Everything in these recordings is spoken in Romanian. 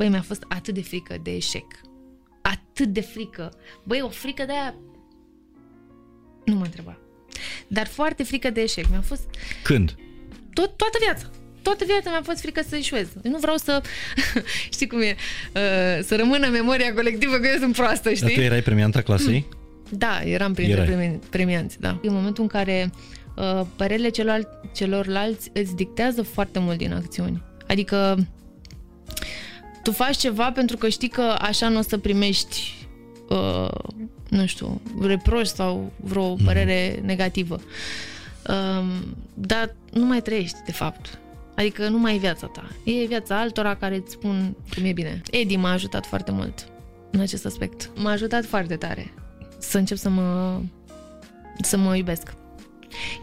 Băi, mi-a fost atât de frică de eșec. Atât de frică. Băi, o frică de aia... Nu mă întreba. Dar foarte frică de eșec. Mi-a fost Când? tot, toată viața. Toată viața mi-a fost frică să eșuez. Eu nu vreau să, știi cum e, uh, să rămână memoria colectivă că eu sunt proastă, Dar tu știi? erai premianta clasei? Da, eram printre Erai. premi- premianți, da. În momentul în care uh, părerile celor, celorlalți îți dictează foarte mult din acțiuni. Adică tu faci ceva pentru că știi că așa nu o să primești uh, nu știu, reproș sau vreo părere negativă. Um, dar nu mai trăiești, de fapt. Adică nu mai e viața ta. E viața altora care îți spun cum e bine. Edi m-a ajutat foarte mult în acest aspect. M-a ajutat foarte tare să încep să mă să mă iubesc.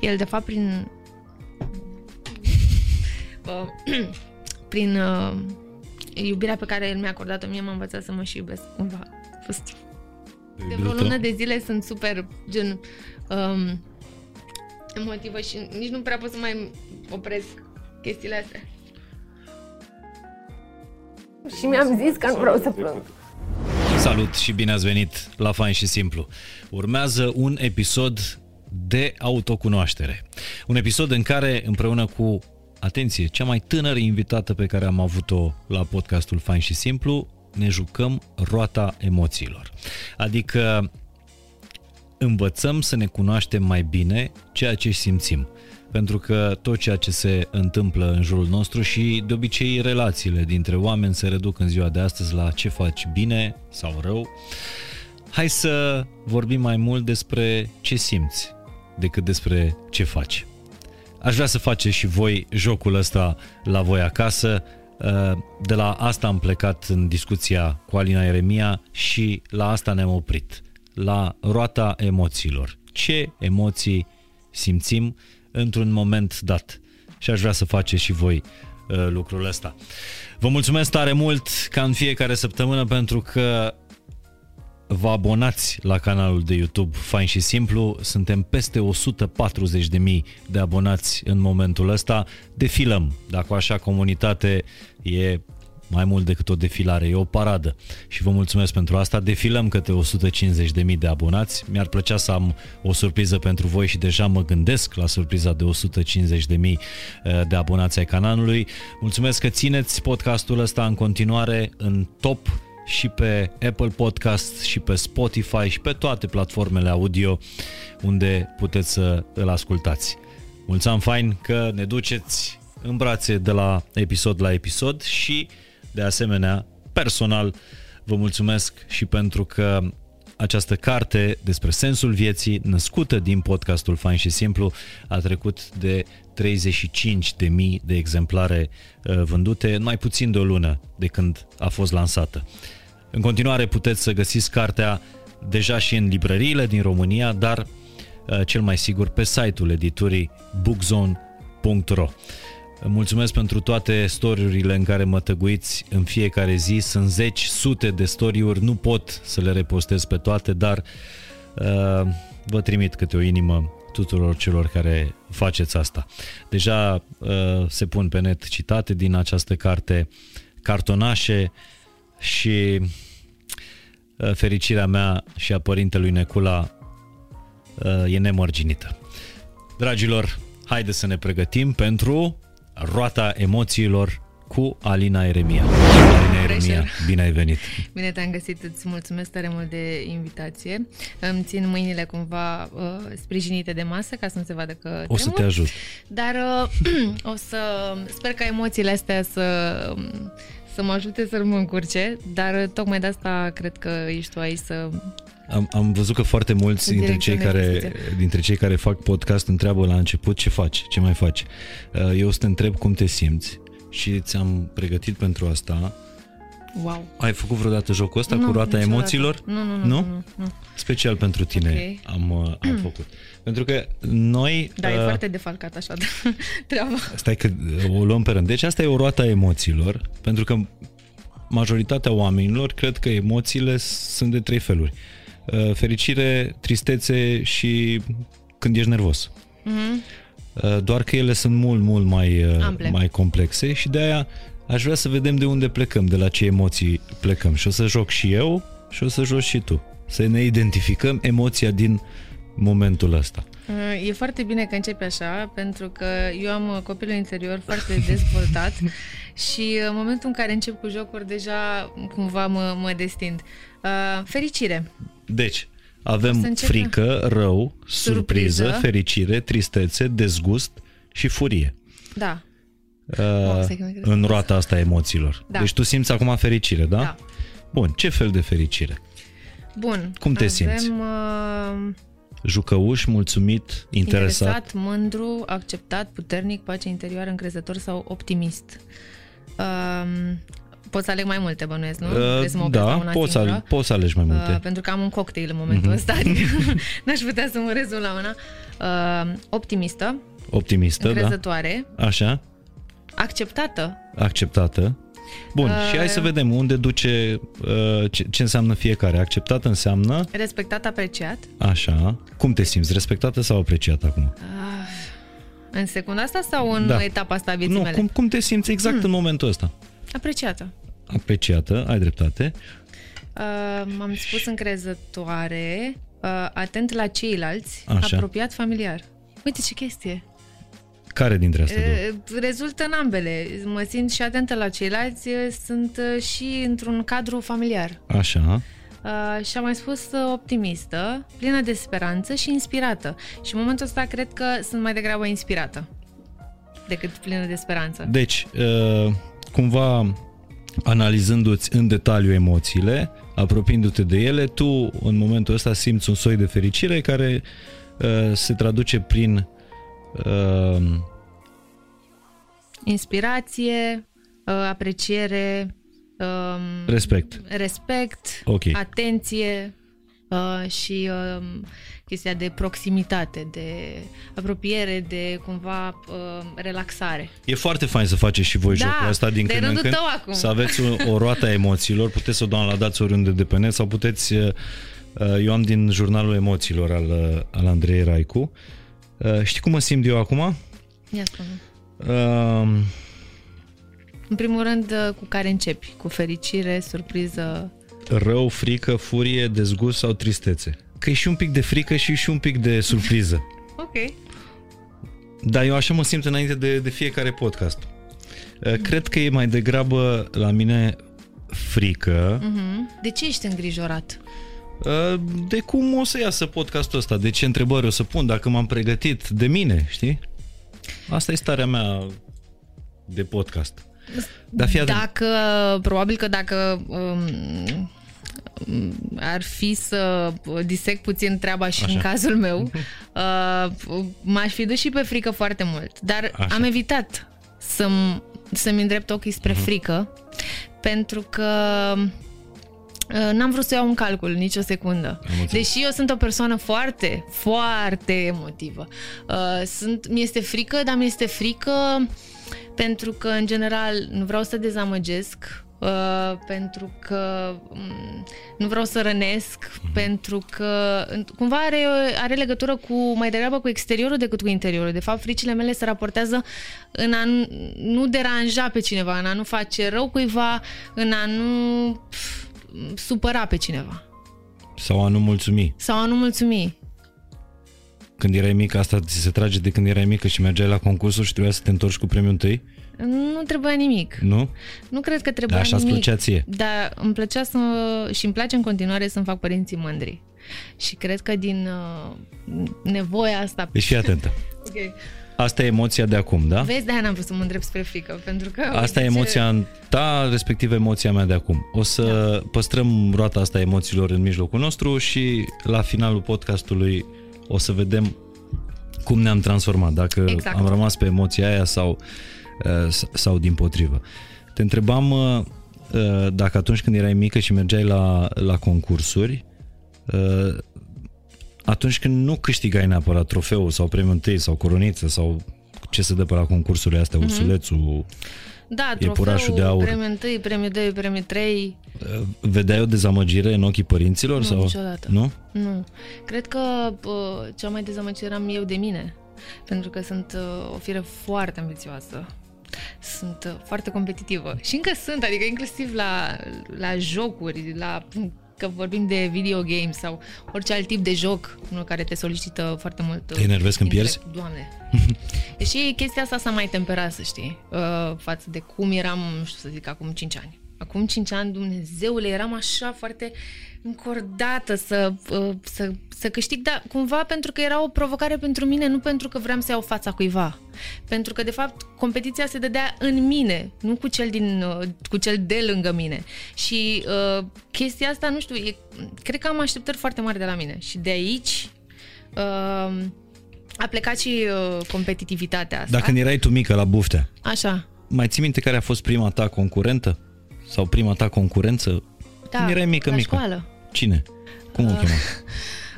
El, de fapt, prin uh, prin uh, iubirea pe care el mi-a acordat-o mie, m-a învățat să mă și iubesc cumva. A fost de vreo lună de zile sunt super gen um, emotivă și nici nu prea pot să mai opresc chestiile astea. Și mi-am zis că nu vreau să plâng. Salut și bine ați venit la Fain și Simplu. Urmează un episod de autocunoaștere. Un episod în care, împreună cu, atenție, cea mai tânără invitată pe care am avut-o la podcastul Fain și Simplu, ne jucăm roata emoțiilor. Adică învățăm să ne cunoaștem mai bine ceea ce simțim. Pentru că tot ceea ce se întâmplă în jurul nostru și de obicei relațiile dintre oameni se reduc în ziua de astăzi la ce faci bine sau rău. Hai să vorbim mai mult despre ce simți decât despre ce faci. Aș vrea să faceți și voi jocul ăsta la voi acasă. De la asta am plecat în discuția cu Alina Eremia și la asta ne-am oprit. La roata emoțiilor. Ce emoții simțim într-un moment dat. Și aș vrea să faceți și voi uh, lucrul ăsta. Vă mulțumesc tare mult ca în fiecare săptămână pentru că vă abonați la canalul de YouTube Fain și Simplu. Suntem peste 140.000 de abonați în momentul ăsta. Defilăm. Dacă așa comunitate e mai mult decât o defilare, e o paradă. Și vă mulțumesc pentru asta. Defilăm către 150.000 de abonați. Mi-ar plăcea să am o surpriză pentru voi și deja mă gândesc la surpriza de 150.000 de abonați ai canalului. Mulțumesc că țineți podcastul ăsta în continuare în top și pe Apple Podcast și pe Spotify și pe toate platformele audio unde puteți să îl ascultați. Mulțumim fain că ne duceți în brațe de la episod la episod și de asemenea, personal, vă mulțumesc și pentru că această carte despre sensul vieții, născută din podcastul Fain și Simplu, a trecut de 35.000 de exemplare vândute în mai puțin de o lună de când a fost lansată. În continuare puteți să găsiți cartea deja și în librăriile din România, dar cel mai sigur pe site-ul editurii bookzone.ro. Mulțumesc pentru toate storiurile în care mă tăguiți în fiecare zi. Sunt zeci, sute de storiuri, nu pot să le repostez pe toate, dar uh, vă trimit câte o inimă tuturor celor care faceți asta. Deja uh, se pun pe net citate din această carte, cartonașe și uh, fericirea mea și a părintelui Necula uh, e nemărginită. Dragilor, haideți să ne pregătim pentru roata emoțiilor cu Alina Eremia. Alina Eremia, bine ai venit! Bine te-am găsit, îți mulțumesc tare mult de invitație. Îmi țin mâinile cumva uh, sprijinite de masă ca să nu se vadă că tremur. O să te ajut. Dar uh, o să... Sper ca emoțiile astea să să mă ajute să mă încurce, dar tocmai de asta cred că ești tu aici să am, am văzut că foarte mulți dintre cei, care, dintre cei care fac podcast întreabă la început ce faci, ce mai faci. Eu o să te întreb cum te simți și ți-am pregătit pentru asta. Wow. Ai făcut vreodată jocul ăsta nu, cu roata niciodată. emoțiilor? Nu, nu, nu. nu? nu, nu. Special pentru tine okay. am, am făcut. Pentru că noi... Da, uh, e foarte defalcat așa de treaba. Stai că o luăm pe rând. Deci asta e o roată a emoțiilor, pentru că majoritatea oamenilor cred că emoțiile sunt de trei feluri. Uh, fericire, tristețe și când ești nervos. Mm-hmm. Uh, doar că ele sunt mult, mult mai, uh, mai complexe și de aia aș vrea să vedem de unde plecăm, de la ce emoții plecăm. Și o să joc și eu și o să joci și tu. Să ne identificăm emoția din momentul ăsta. E foarte bine că începi așa, pentru că eu am copilul interior foarte dezvoltat și în momentul în care încep cu jocuri, deja cumva mă, mă destind. Uh, fericire. Deci, avem începem. frică, rău, surpriză, Surpriză. fericire, tristețe, dezgust și furie. Da. Uh, stai că mi-e greu. în roata asta a emoțiilor. Da. Deci tu simți acum fericire, da? Da. Bun, ce fel de fericire? Bun. Cum te avem, simți? Uh, Jucăuș, mulțumit, interesat? interesat, mândru, acceptat, puternic, pace interioară, încrezător sau optimist. Uh, pot să aleg mai multe, bănuiesc, nu? Vrei să mă opresc la da, una poți să, singură? ale- poți să alegi mai multe. Uh, pentru că am un cocktail în momentul ăsta, adică n-aș putea să mă rezum la una. Uh, optimistă, Optimistă, da? încrezătoare, Așa, acceptată, acceptată. Bun, Uh, și hai să vedem unde duce, uh, ce, ce înseamnă fiecare. Acceptată înseamnă, respectat, apreciat. așa, cum te simți, respectată sau apreciată acum? În secunda asta sau în Da. etapa asta a vieții Nu, mele? cum, cum te simți exact Hmm. în momentul ăsta? Apreciată. Apreciată, ai dreptate. Uh, m-am spus încrezătoare, uh, atent la ceilalți, Așa. apropiat familiar. Uite ce chestie. Care dintre astea două? Uh, Rezultă în ambele. Mă simt și atentă la ceilalți, uh, sunt uh, și într-un cadru familiar. Așa, Uh, și am mai spus uh, optimistă, plină de speranță și inspirată. Și în momentul ăsta cred că sunt mai degrabă inspirată decât plină de speranță. deci, uh, cumva analizându-ți în detaliu emoțiile, apropiindu-te de ele, tu în momentul ăsta simți un soi de fericire care uh, se traduce prin uh, Inspirație, uh, apreciere, um, respect. respect, Ok. atenție uh, și um, chestia de proximitate, de apropiere, de cumva uh, relaxare. E foarte fain să faceți și voi Da, jocul ăsta din de când în rândul când. tău acum. Să aveți o, o roată a emoțiilor, puteți să o downloadați oriunde de pe net sau puteți... uh, uh, Eu am din jurnalul emoțiilor al, uh, al Andrei Raicu. Uh, Știi cum mă simt eu acum? Ia spune. Uh, În primul rând, uh, cu care începi? Cu fericire, surpriză? Rău, frică, furie, dezgust sau tristețe? Că e și un pic de frică și și un pic de surpriză. Ok. Dar eu așa mă simt înainte de, de fiecare podcast. Uh, Cred că e mai degrabă la mine frică Mhm. De ce ești îngrijorat? Uh, de cum o să iasă podcastul ăsta, de ce întrebări o să pun, dacă m-am pregătit de mine, știi? Asta e starea mea de podcast. Dar fii atent. Dacă, probabil că dacă um, ar fi să disec puțin treaba și Așa. în cazul meu, uh, m-aș fi dus și pe frică foarte mult. Dar Așa. am evitat să-mi, să-mi îndrept ochii spre Mhm. frică, pentru că uh, n-am vrut să iau în calcul nicio secundă. înțeles. Deși eu sunt o persoană foarte, foarte emotivă. Uh, sunt, mi-este frică, dar mi-este frică pentru că, în general, nu vreau să dezamăgesc, uh, pentru că um, nu vreau să rănesc, pentru că în- cumva are, are legătură cu mai degrabă cu exteriorul decât cu interiorul. De fapt, fricile mele se raportează în a nu, nu deranja pe cineva, în a nu face rău cuiva, în a nu pf, supăra pe cineva Sau a nu mulțumi. sau a nu mulțumi. Când erai mic, asta ți se trage de când erai mică și mergeai la concursuri și trebuia să te întorci cu premiul întâi? Nu trebuia nimic. Nu? Nu cred că trebuia Dar așa îți nimic. plăcea ție. Dar îmi plăcea să și îmi place în continuare să-mi fac părinții mândri. Și cred că din uh, nevoia asta... Deci fii atentă. Ok. Asta e emoția de acum, da? Vezi, de-aia n-am vrut să mă îndrept spre frică, pentru că... Asta e uite ce- emoția ta, respectiv emoția mea de acum. O să da. păstrăm roata asta a emoțiilor în mijlocul nostru și la finalul podcastului o să vedem cum ne-am transformat, dacă Exact. am rămas pe emoția aia sau, uh, s- sau din potrivă. Te întrebam uh, uh, dacă atunci când erai mică și mergeai la, la concursuri, uh, atunci când nu câștigai neapărat trofeul sau premiul întâi sau coroniță sau ce se dă pe la concursurile astea, ursulețul, Da, Iepurașul trofeu, de aur. premiul 1, premiul 2, premiul 3... Vedeai o dezamăgire în ochii părinților? Nu, sau? niciodată. Nu? Nu. Cred că uh, cea mai dezamăgită eram eu de mine. Pentru că sunt uh, o fire foarte ambițioasă. Sunt uh, foarte competitivă. Și încă sunt, adică inclusiv la, la jocuri, la că vorbim de video games sau orice alt tip de joc unul care te solicită foarte mult. Te enervezi când pierzi? Doamne. Deși chestia asta s-a mai temperat, să știi, uh, față de cum eram, nu știu să zic, acum 5 ani. Acum 5 ani, Dumnezeule, eram așa foarte încordată să, uh, să, să câștig, dar cumva pentru că era o provocare pentru mine, nu pentru că vreau să iau fața cuiva. Pentru că, de fapt, competiția se dădea în mine, nu cu cel, din, uh, cu cel de lângă mine. Și uh, chestia asta, nu știu, e, cred că am așteptări foarte mari de la mine. Și de aici... Uh, a plecat și uh, competitivitatea asta. Dacă când erai tu mică la buftea, Așa. mai ții minte care a fost prima ta concurentă? Sau prima ta concurență? Da, când erai mică, la mică. școală. Cine? Cum o chema?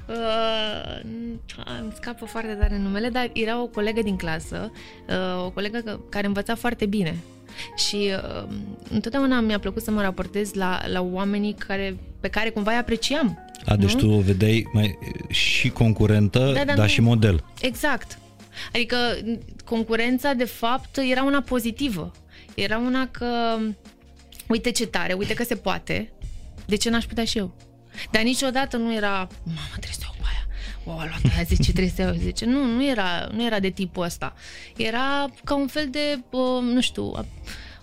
Uh, îmi scapă foarte tare numele, dar era o colegă din clasă, uh, o colegă că, care învăța foarte bine. Și uh, întotdeauna mi-a plăcut să mă raportez la, la oamenii care, pe care cumva îi apreciam. A, deci nu? tu o vedeai mai, și concurentă, Da, dar dar da, nu- și model. Exact. Adică concurența, de fapt, era una pozitivă. Era una că, uite ce tare, uite că se poate, de ce n-aș putea și eu? Dar niciodată nu era, mamă, trebuie să iau pe aia. O, a luat aia 10, trebuie să iau 10. Nu, nu era, nu era de tipul ăsta. Era ca un fel de, uh, nu știu, a-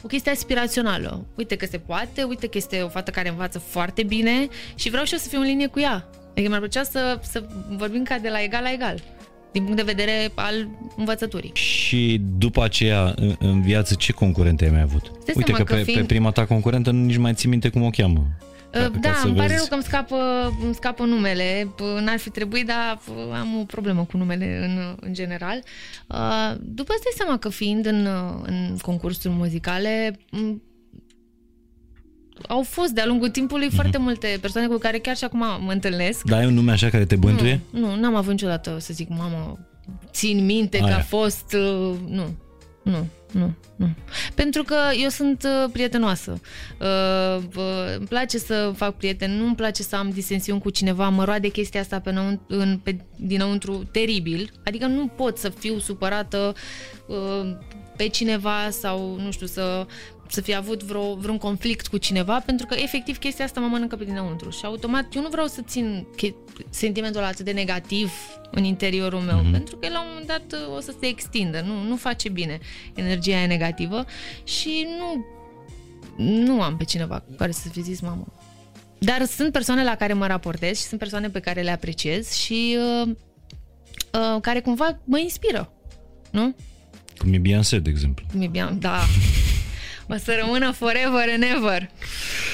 o chestie aspirațională. Uite că se poate, uite că este o fată care învață foarte bine și vreau și eu să fiu în linie cu ea. Adică mi-ar plăcea să, să vorbim ca de la egal la egal, din punct de vedere al învățăturii. Și după aceea, în, în viață, ce concurente ai mai avut? Dai Uite seama că, că pe, fiind- pe prima ta concurentă nici mai ții minte cum o cheamă. Ca- Da, ca să îmi pare vezi. rău că îmi scapă, îmi scapă numele. P- N-ar fi trebuit, dar p- am o problemă cu numele în, în general. Uh, După îți dai seama că fiind în, uh, în concursuri muzicale, m- au fost de-a lungul timpului foarte multe persoane cu care chiar și acum mă întâlnesc. Dar ai un nume așa care te bântuie? Nu, nu, n-am avut niciodată să zic, mamă, țin minte că Aia. a fost... uh, Nu, nu, nu, nu. Pentru că eu sunt uh, prietenoasă. Uh, uh, îmi place să fac prieteni, nu îmi place să am disensiuni cu cineva, mă roade chestia asta pe, năunt- în, pe dinăuntru teribil. Adică nu pot să fiu supărată uh, pe cineva sau, nu știu, să să fi avut vreo, vreun conflict cu cineva, pentru că efectiv chestia asta mă mănâncă pe dinăuntru și automat eu nu vreau să țin che- sentimentul ăla atât de negativ în interiorul meu, mm-hmm. pentru că la un moment dat uh, o să se extindă, nu, nu face bine energia aia negativă și nu, nu am pe cineva cu care să fi zis mamă. Dar sunt persoane la care mă raportez și sunt persoane pe care le apreciez și uh, uh, care cumva mă inspiră, nu? Cum e Beyoncé, de exemplu. Cum e bine, da. O să rămână forever and ever.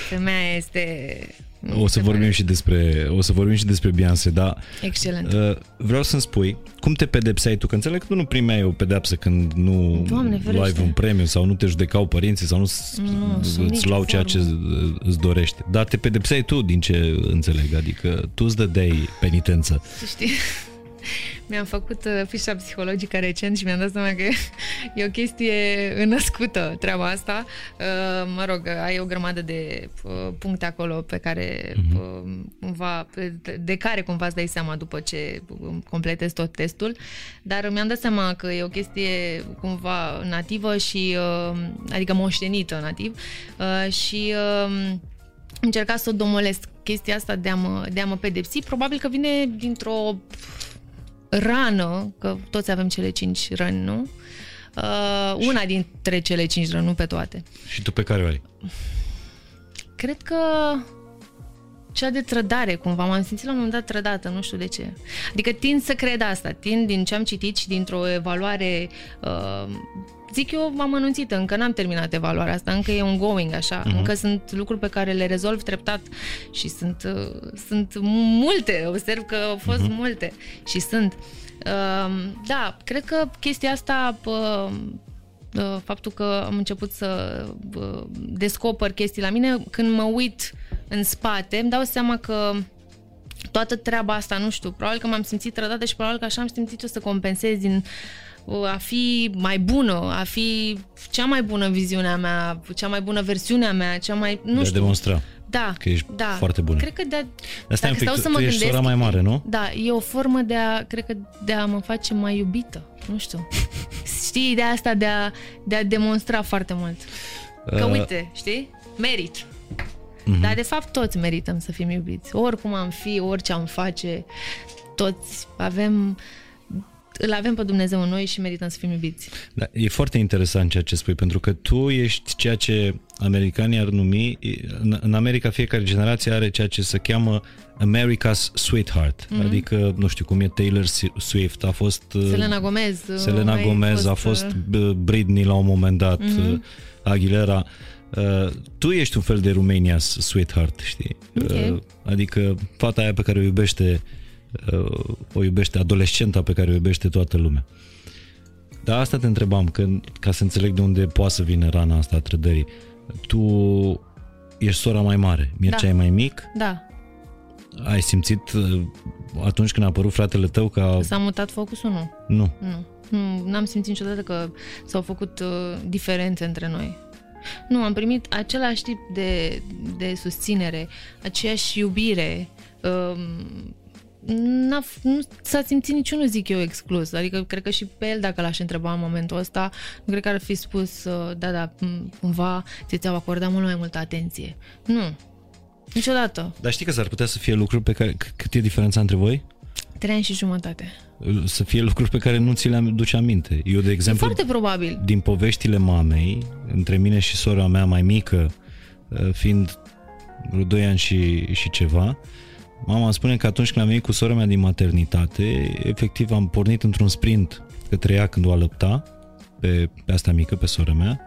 Femeia este... O să vorbim și despre, o să vorbim și despre Beyoncé, dar Excelent. uh, vreau să-mi spui cum te pedepseai tu, că înțeleg că tu nu primeai o pedepsă când nu Doamne luai ferește. un premiu sau nu te judecau părinții sau nu, Nu, sub îți nicio luau ceea formă. ce îți dorești. Dar te pedepseai tu, din ce înțeleg, adică tu îți dădeai penitență. Să știi, mi-am făcut uh, fișa psihologică recent și mi-am dat seama că e o chestie născută treaba asta. Uh, Mă rog, ai o grămadă de uh, puncte acolo pe care uh, cumva, de care cumva îți dai seama după ce um, completezi tot testul, dar mi-am dat seama că e o chestie cumva nativă și uh, adică moștenită nativ uh, și uh, încerca să o domolesc chestia asta de a mă, de a mă pedepsi. Probabil că vine dintr-o rană, că toți avem cele cinci răni, nu? Uh, una dintre cele cinci răni, nu pe toate. Și tu pe care o ai? Cred că cea de trădare, cumva. M-am simțit la un moment dat trădată, nu știu de ce. Adică tind să cred asta, tind din ce am citit și dintr-o evaluare, uh, zic eu, m-am anunțit, încă n-am terminat evaluarea asta, încă e ongoing, așa, uh-huh. încă sunt lucruri pe care le rezolv treptat și sunt, uh, sunt multe, observ că au fost uh-huh. multe și sunt. Uh, da, cred că chestia asta... Uh, uh, faptul că am început să uh, descoper chestii la mine, când mă uit în spate, îmi dau seama că toată treaba asta, nu știu, probabil că m-am simțit trădată și probabil că așa am simțit eu să compensez din uh, a fi mai bună, a fi cea mai bună viziunea mea, cea mai bună versiunea mea, cea mai, nu de a știu. demonstra. Da, că ești da. foarte bună. Cred că de a, Dar stai un dacă pic, stau tu, să mă tu ești gândesc, sora mai mare, nu? Da, e o formă de a, cred că, de a mă face mai iubită. Nu știu. Știi, ideea asta de a, de a demonstra foarte mult. Că Uh. uite, știi? Merit. Mhm. Dar de fapt toți merităm să fim iubiți. Oricum am fi, orice am face, toți avem îl avem pe Dumnezeu în noi și merităm să fim iubiți. Da, e foarte interesant ceea ce spui, pentru că tu ești ceea ce americanii ar numi, în, în America fiecare generație are ceea ce se cheamă America's Sweetheart, Mhm. mm-hmm. adică, nu știu cum e Taylor Swift, a fost... uh, Selena Gomez. Selena ai Gomez, a fost uh, uh, Britney la un moment dat, Mhm. mm-hmm. Aguilera. Uh, tu ești un fel de Romania's sweetheart, știi? Ok. Uh, adică fata aia pe care o iubește, uh, o iubește adolescenta pe care o iubește toată lumea. Dar asta te întrebam, că, ca să înțeleg de unde poate să vină rana asta a trădării. Tu ești sora mai mare, Mircea Da. e mai mic, Da, ai simțit uh, atunci când a apărut fratele tău ca... s-a mutat focusul, nu. Nu. Nu. Nu, n-am simțit niciodată că s-au făcut uh, diferențe între noi. Nu, am primit același tip de, de susținere, aceeași iubire. Um, n-a, f- nu s-a simțit niciunul, zic eu, exclus. Adică, cred că și pe el, dacă l-aș întreba în momentul ăsta, nu cred că ar fi spus, uh, da, da, m- cumva ți ți-au acordat mult mai multă atenție. Nu. Niciodată. Dar știi că s-ar putea să fie lucruri pe care... c- Cât e diferența între voi? Trei ani și jumătate. Să fie lucruri pe care nu ți le duce aminte. Eu, de exemplu, Foarte probabil. din poveștile mamei, între mine și sora mea mai mică, uh, fiind vreo 2 ani și, și ceva, mama îmi spune că atunci când am venit cu sora mea din maternitate, efectiv am pornit într-un sprint către ea când o alăpta, pe, pe asta mică, pe sora mea,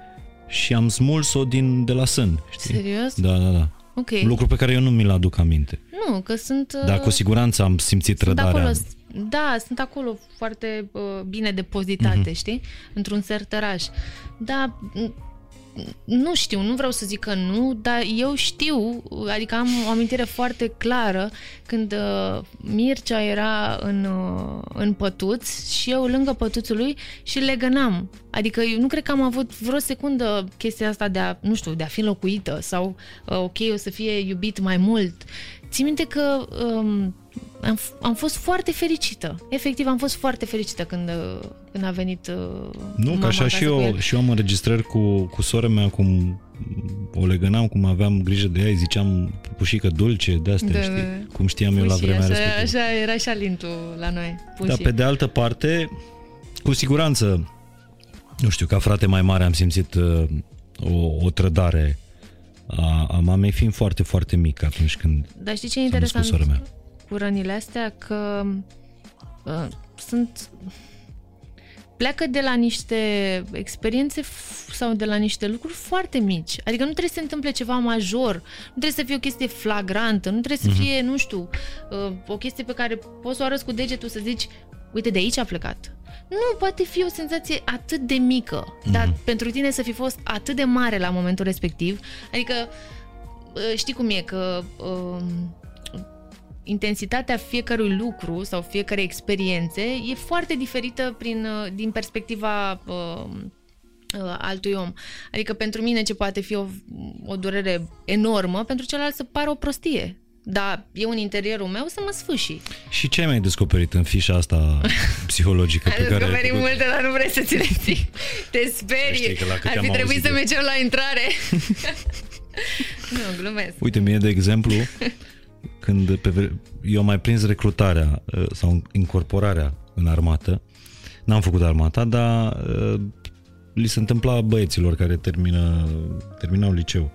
și am smuls-o din, de la sân. Știi? Serios? Da, da, da. Ok. Un lucru pe care eu nu mi-l aduc aminte. Nu, că sunt... uh, Dar cu siguranță am simțit sunt trădarea. acolo, da, sunt acolo foarte uh, bine depozitate, Mhm. știi? Într-un sertăraș. Da, n- nu știu, nu vreau să zic că nu, dar eu știu, adică am o amintire foarte clară când uh, Mircea era în, uh, în pătuț și eu lângă pătuțul lui și le gănam. Adică eu nu cred că am avut vreo secundă chestia asta de a, nu știu, de a fi locuită sau uh, ok, o să fie iubit mai mult. Țin minte că um, am, f- am fost foarte fericită. Efectiv, am fost foarte fericită când, uh, când a venit uh, Nu, mama că așa acasă și cu eu, el. și eu am înregistrări cu, cu sora mea, cum o legănam, cum aveam grijă de ea, îi ziceam pușică dulce, de astea, Da, știi? da. Cum știam eu la Pușii, vremea așa, respectivă. Așa era și Alintul la noi. Pușii. Dar pe de altă parte, cu siguranță, nu știu, ca frate mai mare am simțit uh, o, o trădare a, a mamei fiind foarte, foarte mic atunci când Dar știi ce e s-a născut interesant sora mea. cu rănile astea? Că uh, sunt... Pleacă de la niște experiențe f- sau de la niște lucruri foarte mici. Adică nu trebuie să se întâmple ceva major, nu trebuie să fie o chestie flagrantă, nu trebuie să fie, nu știu, uh, o chestie pe care poți să o arăți cu degetul să zici, uite, de aici a plecat. Nu, poate fi o senzație atât de mică, dar pentru tine să fi fost atât de mare la momentul respectiv, adică uh, știi cum e, că um, intensitatea fiecărui lucru sau fiecare experiențe e foarte diferită prin, uh, din perspectiva uh, uh, altui om. Adică pentru mine ce poate fi o, o durere enormă, pentru celălalt să pară o prostie. Dar eu în interiorul meu să mă sfâși. Și ce ai mai descoperit în fișa asta psihologică pe Ai care... descoperit ai făcut? multe, dar nu vrei să ți le zic. Te sperii. Știi că la câte Ar fi am trebuit auzit să eu. mergem la intrare. nu, glumesc. Uite, mie, de exemplu, când pe, vre- eu am mai prins recrutarea uh, sau incorporarea în armată, n-am făcut armata, dar uh, li se întâmpla băieților care termină, terminau liceu.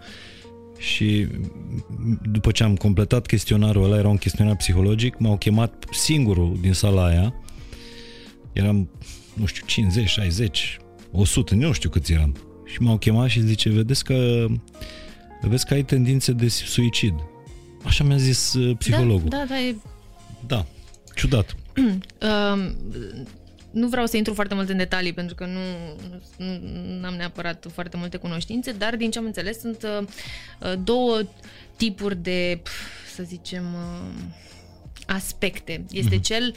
Și m- după ce am completat chestionarul ăla, era un chestionar psihologic, m-au chemat singurul din sala aia. Eram, nu știu, 50, 60, 100, nu știu câți eram. Și m-au chemat și zice, vedeți că vezi că ai tendințe de suicid. Așa mi-a zis uh, psihologul. Da, da, da, e da. Ciudat. Um, nu vreau să intru foarte mult în detalii pentru că nu, nu am neapărat foarte multe cunoștințe, dar din ce am înțeles sunt uh, uh, două tipuri de, pf, să zicem, uh, aspecte. Este Mhm. cel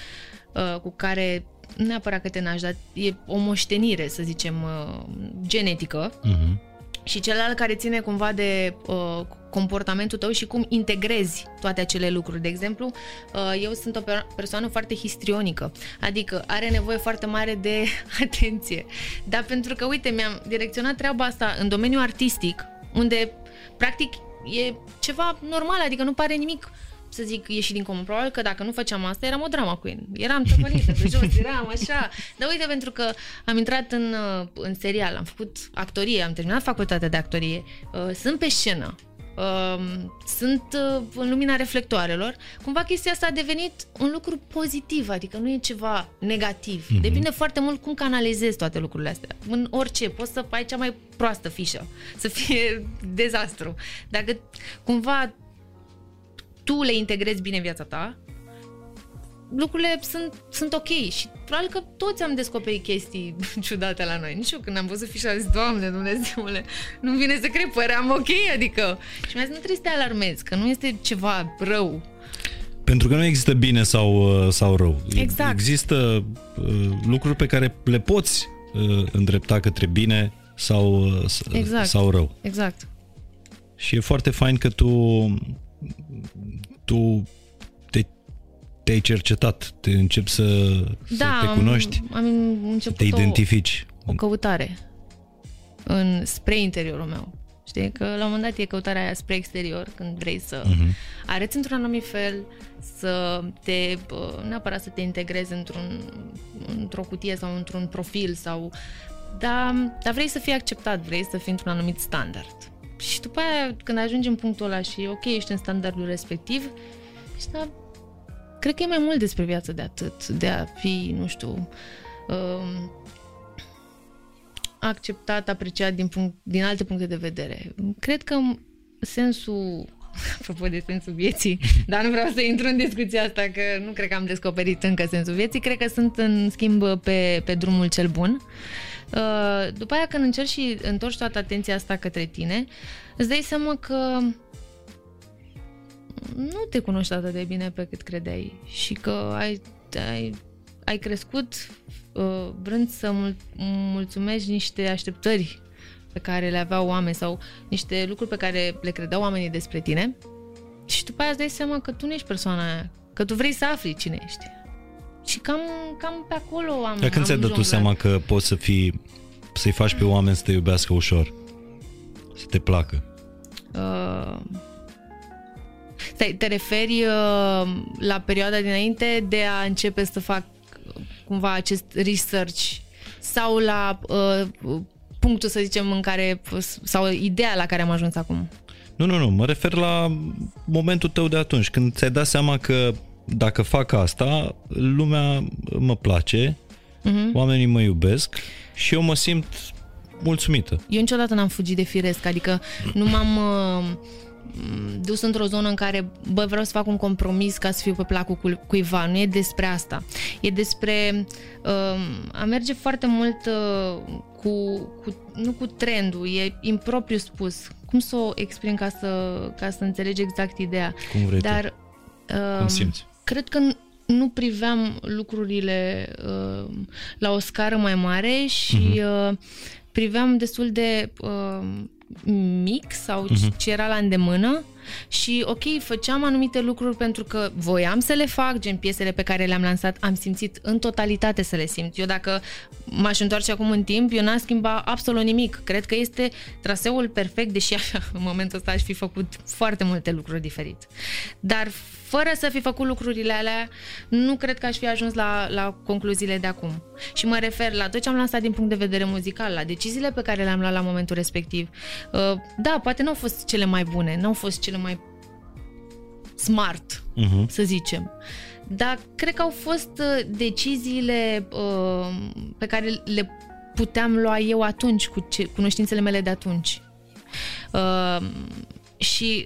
uh, cu care nu neapărat că te naști, dar e o moștenire, să zicem, uh, genetică, Uh-huh. și celălalt care ține cumva de uh, comportamentul tău și cum integrezi toate acele lucruri. De exemplu, uh, eu sunt o persoană foarte histrionică, adică are nevoie foarte mare de atenție. Dar pentru că, uite, mi-am direcționat treaba asta în domeniul artistic, unde, practic, e ceva normal, adică nu pare nimic să zic, ieși din comun. Probabil că dacă nu făceam asta, eram o drama cu el. Eram tăpănită pe jos, eram așa. Dar uite, pentru că am intrat în, uh, în serial, am făcut actorie, am terminat facultatea de actorie, uh, sunt pe scenă, Uh, sunt uh, în lumina reflectoarelor, cumva chestia asta a devenit un lucru pozitiv, adică nu e ceva negativ. Mm-hmm. Depinde foarte mult cum canalizezi toate lucrurile astea. În orice, poți să ai cea mai proastă fișă, să fie dezastru. Dacă cumva tu le integrezi bine în viața ta, lucrurile sunt, sunt ok și probabil că toți am descoperit chestii ciudate la noi. Nici eu când am văzut fișa am zis, Doamne Dumnezeule, nu vine să cred, păream ok, adică... Și mi-a zis, nu trebuie să te alarmezi, că nu este ceva rău. Pentru că nu există bine sau, uh, sau rău. Exact. Există uh, lucruri pe care le poți uh, îndrepta către bine sau, uh, exact. sau rău. Exact. Și e foarte fain că tu tu te, te-ai cercetat, te începi să, da, să te cunoști, am, am început să te identifici. O, o căutare în, spre interiorul meu. Știi? Că la un moment dat e căutarea aia spre exterior, când vrei să uh-huh. arăți într-un anumit fel, să te, neapărat să te integrezi într-un, într-o cutie sau într-un profil sau dar, dar vrei să fii acceptat, vrei să fii într-un anumit standard. Și după aia, când ajungi în punctul ăla și ok, ești în standardul respectiv, și da, cred că e mai mult despre viață de atât, de a fi, nu știu, um, acceptat, apreciat din, punct, din alte puncte de vedere. Cred că sensul apropo de sensul vieții, dar nu vreau să intru în discuția asta, că nu cred că am descoperit încă sensul vieții, cred că sunt în schimb pe, pe drumul cel bun. Uh, după aia când încerci și întorci toată atenția asta către tine, îți dai seama că nu te cunoști atât de bine pe cât credeai și că ai, ai, ai crescut uh, vrând să mul- mulțumești niște așteptări pe care le aveau oameni sau niște lucruri pe care le credeau oamenii despre tine și după aia îți dai seama că tu nu ești persoana aia, că tu vrei să afli cine ești. Și cam, cam pe acolo am Dar când ți-ai dat tu seama că poți să fii, să-i faci pe oameni să te iubească ușor? Să te placă? Uh, stai, te referi uh, la perioada dinainte de a începe să fac cumva acest research sau la uh, punctul, să zicem, în care, sau ideea la care am ajuns acum? Nu, nu, nu, mă refer la momentul tău de atunci, când ți-ai dat seama că dacă fac asta, lumea mă place, uh-huh. oamenii mă iubesc și eu mă simt mulțumită. Eu niciodată n-am fugit de firesc, adică nu m-am uh, dus într-o zonă în care, bă, vreau să fac un compromis ca să fiu pe placul cu, cuiva. Nu e despre asta. E despre uh, a merge foarte mult uh, cu, cu, nu cu trendul, e impropriu spus. Cum să o exprim ca să, ca să înțelegi exact ideea? Cum vrei Dar, Uh, Cum simți? Cred că nu priveam lucrurile uh, la o scară mai mare și uh-huh. uh, priveam destul de uh, mic sau uh-huh. ce era la îndemână și ok, făceam anumite lucruri pentru că voiam să le fac, gen piesele pe care le-am lansat, am simțit în totalitate să le simt. Eu dacă m-aș întoarce acum în timp, eu n-aș schimba absolut nimic. Cred că este traseul perfect, deși în momentul ăsta aș fi făcut foarte multe lucruri diferit. Dar fără să fi făcut lucrurile alea, nu cred că aș fi ajuns la, la concluziile de acum. Și mă refer la tot ce am lansat din punct de vedere muzical, la deciziile pe care le-am luat la momentul respectiv. Uh, da, poate nu au fost cele mai bune, nu au fost cele mai smart, uh-huh. să zicem. Dar cred că au fost uh, deciziile uh, pe care le puteam lua eu atunci, cu ce, cunoștințele mele de atunci. Uh, și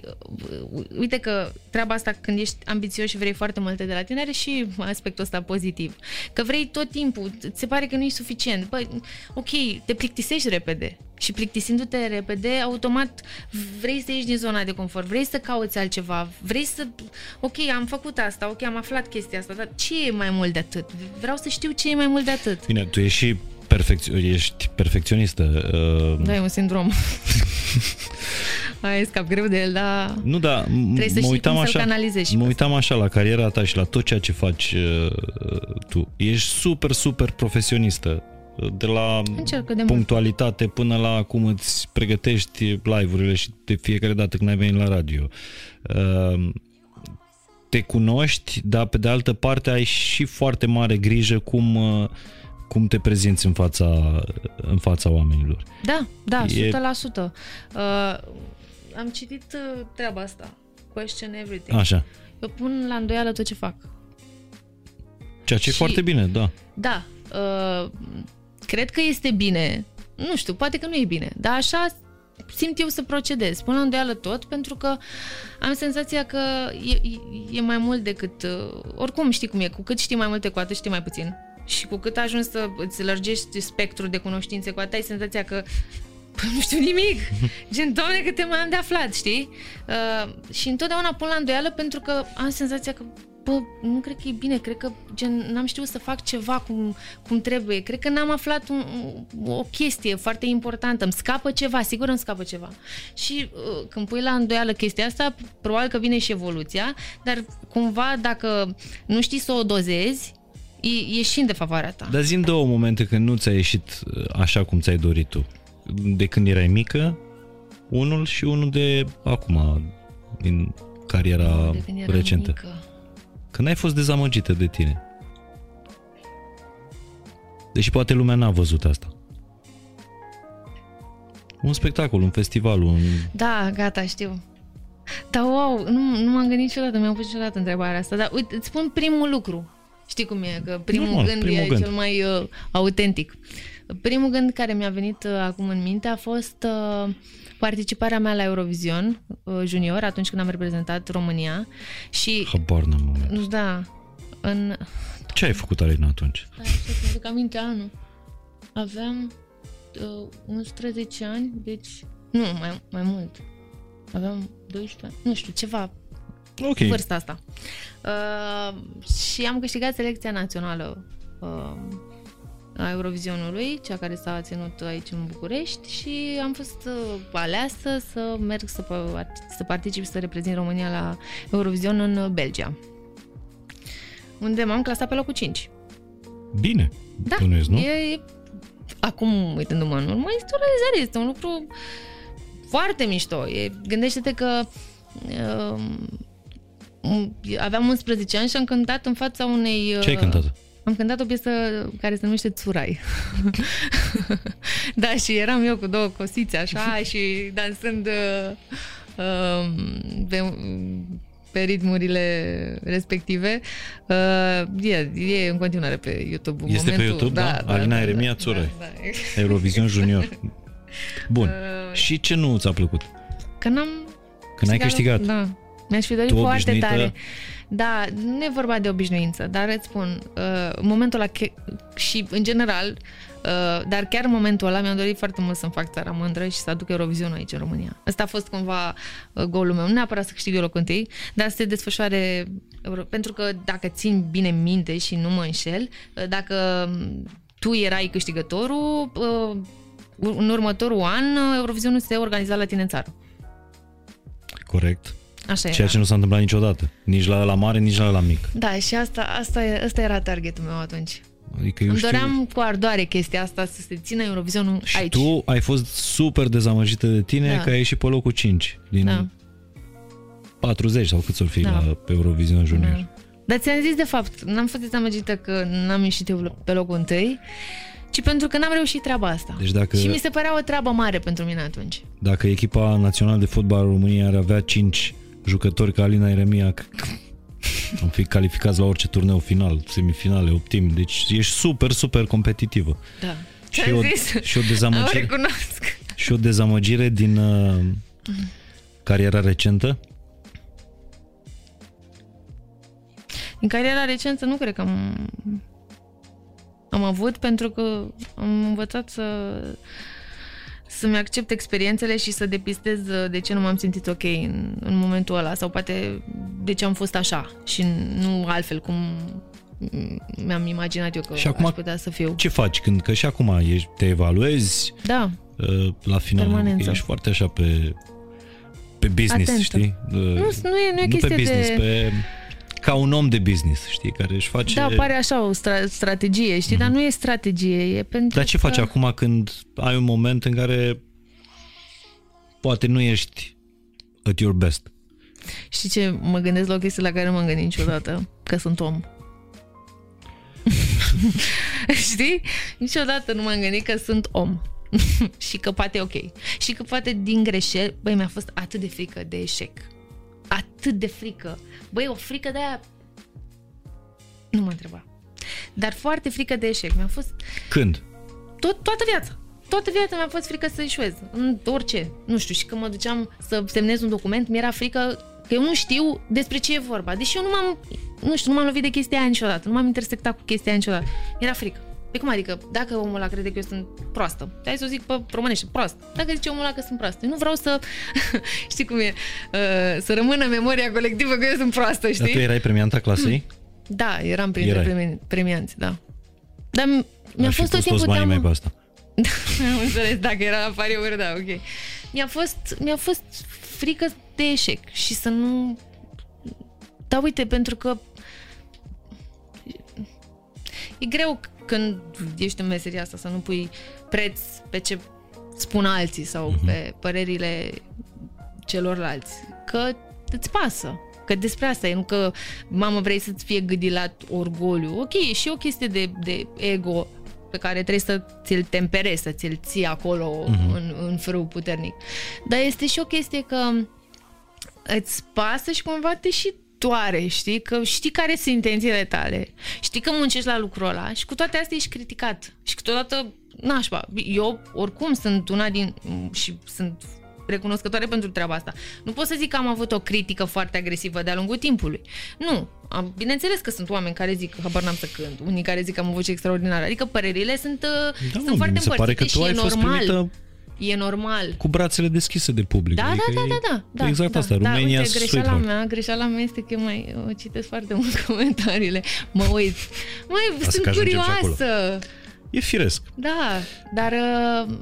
uh, uite că treaba asta când ești ambițios și vrei foarte multe de la tine are și aspectul ăsta pozitiv. Că vrei tot timpul, ți se pare că nu e suficient. Păi, ok, te plictisești repede. Și plictisindu-te repede, automat vrei să ieși din zona de confort, vrei să cauți altceva, vrei să... Ok, am făcut asta, ok, am aflat chestia asta, dar ce e mai mult de atât? Vreau să știu ce e mai mult de atât. Bine, tu ești și perfecț- ești perfecționistă. Uh, Da, e un sindrom. Ai scap greu de el, dar Nu, da, m- trebuie să mă știi uitam cum așa, să-l canalizezi și mă pe uitam așa la cariera ta și la tot ceea ce faci uh, tu. Ești super, super profesionistă. De la Încerc de mult. punctualitate până la cum îți pregătești live-urile și de fiecare dată când ai venit la radio. Uh, te cunoști, dar pe de altă parte ai și foarte mare grijă cum, uh, cum te prezinți în fața, în fața oamenilor. Da, da, 100%. E- Uh, am citit uh, treaba asta. Question everything. Așa. Eu pun la îndoială tot ce fac. Ceea ce e Și- foarte bine, da. Da, uh, cred că este bine. Nu știu, poate că nu e bine, dar așa simt eu să procedez. Pun la îndoială tot, pentru că am senzația că e, e, e mai mult decât... Uh, oricum știi cum e, cu cât știi mai multe, cu atât știi mai puțin. Și cu cât ajungi să îți lărgești spectrul de cunoștințe, cu atât ai senzația că Păi nu știu nimic. Gen, doamne, câte mai am de aflat, știi? Uh, și întotdeauna pun la îndoială pentru că am senzația că bă, nu cred că e bine, cred că gen, n-am știut să fac ceva cum, cum trebuie, cred că n-am aflat un, o chestie foarte importantă, îmi scapă ceva, sigur îmi scapă ceva. Și uh, când pui la îndoială chestia asta, probabil că vine și evoluția, dar cumva dacă nu știi să o dozezi, e, e și în defavoarea ta. Dar zi două momente când nu ți-a ieșit uh, așa cum ți-ai dorit tu. De când erai mică, unul și unul de acum, din cariera de când eram recentă. mică. Când ai fost dezamăgită de tine. Deși poate lumea n-a văzut asta. Un spectacol, un festival, un... Da, gata, știu. Dar wow, nu, nu m-am gândit niciodată, mi-am pus niciodată întrebarea asta. Dar uite, îți spun primul lucru. Știi cum e, că primul Normal, gând primul e gând. cel mai uh, autentic. Primul gând care mi-a venit uh, acum în minte a fost uh, participarea mea la Eurovision uh, Junior, atunci când am reprezentat România. Și, Habar n-am moment. nu da, în... Ce ai făcut, Alina, atunci? Stai, așa, să mă duc aminte anul. Aveam uh, 11 ani, deci... Nu, mai, mai mult. Aveam 12 ani. Nu știu, ceva Ok. vârsta asta. Uh, și am câștigat selecția națională uh, a Eurovizionului, cea care s-a ținut aici în București și am fost uh, aleasă să merg să, par- să particip și să reprezint România la Eurovision în uh, Belgia. Unde m-am clasat pe locul 5. Bine. Da, Bănuiesc, nu? e, e, acum uitându-mă în urmă, este o realizare, este un lucru foarte mișto. E, gândește-te că um, aveam 11 ani și am cântat în fața unei... Ce ai uh, cântat? Am cântat o piesă care se numește Țurai. da, și eram eu cu două cosițe așa și dansând uh, uh, pe, pe ritmurile respective. Uh, e, e în continuare pe YouTube. în Este pe momentul, YouTube, da? Alina Eremia Țurai. Da, da. Eurovision Junior. Bun. Uh, Și ce nu ți-a plăcut? Că n-am Când ai câștigat? Da. Mi-aș fi dorit Tu foarte obișnuită? tare. Da, nu e vorba de obișnuință, dar îți spun, uh, în momentul ăla che- și în general, uh, dar chiar în momentul ăla mi-am dorit foarte mult să-mi fac țara mândră și să aduc Eurovision aici în România. Ăsta a fost cumva uh, golul meu. Nu neapărat să câștig eu locul întâi, dar să se desfășoare Euro- pentru că dacă țin bine minte și nu mă înșel, uh, dacă tu erai câștigătorul, uh, în următorul an uh, Eurovisionul se organiza la tine în țară. Corect. Așa Ceea era. ce nu s-a întâmplat niciodată. Nici la la mare, nici la la mic. Da, și asta, asta, e- asta era targetul meu atunci. Adică eu Îmi știu... doream cu ardoare chestia asta să se țină Eurovizionul Și aici. tu ai fost super dezamăgită de tine Da. că ai ieșit pe locul 5 din Da. 40 sau cât s-or fi Da. la pe Eurovision Junior. Da. Dar ți-am zis de fapt, n-am fost dezamăgită că n-am ieșit eu pe locul întâi, ci pentru că n-am reușit treaba asta. Deci dacă, Și mi se părea o treabă mare pentru mine atunci. dacă echipa națională de fotbal a României ar avea 5 jucători ca Alina Eremia, am fi calificați la orice turneu final, semifinale, optim. Deci ești super, super competitivă. Da. Și Ți-am o, zis. și o Am dezamăgire, recunosc. și o dezamăgire din uh, cariera recentă. În cariera recentă nu cred că am, am avut, pentru că am învățat să să-mi accept experiențele și să depistez de ce nu m-am simțit ok în, în momentul ăla sau poate de ce am fost așa și nu altfel cum mi-am imaginat eu că Și acum aș putea să fiu. Ce faci când, că și acum ești, te evaluezi, Da, uh, la final Permanență. ești foarte așa pe, pe business, Atentă. știi? Uh, nu, nu e, nu e nu chestie pe business, de... pe ca un om de business, știi, care își face... Da, pare așa o stra- strategie, știi, dar nu e strategie, e pentru Mhm. Dar ce că... faci acum când ai un moment în care poate nu ești at your best? Știi ce mă gândesc la o chestie la care nu m-am gândit niciodată? Că sunt om. Știi? Niciodată nu m-am gândit că sunt om. și că poate e ok. Și că poate din greșeli, băi, mi-a fost atât de frică de eșec. Atât de frică. Băi, o frică de aia... Nu mă întreba. Dar foarte frică de eșec. Mi-a fost Când? tot, toată viața. Toată viața mi-a fost frică să eșuez. În orice. Nu știu, și când mă duceam să semnez un document, mi-era frică că eu nu știu despre ce e vorba. Deși eu nu m-am, nu știu, nu m-am lovit de chestia aia niciodată. Nu m-am intersectat cu chestia aia niciodată. Mi-era frică. Pe cum adică, dacă omul ăla crede că eu sunt proastă, hai să o zic pe românește, proastă. Dacă zice omul ăla că sunt proastă, eu nu vreau să, știi cum e, uh, să rămână în memoria colectivă că eu sunt proastă, Dar tu știi? erai premianta clasei? Da, eram printre Erai. premi- premianți, da. Dar mi- mi-a Ar fi fost tot pus toți timpul banii teamă... mai pe asta. Am înțeles, dacă era la pariuri, da, ok. Mi-a fost, mi-a fost frică de eșec și să nu... Da, uite, pentru că e greu când ești în meseria asta să nu pui preț pe ce spun alții sau Mhm. pe părerile celorlalți. Că îți pasă. Că despre asta e, nu că, mamă, vrei să-ți fie gâdilat orgoliu. Ok, e și o chestie de, de ego pe care trebuie să ți-l temperezi, să ți-l ții acolo uh-huh. în, în frâu puternic. Dar este și o chestie că îți pasă și cumva te și doare, știi? Că știi care sunt intențiile tale. Știi că muncești la lucrul ăla și cu toate astea ești criticat. Și câteodată, nașpa, eu oricum sunt una din... și sunt recunoscătoare pentru treaba asta. Nu pot să zic că am avut o critică foarte agresivă de-a lungul timpului. Nu. Am, bineînțeles că sunt oameni care zic că habar n-am să cânt, unii care zic că am o voce extraordinară. Adică părerile sunt, uh, Da, sunt mă, foarte mi se pare că împărțite tu și ai e fost normal. primită E normal. cu brațele deschise de public. Da, adică da, e- da, da, da. Exact da, asta, da, România uite, greșeala sweetheart. mea, greșeala mea este că eu mai eu citesc foarte mult comentariile. Mă uit. Mai Asta sunt că ajungem și acolo. curioasă. E firesc. Da, dar uh,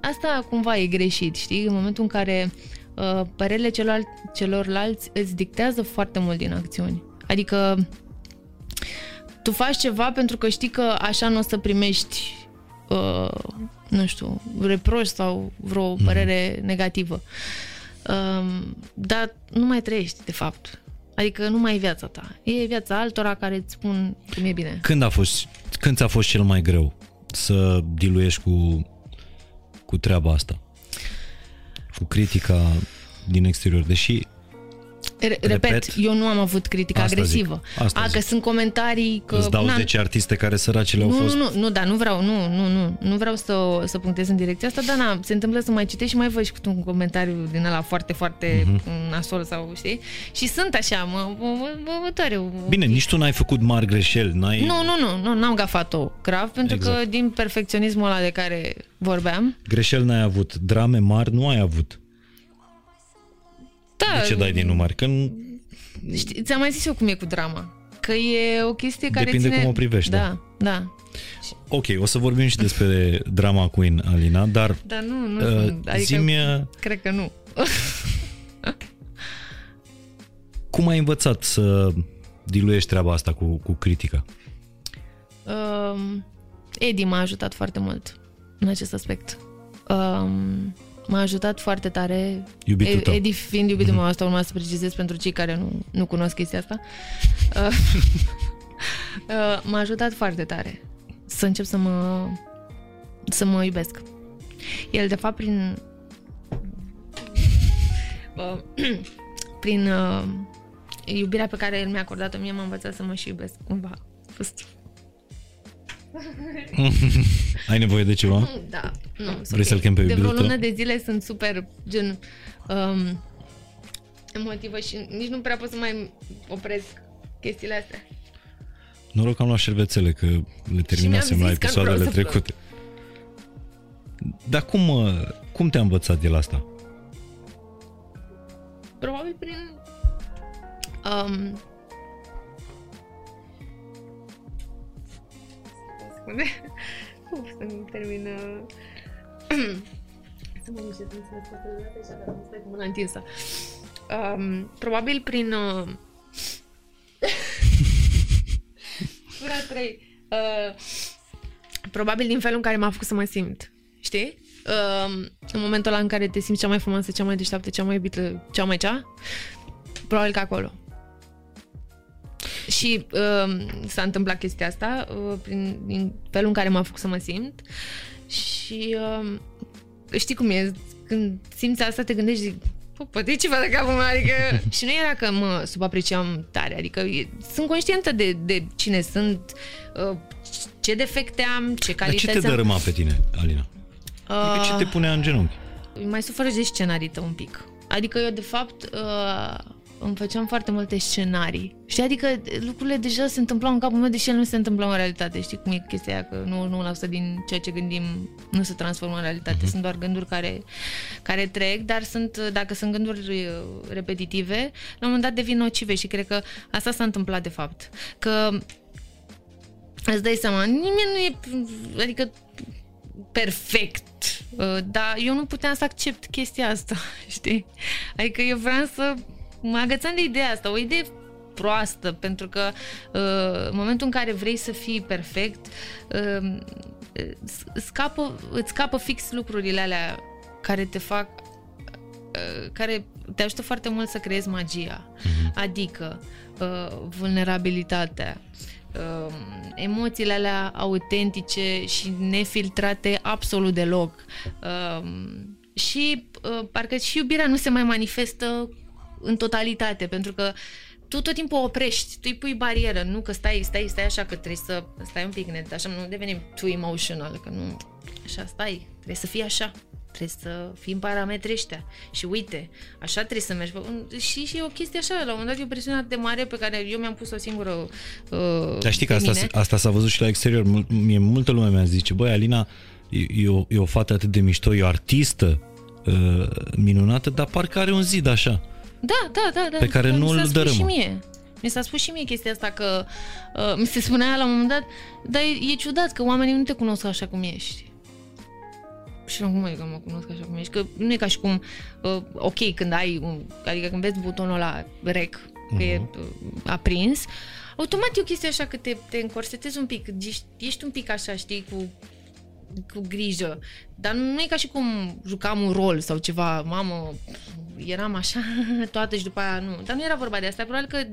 asta cumva e greșit, știi? În momentul în care uh, părerile celor, celorlalți îți dictează foarte mult din acțiuni. Adică tu faci ceva pentru că știi că așa nu o să primești uh, nu știu, reproș sau vreo părere negativă. Um, dar nu mai trăiești, de fapt. Adică nu mai e viața ta. E viața altora care îți spun cum e bine. Când a fost, când ți-a fost cel mai greu să diluiești cu, cu treaba asta? Cu critica din exterior, deși Re- repet, Repet, eu nu am avut critică asta agresivă. zic, asta A, zic. că sunt comentarii că... îți dau na, 10 artiste care săracele au nu, fost... nu, nu, nu, da, nu vreau, nu, nu, nu, nu vreau să, să punctez în direcția asta, dar na, se întâmplă să mai citești și mai văd și câte un comentariu din ăla foarte, foarte Mhm. uh-huh. nasol sau, știi? Și sunt așa, mă, mă, mă, mă, mă tare. Bine, nici tu n-ai făcut mari greșeli, n-ai... Nu, nu, nu, nu, n-am gafat-o grav, pentru Exact. că din perfecționismul ăla de care vorbeam, Greșeli n-ai avut, drame mari nu ai avut. Da, De ce dai din număr? Că nu- Știi, ți-am mai zis eu cum e cu drama. Că e o chestie care Depinde ține... cum o privești, Da, da. Ok, o să vorbim și despre drama Queen, Alina, dar Dar nu, nu uh, sunt. Adică, zi-mi uh, cred că nu. cum ai învățat să diluiești treaba asta cu, cu critica? Um, Edi m-a ajutat foarte mult în acest aspect. Um, m-a ajutat foarte tare. Iubitul tău. Edi fiind iubitul meu, asta urma să precizez pentru cei care nu, nu cunosc chestia asta. Uh, uh, m-a ajutat foarte tare să încep să mă să mă iubesc. El, de fapt, prin uh, prin uh, iubirea pe care el mi-a acordat-o mie, m-a învățat să mă și iubesc cumva. A fost Ai nevoie de ceva? Da, nu. sunt Vrei ok. să-l chem pe De vreo iubitul lună tău? de zile sunt super, gen, um, emotivă și nici nu prea pot să mai opresc chestiile astea. Noroc că am luat șervețele, că le terminasem mi-am la zis că nu episoadele vreau să trecute. Dar cum, uh, cum te-a învățat el asta? Probabil prin um, spune? Uf, să-mi termină... să mă miște, să mă scoate de dată și așa, stai cu mâna întinsă. Um, probabil prin... Uh... Tura 3. Uh, probabil din felul în care m-a făcut să mă simt. Știi? Uh, în momentul ăla în care te simți cea mai frumoasă, cea mai deșteaptă, cea mai iubită, cea mai cea, probabil că acolo. Și uh, s-a întâmplat chestia asta uh, prin din felul în care m-a făcut să mă simt și uh, știi cum e, când simți asta te gândești zic, poate e ceva de capul meu, adică... și nu era că mă subapreciam tare, adică e, sunt conștientă de, de cine sunt, uh, ce defecte am, ce calități Dar ce te am. dărâma pe tine, Alina? Adică ce te punea în genunchi? mai sufăr de scenarită un pic. Adică eu, de fapt, uh, îmi făceam foarte multe scenarii. Știi, adică lucrurile deja se întâmplau în capul meu, deși ele nu se întâmplau în realitate. Știi cum e chestia aia, că 99% din ceea ce gândim nu se transformă în realitate. Uh-huh. Sunt doar gânduri care, care trec, dar sunt, dacă sunt gânduri uh, repetitive, la un moment dat devin nocive și cred că asta s-a întâmplat de fapt. Că îți dai seama, nimeni nu e, adică perfect, uh, dar eu nu puteam să accept chestia asta, știi? Adică eu vreau să mă agățam de ideea asta, o idee proastă, pentru că uh, în momentul în care vrei să fii perfect, uh, scapă, îți scapă fix lucrurile alea care te fac care te ajută foarte mult să creezi magia. Mm-hmm. Adică vulnerabilitatea, uh, emoțiile alea autentice și nefiltrate absolut deloc. Uh, și uh, parcă și iubirea nu se mai manifestă în totalitate, pentru că tu tot timpul oprești, tu îi pui barieră, nu că stai, stai, stai așa, că trebuie să stai un pic net, așa nu devenim too emotional, că nu, așa stai, trebuie să fii așa, trebuie să fii în parametrii ăștia. Și uite, așa trebuie să mergi. Și, și e o chestie așa, la un moment dat e o presiune atât de mare pe care eu mi-am pus o singură uh, Dar știi că asta, asta s-a văzut și la exterior. Mie multă lume mi-a zice, băi, Alina, e, e, o, e o fată atât de mișto, e o artistă uh, minunată, dar parcă are un zid așa. Da, da, da. da. Pe care nu îl dărâmă. Și mie. Mi s-a spus și mie chestia asta că uh, mi se spunea la un moment dat, dar e, e ciudat că oamenii nu te cunosc așa cum ești. Și nu cum e că mă cunosc așa cum ești? Că nu e ca și cum, uh, ok, când ai, un, adică când vezi butonul la rec, că uh-huh. e mhm. uh, aprins, automat e o chestie așa că te, te încorsetezi un pic, ești, ești un pic așa, știi, cu cu grijă. Dar nu e ca și cum jucam un rol sau ceva, mamă, eram așa toată și după aia nu. Dar nu era vorba de asta, probabil că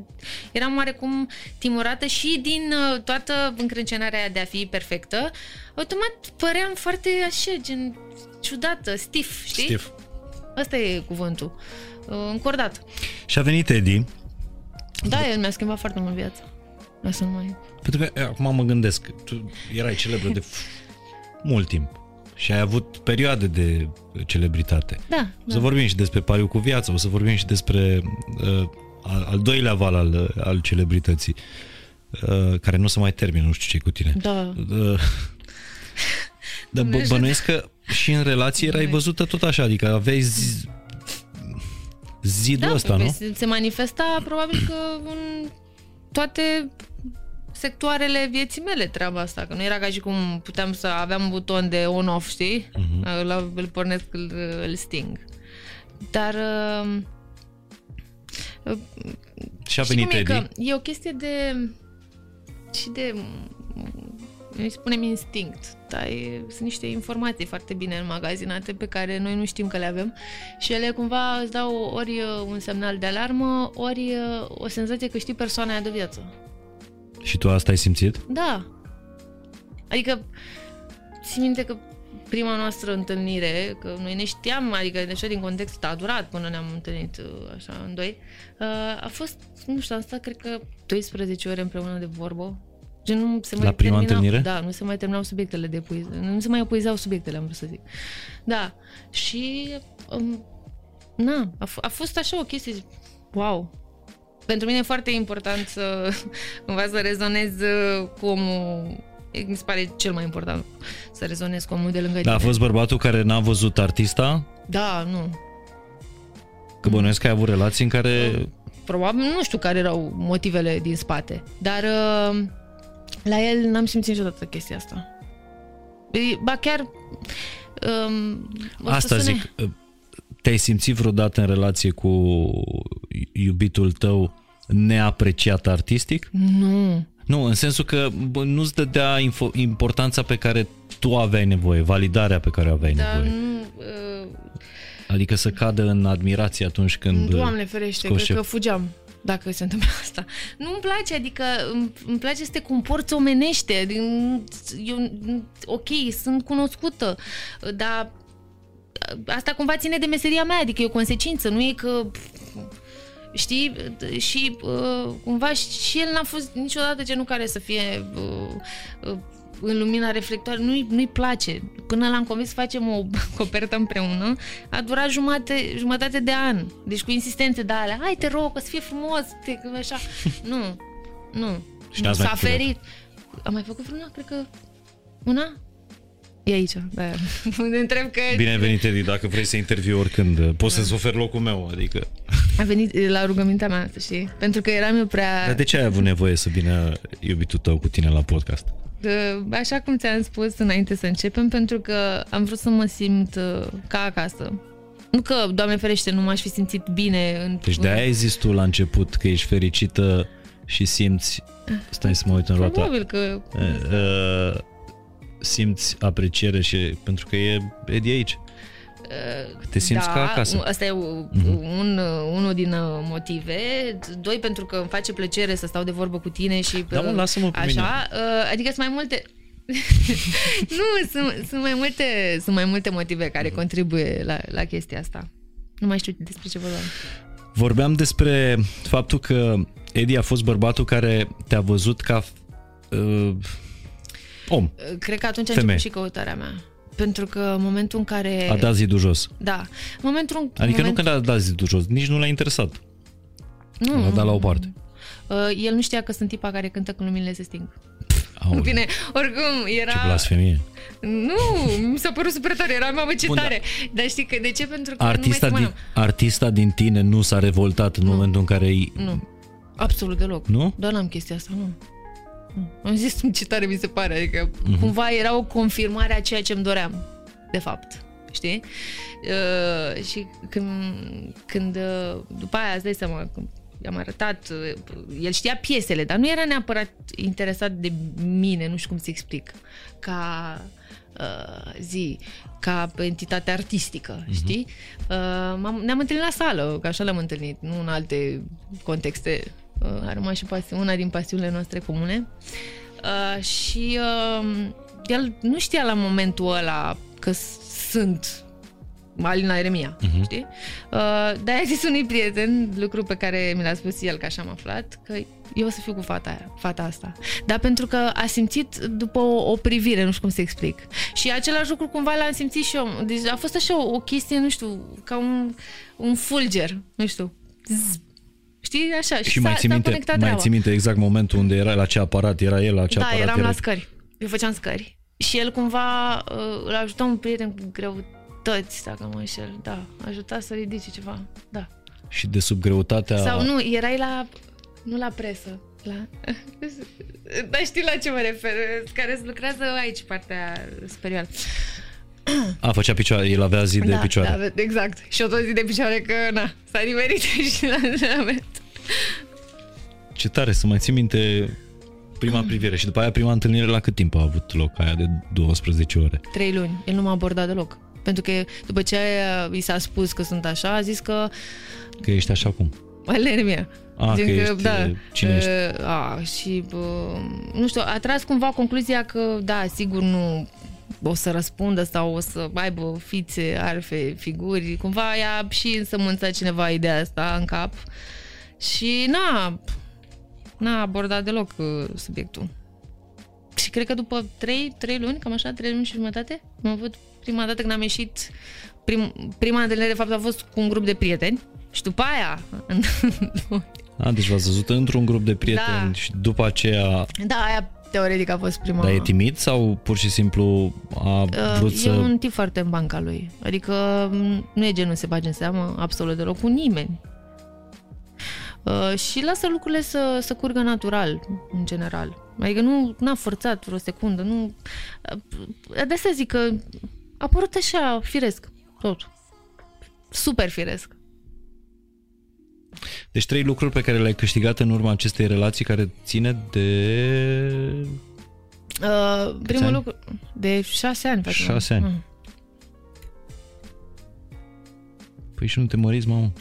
eram oarecum timorată și din uh, toată încrâncenarea aia de a fi perfectă, automat păream foarte așa, gen ciudată, stif, știi? Stif. Asta e cuvântul. Uh, încordat. Și a venit Edi. Da, el mi-a schimbat foarte mult viața. Asta nu mai... Pentru că acum mă gândesc, tu erai celebră de mult timp și ai avut perioade de celebritate. Da. O să da. vorbim și despre pariu cu viața, o să vorbim și despre uh, al, al doilea val al, al celebrității, uh, care nu se mai termină, nu știu ce cu tine. Da. Uh, dar bă, bănuiesc că și în relație erai văzută tot așa, adică aveai zi, zidul da, ăsta, nu? Se manifesta probabil că în toate sectoarele vieții mele treaba asta, că nu era ca și cum puteam să aveam un buton de on-off, știi? Uh-huh. La, îl pornesc, îl, îl sting. Dar... Uh, și a venit Eddie? Că e o chestie de... și de noi spunem instinct, dar e, sunt niște informații foarte bine înmagazinate pe care noi nu știm că le avem și ele cumva îți dau ori uh, un semnal de alarmă, ori uh, o senzație că știi persoana aia de viață. Și tu asta ai simțit? Da. Adică, țin minte că prima noastră întâlnire, că noi ne știam, adică deja din context a durat până ne-am întâlnit uh, așa în doi, uh, a fost, nu știu, am stat cred că 12 ore împreună de vorbă. Gen, nu se mai La prima terminau, întâlnire? Da, nu se mai terminau subiectele de poezie, nu se mai epuizau subiectele, am vrut să zic. Da, și um, na, a, f- a fost așa o chestie, wow, pentru mine e foarte important să cumva să rezonez uh, cu omul mi se pare cel mai important să rezonez cu omul de lângă Da, a fost bărbatul care n-a văzut artista? Da, nu. Că bănuiesc că ai avut relații în care... Probabil, nu știu care erau motivele din spate, dar uh, La el n-am simțit niciodată chestia asta. E- Ba chiar... Um, o să Asta sune- zic, te-ai simțit vreodată în relație cu iubitul tău neapreciat artistic? Nu. Nu, în sensul că bă, nu-ți dădea info- importanța pe care tu aveai nevoie, validarea pe care o aveai Dar nevoie. nu... Uh, Adică să cadă în admirație atunci când... Doamne ferește, scoți cred ce- că fugeam dacă se întâmplă asta. Nu îmi place, adică îmi, îmi place să te comporți omenește. Din- Eu, ok, sunt cunoscută, dar asta cumva ține de meseria mea, adică e o consecință, nu e că știi, și uh, cumva și el n-a fost niciodată genul care să fie uh, uh, în lumina reflectoare, nu-i, nu-i place. Până l-am convins să facem o copertă împreună, a durat jumate, jumătate de an. Deci cu insistențe de alea, hai te rog, că să fie frumos, te, că așa. Nu, nu. Și nu n-ați s-a mai făcut ferit. Am mai făcut vreuna? Cred că una? E aici, da. Ne întreb că... Bine ai venit, Edi, dacă vrei să interviu oricând, poți să-ți oferi locul meu, adică... A venit la rugămintea mea, să știi? Pentru că eram eu prea... Dar de ce ai avut nevoie să vină iubitul tău cu tine la podcast? Uh, Așa cum ți-am spus înainte să începem, pentru că am vrut să mă simt uh, ca acasă. Nu că, Doamne ferește, nu m-aș fi simțit bine în... Deci de-aia ai zis tu la început că ești fericită și simți... Stai să mă uit în roata. Probabil că... Uh, uh, simți apreciere și pentru că e Edi aici. Te simți da, ca acasă. Mhm. Asta e un, un, unul din uh, motive. Doi, pentru că îmi face plăcere să stau de vorbă cu tine și... Da, mă, uh, lasă-mă pe Așa, mine. uh, adică sunt mai multe... nu, sunt, sunt, mai multe, sunt mai multe motive care Mhm. contribuie la, la chestia asta. Nu mai știu despre ce vorbeam. Vorbeam despre faptul că Edi a fost bărbatul care te-a văzut ca uh, om. Uh, Cred că atunci a Femeie. început și căutarea mea. Pentru că în momentul în care... A dat zidul jos. Da. În momentul în Adică moment... nu când a dat zidul jos, nici nu l-a interesat. Nu, L-a dat la o parte. Uh, el nu știa că sunt tipa care cântă când luminile se sting. Aoleu, Bine, oricum, era... Ce blasfemie. Nu, mi s-a părut super tare, era mamă ce Bun, da. tare. Dar știi că de ce? Pentru că Artista nu mai din, semănăm. artista din tine nu s-a revoltat în momentul în care îi... Nu, absolut deloc. Nu? Doar n-am chestia asta, nu. Nu. Am zis ce tare mi se pare, adică Mhm. uh-huh. cumva era o confirmare a ceea ce îmi doream, de fapt. Știi? Uh, și când, când uh, după aia îți dai seama, când i-am arătat, uh, el știa piesele, dar nu era neapărat interesat de mine, nu știu cum să explic, ca uh, zi, ca entitate artistică, uh-huh. știi? Uh, m-am, ne-am întâlnit la sală, că așa l-am întâlnit, nu în alte contexte. Uh, a rămas și pasi- una din pasiunile noastre comune. Uh, și uh, el nu știa la momentul ăla că s- sunt Alina Eremia, uh-huh. știi? Uh, dar a zis unui prieten, lucru pe care mi l-a spus el, că așa am aflat, că eu o să fiu cu fata aia, fata asta. Dar pentru că a simțit după o, o privire, nu știu cum să explic. Și același lucru cumva l-am simțit și eu. Deci a fost așa o, o chestie, nu știu, ca un, un fulger, nu știu. Zzz. Știi, așa. Și s-a- mai ții, s-a minte, conectat mai treaba. ții minte exact momentul unde era la ce aparat era el, la ce Da, aparat eram era... la scări. Eu făceam scări. Și el cumva uh, îl ajuta un prieten cu greutăți, dacă nu mă înșel. Da, ajuta să ridice ceva. Da. Și de sub greutatea... Sau nu, erai la... Nu la presă. La... Dar știi la ce mă refer? Care se lucrează aici, partea superioară. A, făcea picioare, el avea zi de da, picioare. Da, exact. Și o tot zi de picioare că, na, s-a nimerit și la antrenament. Ce tare, să mai ții minte prima privire și după aia prima întâlnire la cât timp a avut loc aia de 12 ore? Trei luni. El nu m-a abordat deloc. Pentru că după ce uh, i s-a spus că sunt așa, a zis că Că ești așa cum? Alermia. A, că ești, cine ești? uh, A, și, uh, nu știu, a tras cumva concluzia că, da, sigur nu o să răspundă sau o să aibă fițe, arfe, figuri. Cumva i-a și însămânțat cineva ideea asta în cap. Și n-a, n-a abordat deloc uh, subiectul. Și cred că după 3, 3 luni, cam așa, 3 luni și jumătate, am avut prima dată când am ieșit, prim, prima întâlnire de fapt a fost cu un grup de prieteni și după aia A, deci v-ați văzut într-un grup de prieteni Da. și după aceea... Da, aia teoretic a fost prima... Dar e timid sau pur și simplu a vrut Uh, să... E un tip foarte în banca lui. Adică m, nu e genul să se bage în seamă absolut deloc cu nimeni. Uh, Uh, și lasă lucrurile să, să curgă natural, în general. Adică nu n-a forțat vreo secundă, nu... Uh, de asta zic că a apărut așa, firesc, tot. Super firesc. Deci trei lucruri pe care le-ai câștigat în urma acestei relații care ține de... Uh, primul ani? lucru, de șase ani. Fatima. Șase ani. Mm. Păi și nu te măriți, mamă.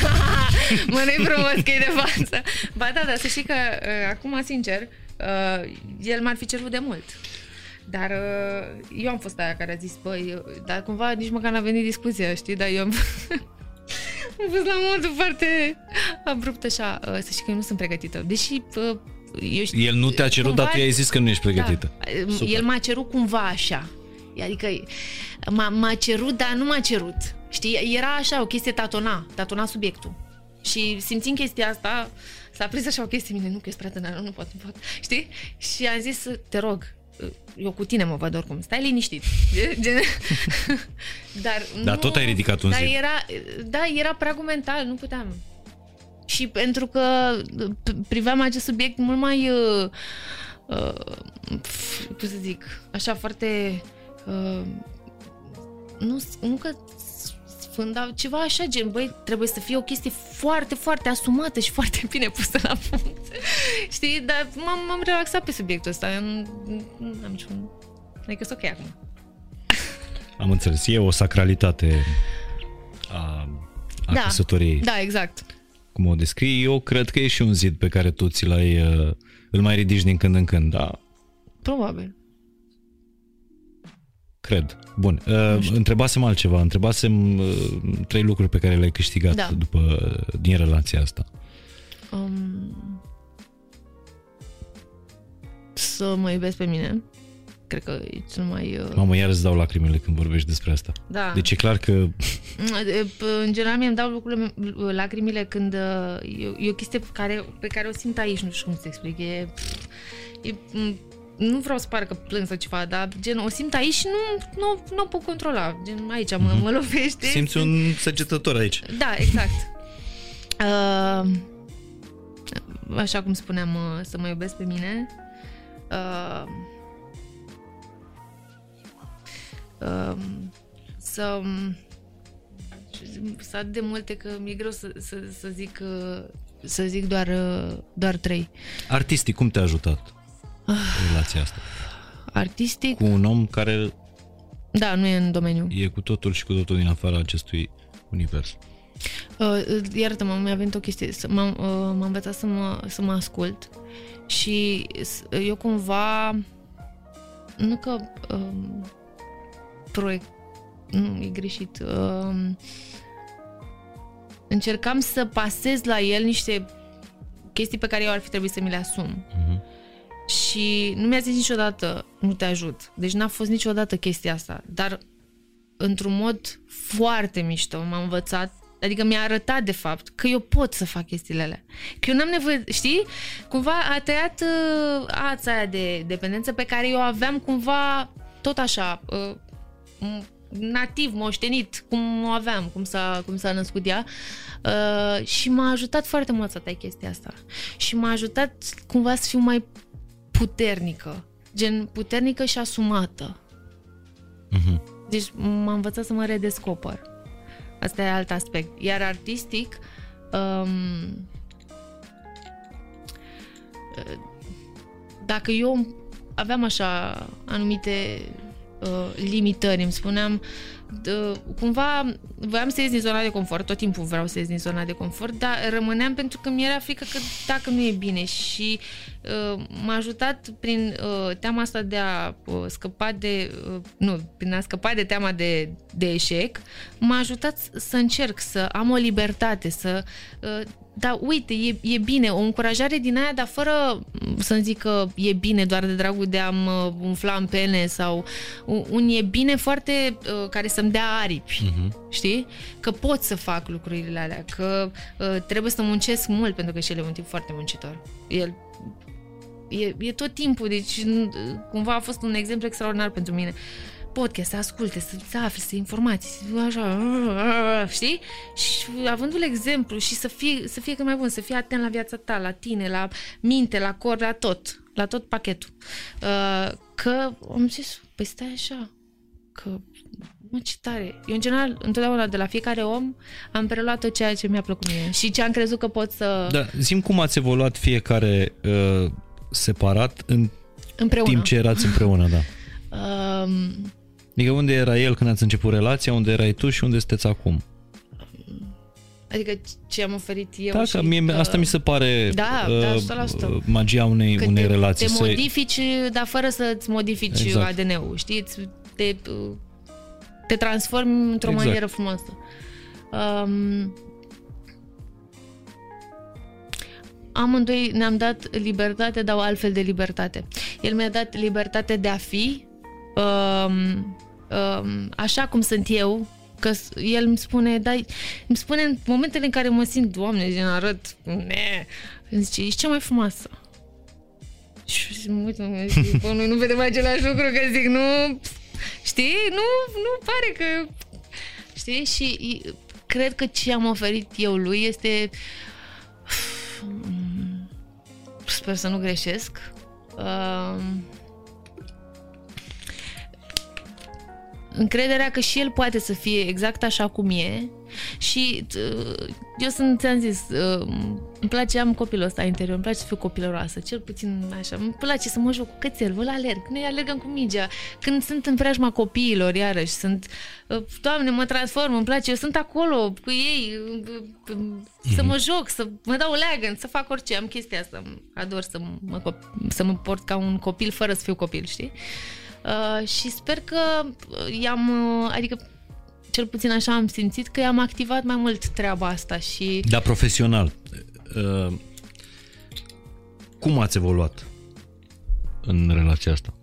Mă, nu-i frumos că e de față. Ba da, dar să știi că, uh, acum, sincer, uh, el m-ar fi cerut de mult. Dar uh, eu am fost aia care a zis, băi, uh, dar cumva nici măcar n-a venit discuția, știi? Dar eu am, am fost la modul foarte abrupt așa. Uh, să știi că eu nu sunt pregătită. Deși uh, eu știu, El nu te-a cerut, cumva- dar tu i-ai zis că nu ești pregătită. Da. Super. El m-a cerut cumva așa. Adică m-a, m-a cerut, dar nu m-a cerut. Știi? Era așa, o chestie tatona, tatona subiectul. Și simțind chestia asta, s-a prins așa o chestie în mine, nu că ești prea tânără, nu pot, nu pot. Știi? Și am zis, te rog, eu cu tine mă văd oricum, stai liniștit. Gen... dar Dar nu, tot ai ridicat un dar zid. Era, da, era pragul mental, nu puteam. Și pentru că p- priveam acest subiect mult mai uh, uh, pf, cum să zic, așa foarte uh, nu, nu că sfânt, dar ceva așa gen, băi, trebuie să fie o chestie foarte, foarte asumată și foarte bine pusă la punct. Știi? Dar m-am, m-am relaxat pe subiectul ăsta. Eu Nu, nu am niciun... Adică sunt ok acum. Am înțeles. E o sacralitate a, a Da. căsătoriei. Da, exact. Cum o descrii, eu cred că e și un zid pe care tu ți l-ai, uh, îl mai ridici din când în când, da? Probabil. Cred. Bun. Uh, întrebasem altceva. Întrebasem uh, trei lucruri pe care le-ai câștigat Da. după, din relația asta. Um, să mă iubesc pe mine. Cred că e cel mai... Uh, Mamă, iar îți dau lacrimile când vorbești despre asta. da. Deci e clar că E, p- În general, mie îmi dau lucrurile, lacrimile când uh, e, e o chestie pe care, pe care o simt aici, nu știu cum să explic. E, e, m- nu vreau să pară că plâng sau ceva, dar gen, o simt aici și nu, nu, nu o pot controla. Gen, aici mă, mă lovește. simți un săgetător aici. Da, exact. Uh, așa cum spuneam, uh, să mă iubesc pe mine. Uh, uh, să să atât de multe că mi-e greu să, să, să zic uh, să zic doar, uh, doar trei. Artistic, cum te-a ajutat relația asta? Artistic, Cu un om care da, nu e în domeniu. e cu totul și cu totul din afara acestui univers. Uh, iartă-mă, mi-a venit o chestie. Să, m-am, uh, m-am învățat să mă, să mă ascult și s- eu cumva nu că um, proiect nu, e greșit. Um, încercam să pasez la el niște chestii pe care eu ar fi trebuit să mi le asum. Mhm. Și nu mi-a zis niciodată, nu te ajut. Deci n-a fost niciodată chestia asta. Dar într-un mod foarte mișto m-am învățat Adică mi-a arătat, de fapt, că eu pot să fac chestiile alea. Că eu n-am nevoie, știi? Cumva a tăiat uh, ața aia de dependență pe care eu aveam cumva tot așa, uh, m- nativ, moștenit, cum o aveam, cum s-a, cum s-a născut ea. Uh, și m-a ajutat foarte mult să tai chestia asta. Și m-a ajutat cumva să fiu mai puternică. Gen puternică și asumată. Mhm. Deci m-a învățat să mă redescoper. Asta e alt aspect. Iar artistic, um, dacă eu aveam așa anumite uh, limitări, îmi spuneam, d- cumva voiam să ies din zona de confort, tot timpul vreau să ies din zona de confort, dar rămâneam pentru că mi-era frică că dacă nu e bine și uh, m-a ajutat prin uh, teama asta de a uh, scăpa de, uh, nu, prin a scăpa de teama de, de eșec, m-a ajutat să încerc, să am o libertate, să uh, da, uite, e, e bine, o încurajare din aia, dar fără m, să-mi zic că e bine doar de dragul de a mă umfla în pene sau un, un e bine foarte uh, care să-mi dea aripi, Mhm. știi? Că pot să fac lucrurile alea, că uh, trebuie să muncesc mult pentru că și el e un tip foarte muncitor. El e, e tot timpul, deci n- cumva a fost un exemplu extraordinar pentru mine. podcast, să asculte, să afle, să informații, așa, știi? Și avându-l exemplu și să fie, să fie cât mai bun, să fie atent la viața ta, la tine, la minte, la cor, la tot, la tot pachetul. Uh, că am zis, păi stai așa, că mă, ce tare. Eu, în general, întotdeauna, de la fiecare om, am preluat tot ceea ce mi-a plăcut mie și ce am crezut că pot să... Da, zim cum ați evoluat fiecare uh, separat în împreună. timp ce erați împreună, da. Um, Adică unde era el când ați început relația, unde erai tu și unde sunteți acum? adică ce am oferit eu Da, și că mie, că- asta mi se pare Da, uh, da, 100%. uh, magia unei, că unei te, relații. Te să- modifici, dar fără să-ți modifici Exact. ADN-ul, știți? Îți- Te, te transformi într-o Exact. manieră frumoasă. Um, amândoi ne-am dat libertate, dar o altfel de libertate. El mi-a dat libertate de a fi um, um, așa cum sunt eu, că s- el îmi spune, da, îmi spune în momentele în care mă simt, Doamne, gen arăt, ne, îmi zice, ești cea mai frumoasă. Și mă uit, mă zic, bă, noi nu vedem același lucru, că zic, nu, știi, nu, nu pare că, știi, și i- cred că ce am oferit eu lui este, sper să nu greșesc, um, încrederea că și el poate să fie exact așa cum e și uh, eu sunt, ți-am zis, uh, îmi place, am copilul ăsta interior, îmi place să fiu copilăroasă, cel puțin așa, îmi place să mă joc cu cățel, vă alerg, noi alergăm cu mingea, când sunt în preajma copiilor, iarăși, sunt, uh, doamne, mă transform, îmi place, eu sunt acolo cu ei, uh, uh, să mă joc, să mă dau leagăn, să fac orice, am chestia asta, ador să mă, cop- să mă port ca un copil fără să fiu copil, știi? Uh, și sper că uh, i-am, uh, adică cel puțin așa am simțit că i-am activat mai mult treaba asta și Da, profesional. Uh, cum ați evoluat în relația asta?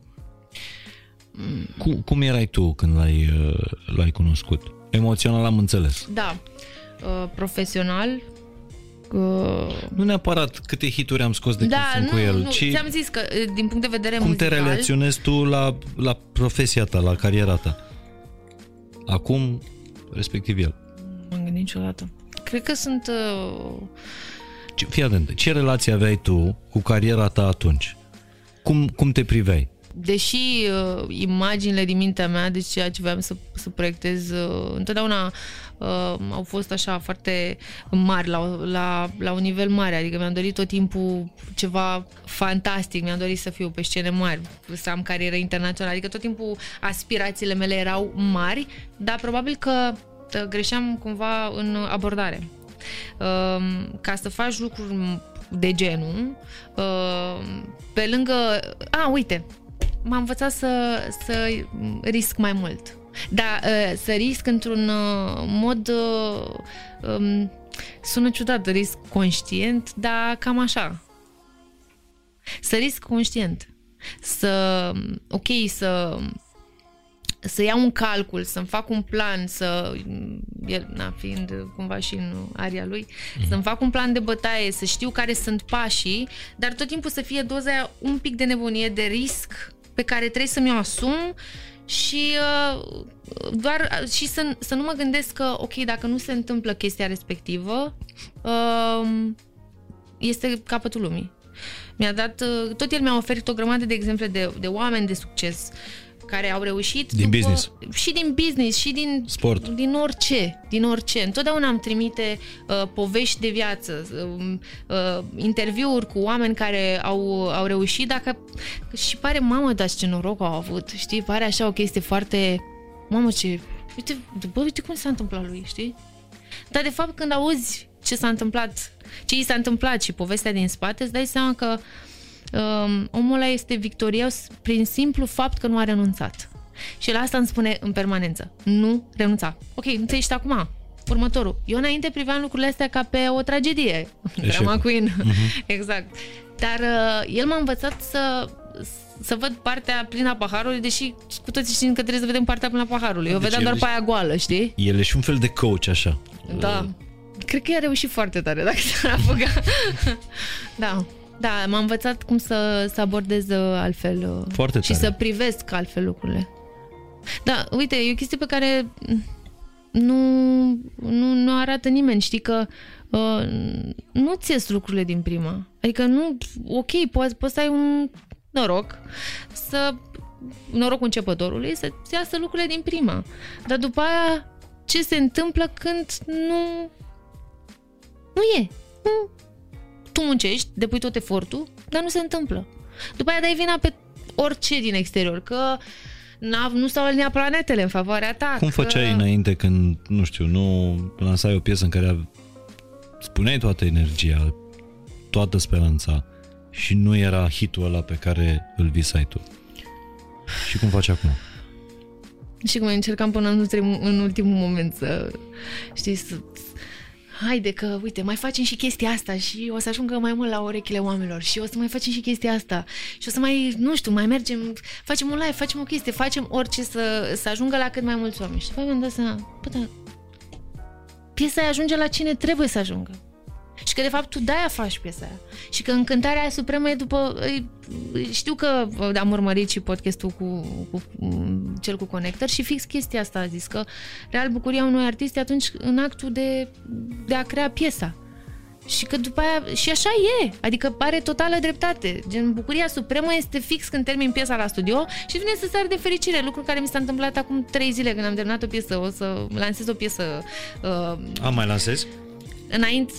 Cum, cum erai tu când l-ai, uh, l-ai cunoscut? Emoțional am înțeles. da, uh, profesional uh, Nu neapărat câte hituri am scos de da, când sunt nu, cu el, nu, ci ți-am zis că uh, din punct de vedere cum te muzical, relaționezi tu la, la profesia ta, la cariera ta. Acum, respectiv el. M-am gândit niciodată. Cred că sunt uh, Ce- Fii atent, ce relație aveai tu cu cariera ta atunci? Cum, cum te priveai? Deși uh, imaginile din mintea mea, deci ceea ce voiam să, să proiectez, uh, întotdeauna uh, au fost așa foarte mari, la, la, la un nivel mare, adică mi-am dorit tot timpul ceva fantastic, mi-am dorit să fiu pe scene mari, să am carieră internațională, adică tot timpul aspirațiile mele erau mari, dar probabil că uh, greșeam cumva în abordare. Uh, ca să faci lucruri de genul, uh, pe lângă... A, uite, m-a învățat să, să risc mai mult. Da, uh, să risc într-un uh, mod uh, um, sună ciudat, risc conștient, dar cam așa. Să risc conștient. Să, ok, să să iau un calcul, să-mi fac un plan, să, el, na, fiind cumva și în aria lui, mm-hmm. să-mi fac un plan de bătaie, să știu care sunt pașii, dar tot timpul să fie doza aia un pic de nebunie, de risc pe care trebuie să mi-o asum și uh, doar și să, să nu mă gândesc că, ok, dacă nu se întâmplă chestia respectivă, uh, este capătul lumii. Mi-a dat, uh, tot el mi-a oferit o grămadă de exemple de, de oameni de succes care au reușit Din business. și din business și din Sport. din orice, din orice. Întotdeauna am trimite uh, povești de viață, uh, uh, interviuri cu oameni care au, au reușit, dacă și pare, mamă, dar ce noroc au avut, știi? Pare așa o chestie foarte, mamă, ce, uite, bă, uite cum s-a întâmplat lui, știi? Dar de fapt când auzi ce s-a întâmplat, ce i s-a întâmplat și povestea din spate, îți dai seama că um, omul ăla este victorios prin simplu fapt că nu a renunțat. Și la asta îmi spune în permanență, nu renunța. Ok, nu ești acum, următorul. Eu înainte priveam lucrurile astea ca pe o tragedie. Drama queen. Uh-huh. exact. Dar uh, el m-a învățat să să văd partea plină a paharului, deși cu toții știm că trebuie să vedem partea plină a paharului. Eu Deci vedeam el doar ești- pe aia goală, știi? El e și un fel de coach, așa. Da. Cred că i-a reușit foarte tare dacă s-ar apuca. da. Da, m-a învățat cum să, să abordez uh, altfel uh, Foarte și tare. să privesc altfel lucrurile. Da, uite, e o chestie pe care nu, nu, nu arată nimeni. Știi că uh, nu ți ies lucrurile din prima. Adică nu, ok, poți, poți să ai un noroc să norocul începătorului să-ți iasă lucrurile din prima. Dar după aia ce se întâmplă când nu nu e. Nu. Tu muncești, depui tot efortul, dar nu se întâmplă. După aia dai vina pe orice din exterior, că nu s-au aliniat planetele în favoarea ta. Cum că... făceai înainte când, nu știu, nu lansai o piesă în care spuneai toată energia, toată speranța și nu era hitul ăla pe care îl visai tu? Și cum faci acum? Și cum încercam până în ultimul, în ultimul moment să, știi, să, haide că, uite, mai facem și chestia asta și o să ajungă mai mult la urechile oamenilor și o să mai facem și chestia asta și o să mai, nu știu, mai mergem, facem un live, facem o chestie, facem orice să, să ajungă la cât mai mulți oameni. Și după mi-am dat seama, bă, dar piesa aia ajunge la cine trebuie să ajungă. Și că de fapt tu de-aia faci piesa aia. Și că încântarea aia supremă e după... Știu că am urmărit și podcastul cu, cu cel cu Connector și fix chestia asta a zis, că real bucuria unui artist e atunci în actul de, de a crea piesa. Și că după aia, și așa e, adică pare totală dreptate. Gen, bucuria supremă este fix când termin piesa la studio și vine să sar de fericire, lucru care mi s-a întâmplat acum trei zile când am terminat o piesă, o să lansez o piesă. Uh, Am mai lansezi? Înainte,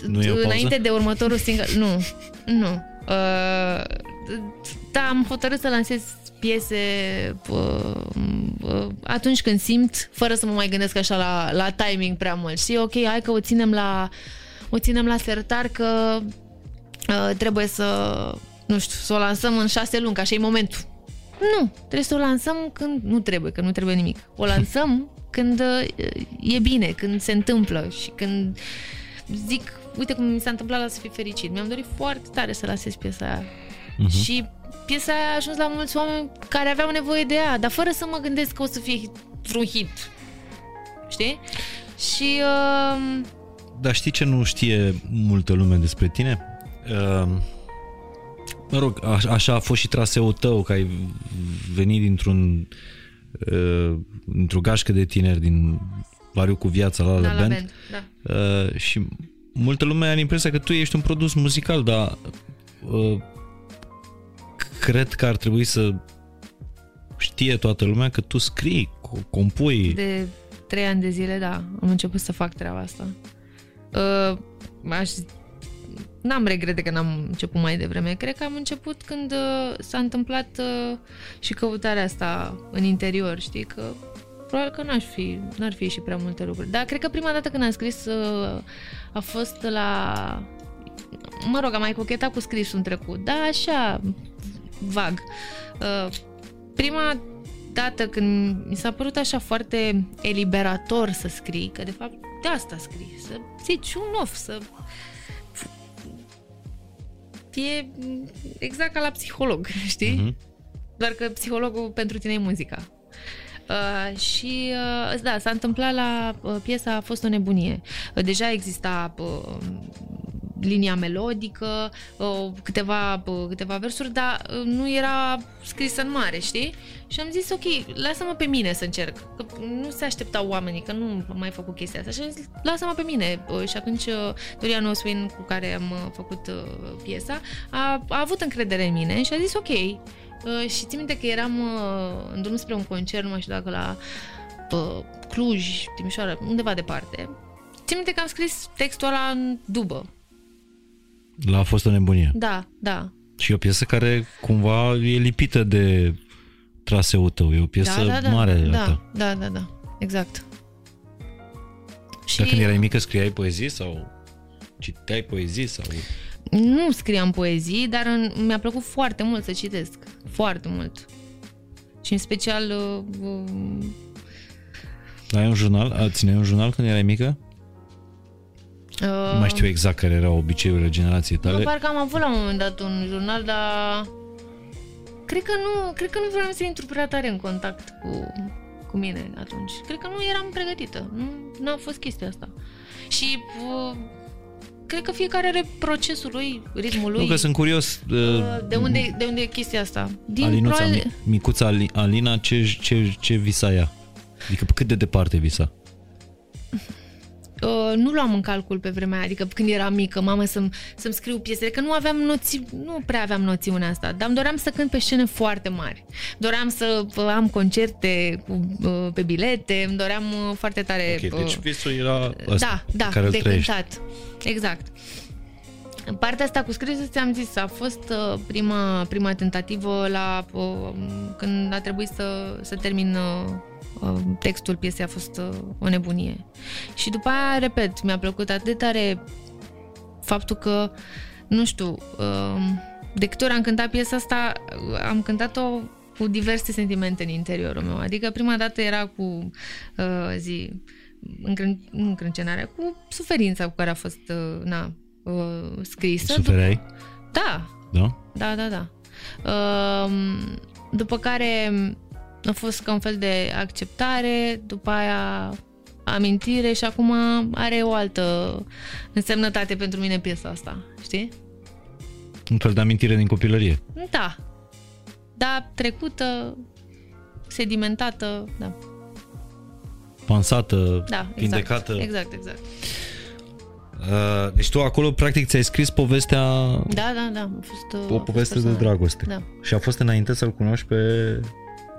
înainte de următorul single, nu, nu. Uh, da, am hotărât să lansez piese uh, uh, atunci când simt, fără să mă mai gândesc așa la, la timing prea mult. Și ok, hai că o ținem la o ținem la sertar că uh, trebuie să, nu știu, să o lansăm în șase luni, că așa e momentul. Nu, trebuie să o lansăm când nu trebuie, că nu trebuie nimic. O lansăm când uh, e bine, când se întâmplă și când zic, uite cum mi s-a întâmplat la Să fii fericit. Mi-am dorit foarte tare să lasez piesa aia. Uh-huh. Și piesa aia a ajuns la mulți oameni care aveau nevoie de ea, dar fără să mă gândesc că o să fie vreun hit. Știi? Și... Uh, dar știi ce nu știe multă lume despre tine? Uh, mă rog, aș, așa a fost și traseul tău, că ai venit dintr-un uh, într-o gașcă de tineri din Variu cu viața la, la, la band, band da. uh, și multă lume are impresia că tu ești un produs muzical, dar uh, cred că ar trebui să știe toată lumea că tu scrii, compui. De trei ani de zile, da, am început să fac treaba asta. Uh, aș, n-am regrete că n-am început mai devreme. Cred că am început când uh, s-a întâmplat uh, și căutarea asta în interior, știi, că probabil că n-aș fi, n-ar fi și prea multe lucruri. Dar cred că prima dată când am scris uh, a fost la... Mă rog, am mai cochetat cu scrisul în trecut, da, așa, vag. Uh, prima dată când mi s-a părut așa foarte eliberator să scrii, că de fapt de asta scrii, să zici un of, să fie exact ca la psiholog, știi? Uh-huh. Doar că psihologul pentru tine e muzica. Uh, și uh, da, s-a întâmplat la uh, piesa A fost o nebunie. Uh, deja exista uh, linia melodică, uh, câteva, uh, câteva versuri, dar uh, nu era scrisă în mare, știi? Și am zis, ok, lasă-mă pe mine să încerc. Că nu se așteptau oamenii, că nu am mai făcut chestia asta. Și am zis, lasă-mă pe mine. Și atunci Dorian Oswin, cu care am făcut piesa, a, a avut încredere în mine și a zis, ok. Și țin minte că eram în drum spre un concert, nu mai știu dacă la Cluj, Timișoara, undeva departe. Țin minte că am scris textul ăla în dubă la A fost o nebunie. Da, da. Și o piesă care cumva e lipită de traseul tău. E o piesă da, da, da, mare da, ta. Da, da, da. Exact. Și... Dar când erai mică scriai poezii sau citeai poezii sau... Nu scriam poezii, dar în, mi-a plăcut foarte mult să citesc. Foarte mult. Și în special... Uh, uh... Ai un jurnal? Țineai un jurnal când erai mică? Uh, nu mai știu exact care erau obiceiurile generației tale. Nu, parcă am avut la un moment dat un jurnal, dar cred că nu, cred că nu vreau să intru prea tare în contact cu, cu mine atunci. Cred că nu eram pregătită. Nu, n-a fost chestia asta. Și uh, cred că fiecare are procesul lui, ritmul lui. Nu că sunt curios. Uh, de unde, de unde e chestia asta? Din Alinuța, probabil... micuța Alina, ce, ce, ce visa ea? Adică cât de departe visa? Uh, nu luam în calcul pe vremea aia, adică când eram mică, mamă, să-mi, să-mi scriu piesele, că nu aveam noții, nu prea aveam noțiunea asta, dar îmi doream să cânt pe scene foarte mari. Doream să am concerte cu, uh, pe bilete, îmi doream uh, foarte tare... Ok, deci visul era ăsta, Da, da, care de trăiești. cântat. Exact. În partea asta cu scrisul, ți-am zis, a fost prima, prima tentativă la când a trebuit să, să termin Uh, textul piesei a fost uh, o nebunie. Și după aia, repet, mi-a plăcut atât de tare faptul că, nu știu, uh, de câte ori am cântat piesa asta, am cântat-o cu diverse sentimente în interiorul meu. Adică prima dată era cu zi, încrân, încrâncenarea, cu suferința cu care a fost na, scrisă. Suferai? Da. Da? Da, da, da. După care a fost ca un fel de acceptare, după aia amintire și acum are o altă însemnătate pentru mine piesa asta, știi? Un fel de amintire din copilărie. Da. Da, trecută, sedimentată, da. Pansată, da, exact, vindecată. Exact, exact. Uh, deci tu acolo practic ți-ai scris povestea Da, da, da, a fost uh, o poveste de dragoste. Da. Și a fost înainte să-l cunoști pe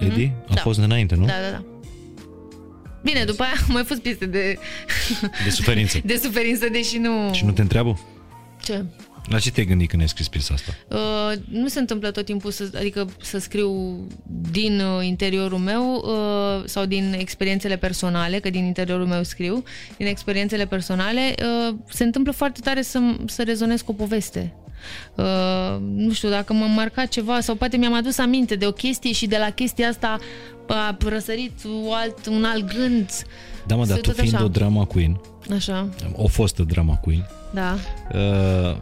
Edi? Mm-hmm. A da. fost înainte, nu? Da, da, da. Bine, după aia mai fost piste de... De suferință. de suferință, deși nu... Și nu te întreabă? Ce? La ce te-ai gândit când ai scris piesa asta? Uh, nu se întâmplă tot timpul să, adică să scriu din uh, interiorul meu uh, sau din experiențele personale, că din interiorul meu scriu, din experiențele personale, uh, se întâmplă foarte tare să, să rezonez cu o poveste. Uh, nu știu, dacă m-a marcat ceva sau poate mi-am adus aminte de o chestie și de la chestia asta a răsărit un alt, un alt gând. Da, mă, dar tu fiind așa. o drama queen, așa. o fostă drama queen, da. Uh,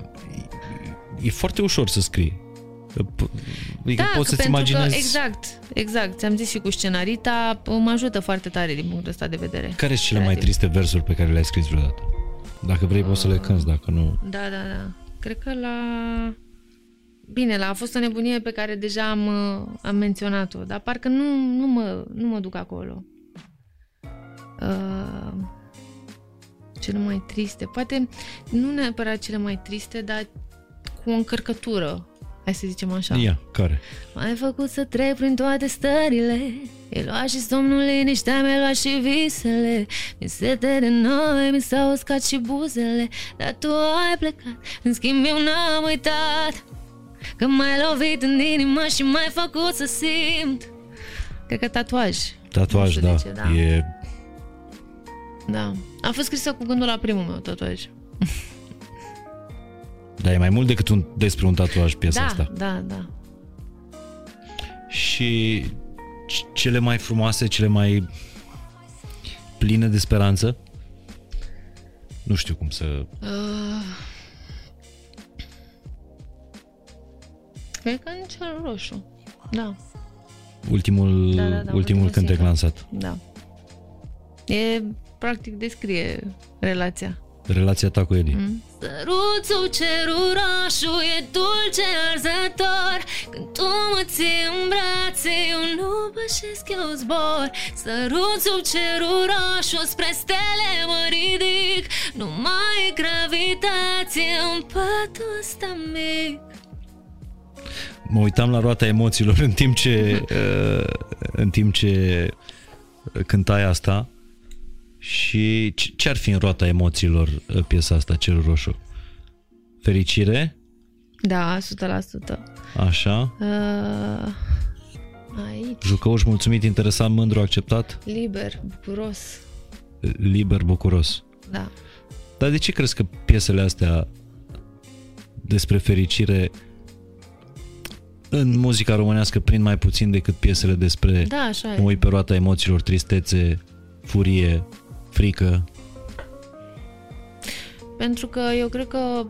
e foarte ușor să scrii. Adică da, poți să-ți imaginezi... Că, exact, exact. Ți-am zis și cu scenarita, mă ajută foarte tare din punctul ăsta de vedere. Care sunt cele mai triste versuri pe care le-ai scris vreodată? Dacă vrei, uh, poți să le cânti, dacă nu... Da, da, da. Cred că la... Bine, la a fost o nebunie pe care deja am, am menționat-o, dar parcă nu, nu, mă, nu mă duc acolo. Uh, cele mai triste, poate nu neapărat cele mai triste, dar cu o încărcătură, hai să zicem așa. Ia, care? M-ai făcut să trec prin toate stările. E luat și somnul liniștea, mi-a luat și visele. Mi sete de noi, mi s-au uscat și buzele. Dar tu ai plecat, în schimb eu n-am uitat Că m-ai lovit în inimă și m-ai făcut să simt. Cred că tatuaj. Tatuaj, da. Ce, da. E... Da, a fost scrisă cu gândul la primul meu tatuaj Dar e mai mult decât un, despre un tatuaj piesa da, asta Da, da Și cele mai frumoase, cele mai pline de speranță? Nu știu cum să... Uh, cred că în cel roșu. Da. Ultimul, da, da, da, ultimul cântec lansat. Da. E, practic, descrie relația. Relația ta cu Eddie. Mm. Săruțul cerurașu e dulce arzător. Când tu mă ții în brațe, eu nu pășesc, eu zbor. Săruțul cerurașu spre stele mă ridic. Nu mai e gravitație în patul ăsta mic. Mă uitam la roata emoțiilor în timp ce, uh, în timp ce cântai asta și ce ar fi în roata emoțiilor uh, piesa asta, Cerul Roșu? Fericire? Da, 100%. Așa. Uh, aici. Jucăuș mulțumit, interesant, mândru, acceptat? Liber, bucuros. Liber, bucuros. Da. Dar de ce crezi că piesele astea despre fericire în muzica românească prind mai puțin decât piesele despre da, așa mă uit pe roata emoțiilor, tristețe, furie, frică? Pentru că eu cred că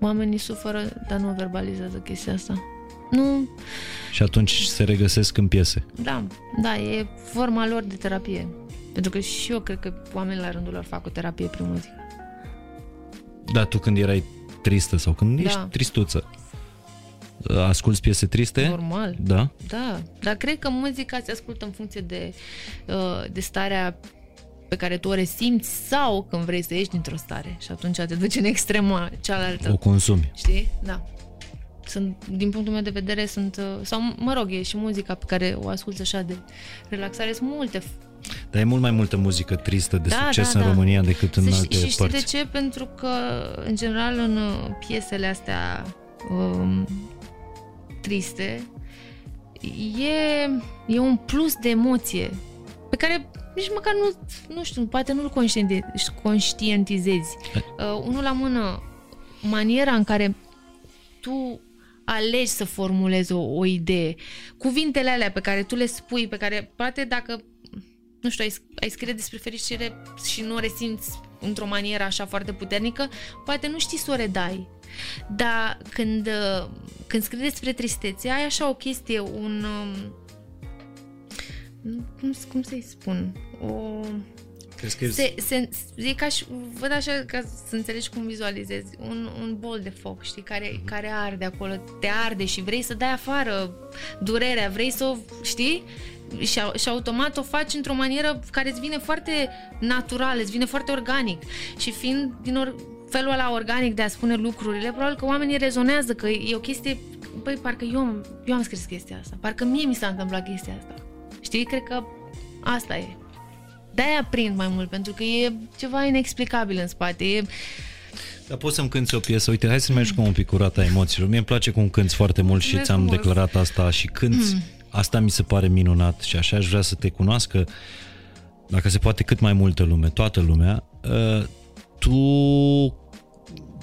oamenii suferă, dar nu verbalizează chestia asta. Nu. Și atunci se regăsesc în piese. Da, da, e forma lor de terapie. Pentru că și eu cred că oamenii la rândul lor fac o terapie prin muzică. Da, tu când erai tristă sau când Da. ești tristuță, asculți piese triste? Normal. Da? Da, dar cred că muzica se ascultă în funcție de, uh, de starea pe care tu o resimți sau când vrei să ieși dintr-o stare și atunci te duci în extrema cealaltă. O consumi. Știi? Da. Sunt, din punctul meu de vedere, sunt, uh, sau mă rog, e și muzica pe care o ascult așa de relaxare. Sunt multe. Dar e mult mai multă muzică tristă de Da, succes da, în da. România decât în și, alte și știi părți. de ce? Pentru că, în general, în uh, piesele astea um, triste, e, e un plus de emoție pe care nici măcar nu, nu știu, poate nu-l conștienti- conștientizezi. Uh, unul la mână, maniera în care tu alegi să formulezi o, o idee, cuvintele alea pe care tu le spui, pe care poate dacă nu știu, ai, ai scrie despre fericire și nu o resimți într-o manieră așa foarte puternică, poate nu știi să o redai. Dar când, uh, când scrii despre tristețe, ai așa o chestie, un... um, Cum, cum să-i spun? O... Crezi că Se, se, e ca și, văd așa ca să înțelegi cum vizualizezi, un, un bol de foc, știi, care, care arde acolo, te arde și vrei să dai afară durerea, vrei să o, știi? Și, au- și automat o faci într-o manieră care îți vine foarte natural, îți vine foarte organic. Și fiind din or, felul ăla organic de a spune lucrurile, probabil că oamenii rezonează că e o chestie, băi, parcă eu, am- eu am scris chestia asta, parcă mie mi s-a întâmplat chestia asta. Știi? Cred că asta e. De-aia prind mai mult, pentru că e ceva inexplicabil în spate. E... Dar poți să-mi cânti o piesă? Uite, hai să mergi cu un pic cu rata emoțiilor. Mie îmi place cum cânti foarte mult și Mulțumesc ți-am frumos. declarat asta și cânti. Asta mi se pare minunat și așa aș vrea să te cunoască, dacă se poate, cât mai multă lume, toată lumea. Uh, Tu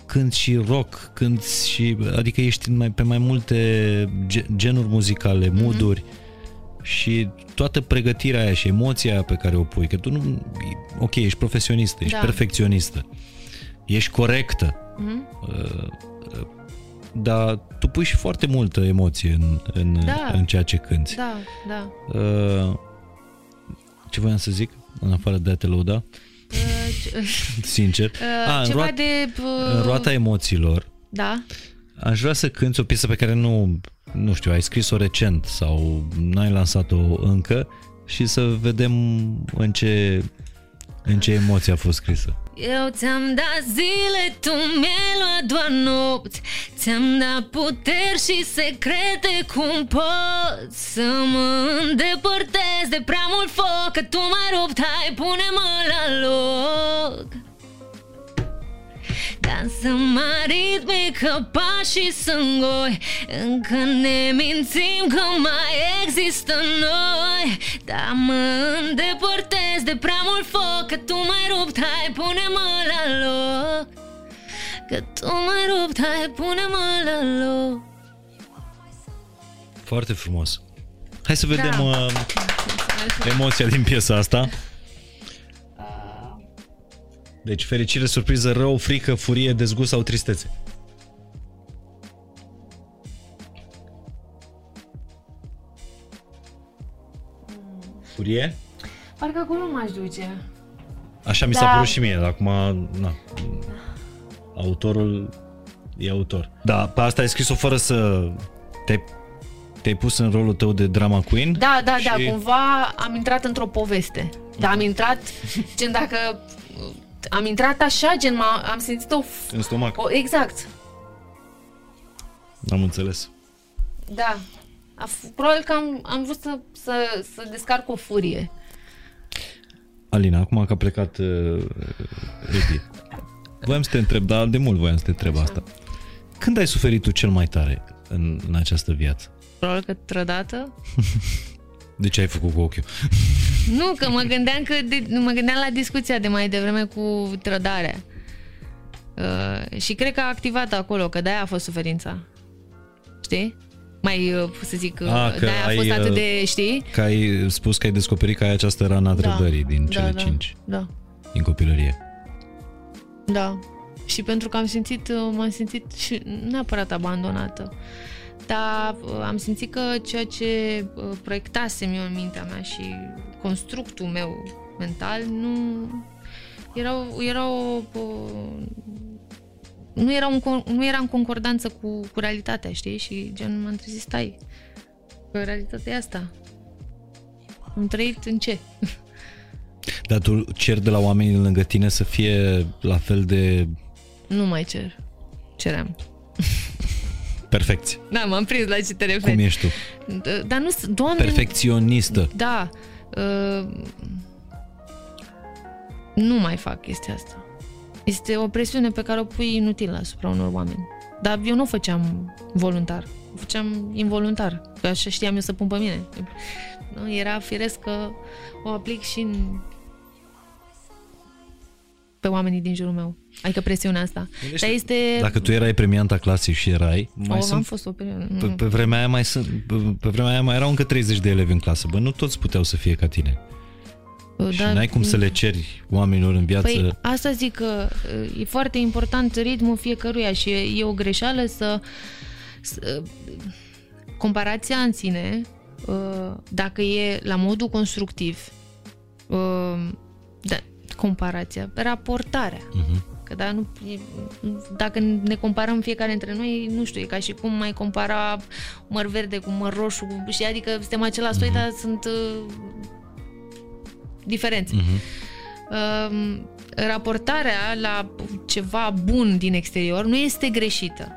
cânti și rock, cânti și... Adică ești în mai, pe mai multe ge- genuri muzicale, mooduri și toată pregătirea aia și emoția aia pe care o pui, că tu nu... Ok, ești profesionistă, ești Da. perfecționistă, ești corectă, uh, dar tu pui și foarte multă emoție în, în, Da. în ceea ce cânti. Da, da. Uh, ce voiam să zic, în afară de a te lăuda, Uh, ce- sincer? uh, Ah, în, ceva roat, de... Uh, în roata emoțiilor, Da. Aș vrea să cânti o piesă pe care nu, nu știu, ai scris-o recent sau n-ai lansat-o încă și să vedem în ce, în ce emoție a fost scrisă. Eu ți-am dat zile, tu mi-ai luat doar nopți. Ți-am dat puteri și secrete Cum pot să mă îndepărtez de prea mult foc? Că tu m-ai rupt, hai pune-mă la loc Dansăm aritmică, pașii sunt goi Încă ne mințim că mai există noi Dar mă îndepărtez de prea mult foc Că tu m-ai rupt, hai pune-mă la loc Că tu m-ai rupt, hai pune-mă la loc Foarte frumos. Hai să vedem Da. uh, emoția din piesa asta. Deci fericire, surpriză, rău, frică, furie, dezgust sau tristețe. Furie? Parcă acolo nu m-aș duce Așa mi s-a Da. părut și mie, dar acum, na, autorul e autor. Da, pe asta ai scris-o fără să te te-ai pus în rolul tău de drama queen? Da, da, da, Și- cumva am intrat într-o poveste. Da, am intrat, gen dacă am intrat așa, gen m-a, am simțit o, f- În stomac. o exact. Am înțeles. Da. A f- probabil că am, am vrut să, să, să descarc o furie. Alina, acum că a plecat uh, Edi, voiam să te întreb, dar de mult voiam să te întreb asta. Când ai suferit tu cel mai tare în, în această viață? Probabil că trădată. De ce ai făcut cu ochiul? Nu, că mă gândeam că de, mă gândeam la discuția de mai devreme cu trădarea. Uh, și cred că a activat acolo, că de-aia a fost suferința. Știi? Mai, uh, să zic, uh, Ah, că de-aia a ai, fost atât uh, de, știi? Că ai spus că ai descoperit că ai această rană a trădării din da, cele da, cinci Da, din copilărie. da. Și pentru că am simțit, uh, m-am simțit și neapărat abandonată. Dar uh, am simțit că ceea ce uh, proiectasem eu în mintea mea și constructul meu mental nu... Era, o- era o, o nu era, un, con- nu era în concordanță cu, cu realitatea, știi? Și gen m-am trezit, stai, că realitatea e asta. Am trăit în ce? Dar tu cer de la oamenii lângă tine să fie la fel de Nu mai cer. Ceream. perfecți. Da, m-am prins la ce te Cum referi. ești tu? D- Dar nu, s- doamne... Perfecționistă. Da. Uh, nu mai fac chestia asta. Este o presiune pe care o pui inutil asupra unor oameni. Dar eu nu o făceam voluntar. O făceam involuntar. Că așa știam eu să pun pe mine. Nu? Era firesc că o aplic și în pe oamenii din jurul meu. Adică presiunea asta. Dar este... Dacă tu erai premianta clasei și erai, mai o, am sunt fost o perioadă. Pe, nu. pe vremea aia mai sunt, pe, pe vremea aia mai erau încă 30 de elevi în clasă. Bă, nu toți puteau să fie ca tine. și Dar- n-ai cum să le ceri oamenilor în viață. Păi asta zic că e foarte important ritmul fiecăruia și e, e o greșeală să, să comparația în sine uh, dacă e la modul constructiv uh, da, comparația, raportarea Mhm. Că da, nu, e- dacă ne comparăm fiecare dintre noi, nu știu, e ca și cum mai compara măr verde cu măr roșu, cu- și adică suntem același soi, dar sunt uh, diferențe. Mhm. Uh, raportarea la ceva bun din exterior nu este greșită.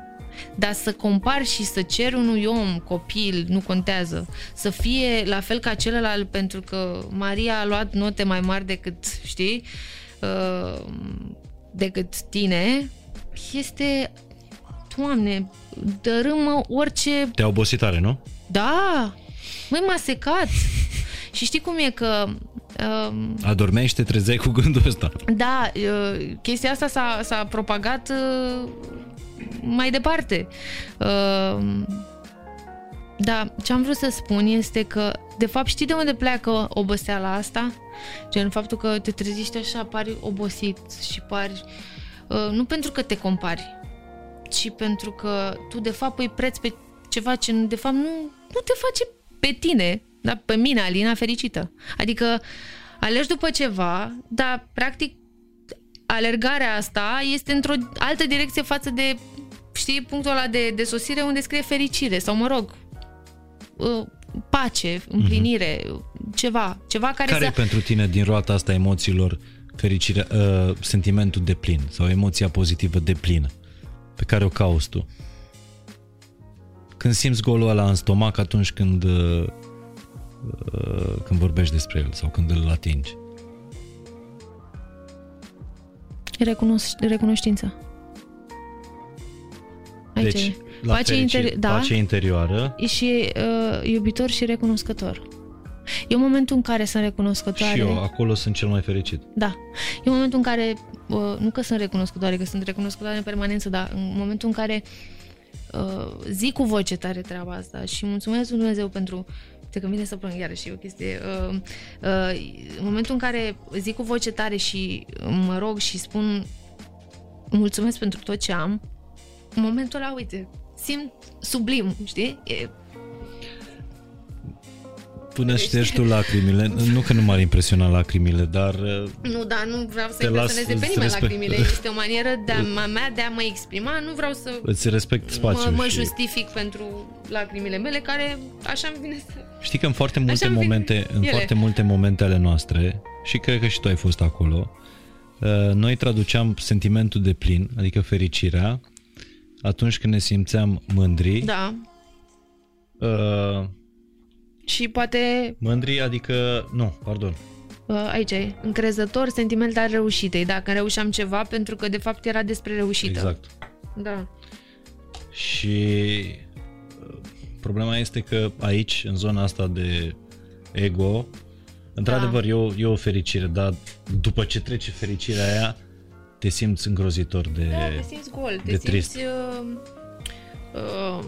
Dar să compari și să ceri unui om, copil, nu contează, să fie la fel ca celălalt pentru că Maria a luat note mai mari decât, știi, uh, decât tine, este, Doamne, dărâmă orice Te-a obosit tare, nu? da, măi, m-a secat. și știi cum e că... Uh, Adormeai și te trezeai cu gândul ăsta. da, uh, chestia asta s-a, s-a propagat uh, mai departe. Uh, da, ce am vrut să spun este că, de fapt, știi de unde pleacă oboseala asta? Gen, faptul că te trezești așa, pari obosit și pari... Uh, nu pentru că te compari, ci pentru că tu, de fapt, pui preț pe ceva ce, de fapt, nu, nu te face pe tine, dar pe mine, Alina, fericită. Adică alergi după ceva, dar, practic, alergarea asta este într-o altă direcție față de, știi, punctul ăla de, de sosire unde scrie fericire sau, mă rog, uh, pace, împlinire, ceva, ceva care, Care e să... pentru tine din roata asta a emoțiilor fericirea, uh, sentimentul de plin sau emoția pozitivă de plină pe care o cauți tu? Când simți golul ăla în stomac atunci când uh, uh, când vorbești despre el sau când îl atingi. Recunos- recunoștință. Aici Deci, e. la pace, fericire, interi- da, pace interioară e și uh, iubitor și recunoscător. E momentul în care sunt recunoscătoare. și eu acolo sunt cel mai fericit. Da. E momentul în care, uh, nu că sunt recunoscătoare, că sunt recunoscătoare în permanență, dar în momentul în care uh, zic cu voce tare treaba asta și mulțumesc lui Dumnezeu pentru Uite că vine să plâng iarăși e o chestie. Uh, uh, în momentul în care zic cu voce tare și mă rog și spun mulțumesc pentru tot ce am, în momentul ăla, uite, simt sublim, știi? E, Până ștergi tu lacrimile, nu că nu m-ar impresiona lacrimile, dar uh, Nu, dar nu vreau să Te las impresioneze pe să nimeni respect. lacrimile. Este o manieră de a, mea de a mă exprima. Nu vreau să îți respect spațiul. mă, mă și... justific pentru lacrimile mele, care așa îmi vine să... Știi că în foarte multe Așa-mi vin momente, în ele. foarte multe momente ale noastre, și cred că și tu ai fost acolo, uh, noi traduceam sentimentul de plin, adică fericirea, atunci când ne simțeam mândri. Da. Uh, Și poate, mândri, adică, nu, pardon, uh, aici e, încrezător, sentiment al reușitei. Dacă reușeam ceva, pentru că de fapt era despre reușită. exact. Da. Și uh, problema este că aici, în zona asta de ego, într-adevăr e, o, e o fericire, dar după ce trece fericirea aia, te simți îngrozitor de... Da, te simți gol, te de simți... trist. Uh, uh,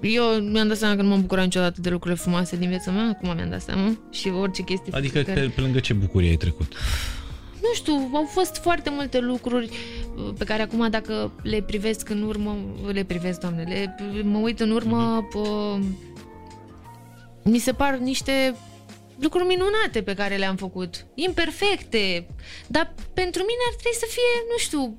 eu mi-am dat seama că nu m-am bucurat niciodată de lucrurile frumoase din viața mea, acum mi-am dat seama, și orice chestie Adică care... pe, pe lângă ce bucurie ai trecut. nu știu, au fost foarte multe lucruri uh, pe care acum dacă le privesc în urmă, le privesc, doamne, le, mă uit în urmă, pă, mi se par niște lucruri minunate pe care le-am făcut, imperfecte, dar pentru mine ar trebui să fie, nu știu,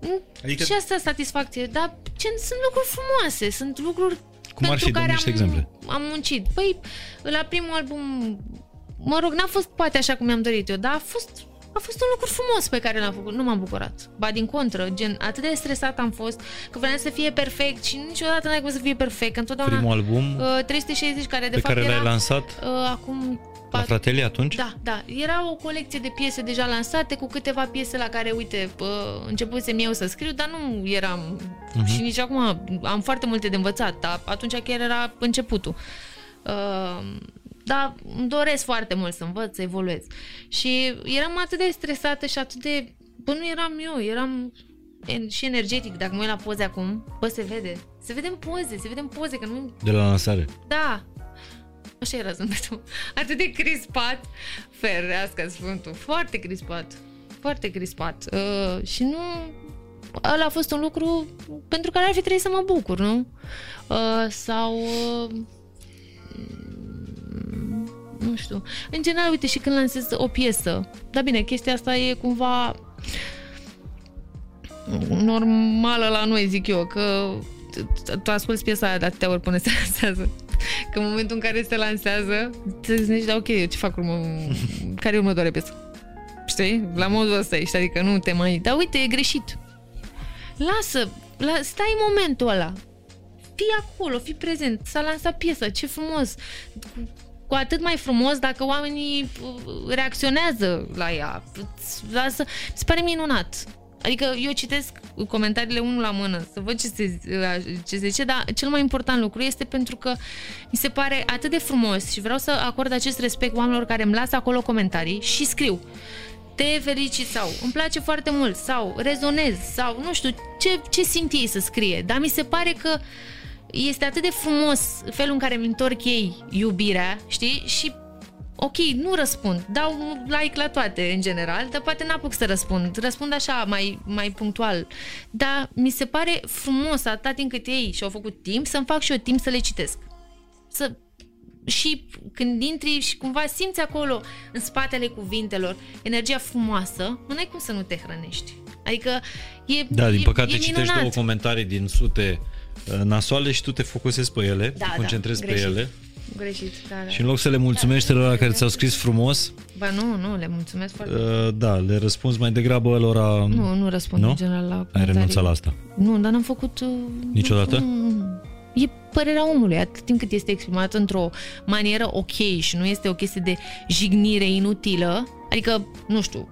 Adică... Adică- Și asta satisfacție, dar ce, sunt lucruri frumoase, sunt lucruri Cum ar pentru fi? Dă care niște am, exemple. am muncit. Păi, la primul album, mă rog, n-a fost poate așa cum mi-am dorit eu, dar a fost, a fost un lucru frumos pe care l-am făcut. Nu m-am bucurat. Ba din contră, gen, atât de stresat am fost că vreau să fie perfect și niciodată n-ai cum să fie perfect. Că întotdeauna Primul album uh, 360 care de pe fapt care era l-ai lansat uh, acum la pat- Fratelii atunci? da, da. Era o colecție de piese deja lansate cu câteva piese la care, uite, uh, începusem eu să scriu, dar nu eram... Mhm. Uh-huh. Și nici acum am foarte multe de învățat, dar atunci chiar era începutul. Uh, dar îmi doresc foarte mult să învăț, să evoluez. Și eram atât de stresată și atât de... Bă, nu eram eu, eram en- și energetic. Dacă mă uit la poze acum, bă, se vede. Se vede în poze, se vede în poze, că nu... De la lansare. Da. Așa era zâmbetul. Atât de crispat. Ferească Sfântul. Foarte crispat. Foarte crispat. Uh, și nu... Ăla a fost un lucru pentru care ar fi trebuit să mă bucur, nu? Uh, sau... Uh, nu știu. În general, uite, și când lansez o piesă. Dar bine, chestia asta e cumva normală la noi, zic eu, că t- tu asculti piesa aia de atâtea ori până se lansează. Că în momentul în care se lansează, te gândești, da, ok, eu ce fac urmă, care e următoarea piesă? Știi? La modul ăsta ești, adică nu te mai... Dar uite, e greșit. Lasă, la, stai în momentul ăla. Fii acolo, fii prezent. S-a lansat piesa, ce frumos. Cu, cu atât mai frumos dacă oamenii uh, reacționează la ea. Îți Lasă, mi se pare minunat. Adică eu citesc comentariile unul la mână să văd ce se, ce se zice, dar cel mai important lucru este pentru că mi se pare atât de frumos și vreau să acord acest respect oamenilor care îmi lasă acolo comentarii și scriu te felicit sau îmi place foarte mult sau rezonez sau nu știu ce, ce simt ei să scrie, dar mi se pare că este atât de frumos felul în care îmi întorc ei iubirea, știi? Și ok, nu răspund, dau un like la toate în general, dar poate n-apuc să răspund, răspund așa mai, mai punctual. Dar mi se pare frumos atât timp cât ei și-au făcut timp să-mi fac și eu timp să le citesc. Să și când intri și cumva simți acolo în spatele cuvintelor energia frumoasă, nu ai cum să nu te hrănești. Adică e Da, din e, păcate e citești minunat. două comentarii din sute uh, nasoale și tu te focusezi pe ele, Da, te concentrezi da, pe greșit. ele Greșit, da, da. și în loc să le mulțumești celor care ți-au scris frumos, Ba nu, nu, le mulțumesc foarte mult. uh, da, le răspunzi mai degrabă lor Nu, nu răspund Nu? în general la Ai comentarii. renunțat la asta. Nu, dar n-am făcut... uh, Niciodată? Nu, nu, nu. E părerea omului, atât timp cât este exprimată într-o manieră ok și nu este o chestie de jignire inutilă, adică, nu știu,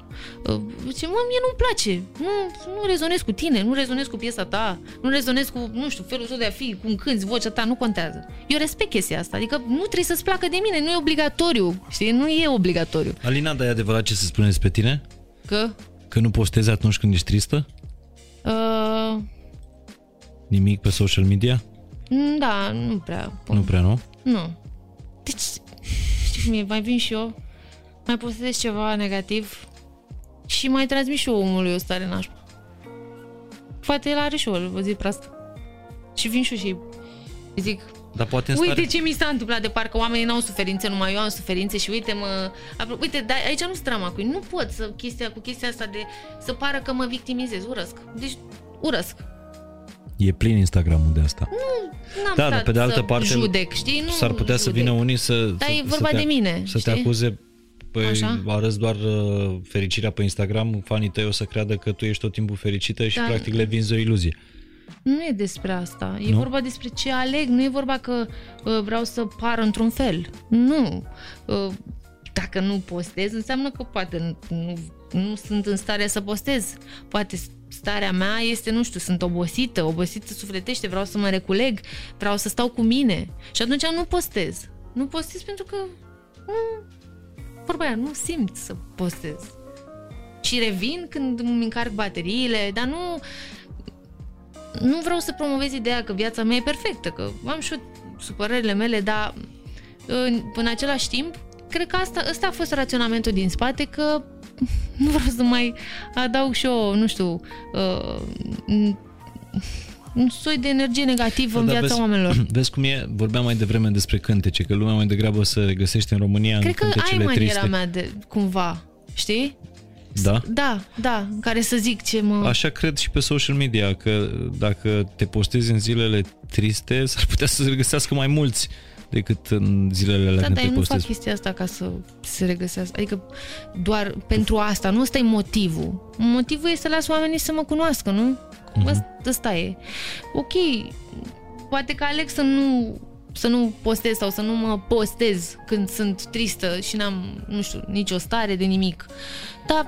uh, zice, mă, mie nu-mi place, nu, nu rezonez cu tine, nu rezonez cu piesa ta, nu rezonez cu, nu știu, felul tău de a fi, cum cânti, vocea ta, nu contează. Eu respect chestia asta, adică nu trebuie să-ți placă de mine, nu e obligatoriu, știi, nu e obligatoriu. Alina, dar e adevărat ce se spune despre tine? Că, Că nu postezi atunci când ești tristă? uh, Nimic pe social media? da, nu prea pun. Nu prea, nu? Nu. Deci, știi cum e, mai vin și eu, mai postez ceva negativ și mai transmit și eu omului o stare nașpa. Poate el are și o, o zi proastă. Și vin și eu și îi zic, Dar poate în uite stare... ce mi s-a întâmplat, de parcă oamenii n-au suferințe, numai eu am suferințe și uite mă... apro- Uite, dar aici nu-s drama cu Nu pot să chestia cu chestia asta de să pară că mă victimizez, urăsc. Deci, urăsc. E plin Instagramul de asta. N-am Da, stat dar pe de altă să parte judec, știi? Nu S-ar putea să judec. vină unii să... Dar să, e vorba să te, de mine, Să te știi? acuze Păi Așa? arăți doar uh, fericirea pe Instagram, fanii tăi o să creadă că tu ești tot timpul fericită și Da. practic le vinzi o iluzie. Nu e despre asta. E Nu? vorba despre ce aleg. Nu e vorba că uh, vreau să par într-un fel. Nu. Uh, dacă nu postez, înseamnă că poate nu, nu sunt în stare să postez. Poate starea mea este, nu știu, sunt obosită, obosită sufletește, vreau să mă reculeg, vreau să stau cu mine. Și atunci nu postez. Nu postez pentru că nu, vorba aia, nu simt să postez. Și revin când îmi încarc bateriile, dar nu nu vreau să promovez ideea că viața mea e perfectă, că am și eu supărările mele, dar în, în același timp, cred că asta, ăsta a fost raționamentul din spate, că nu vreau să mai adaug și eu, nu știu, uh, un soi de energie negativă în Dar viața vezi, oamenilor. Vezi cum e? Vorbeam mai devreme despre cântece, că lumea mai degrabă să găsește în România Cred în că ai cântecele maniera triste. mea de cumva, știi? Da? Da, da, în care să zic ce mă... Așa cred și pe social media, că dacă te postezi în zilele triste, s-ar putea să se regăsească mai mulți decât în zilele alea Da, când dar te eu nu fac postezi. chestia asta ca să se regăsească. Adică doar pentru asta, nu ăsta e motivul. Motivul e să las oamenii să mă cunoască, nu? Mhm. Mm-hmm. Ăsta e. Ok, poate că aleg să nu să nu postez sau să nu mă postez când sunt tristă și n-am, nu știu, nicio stare de nimic. Dar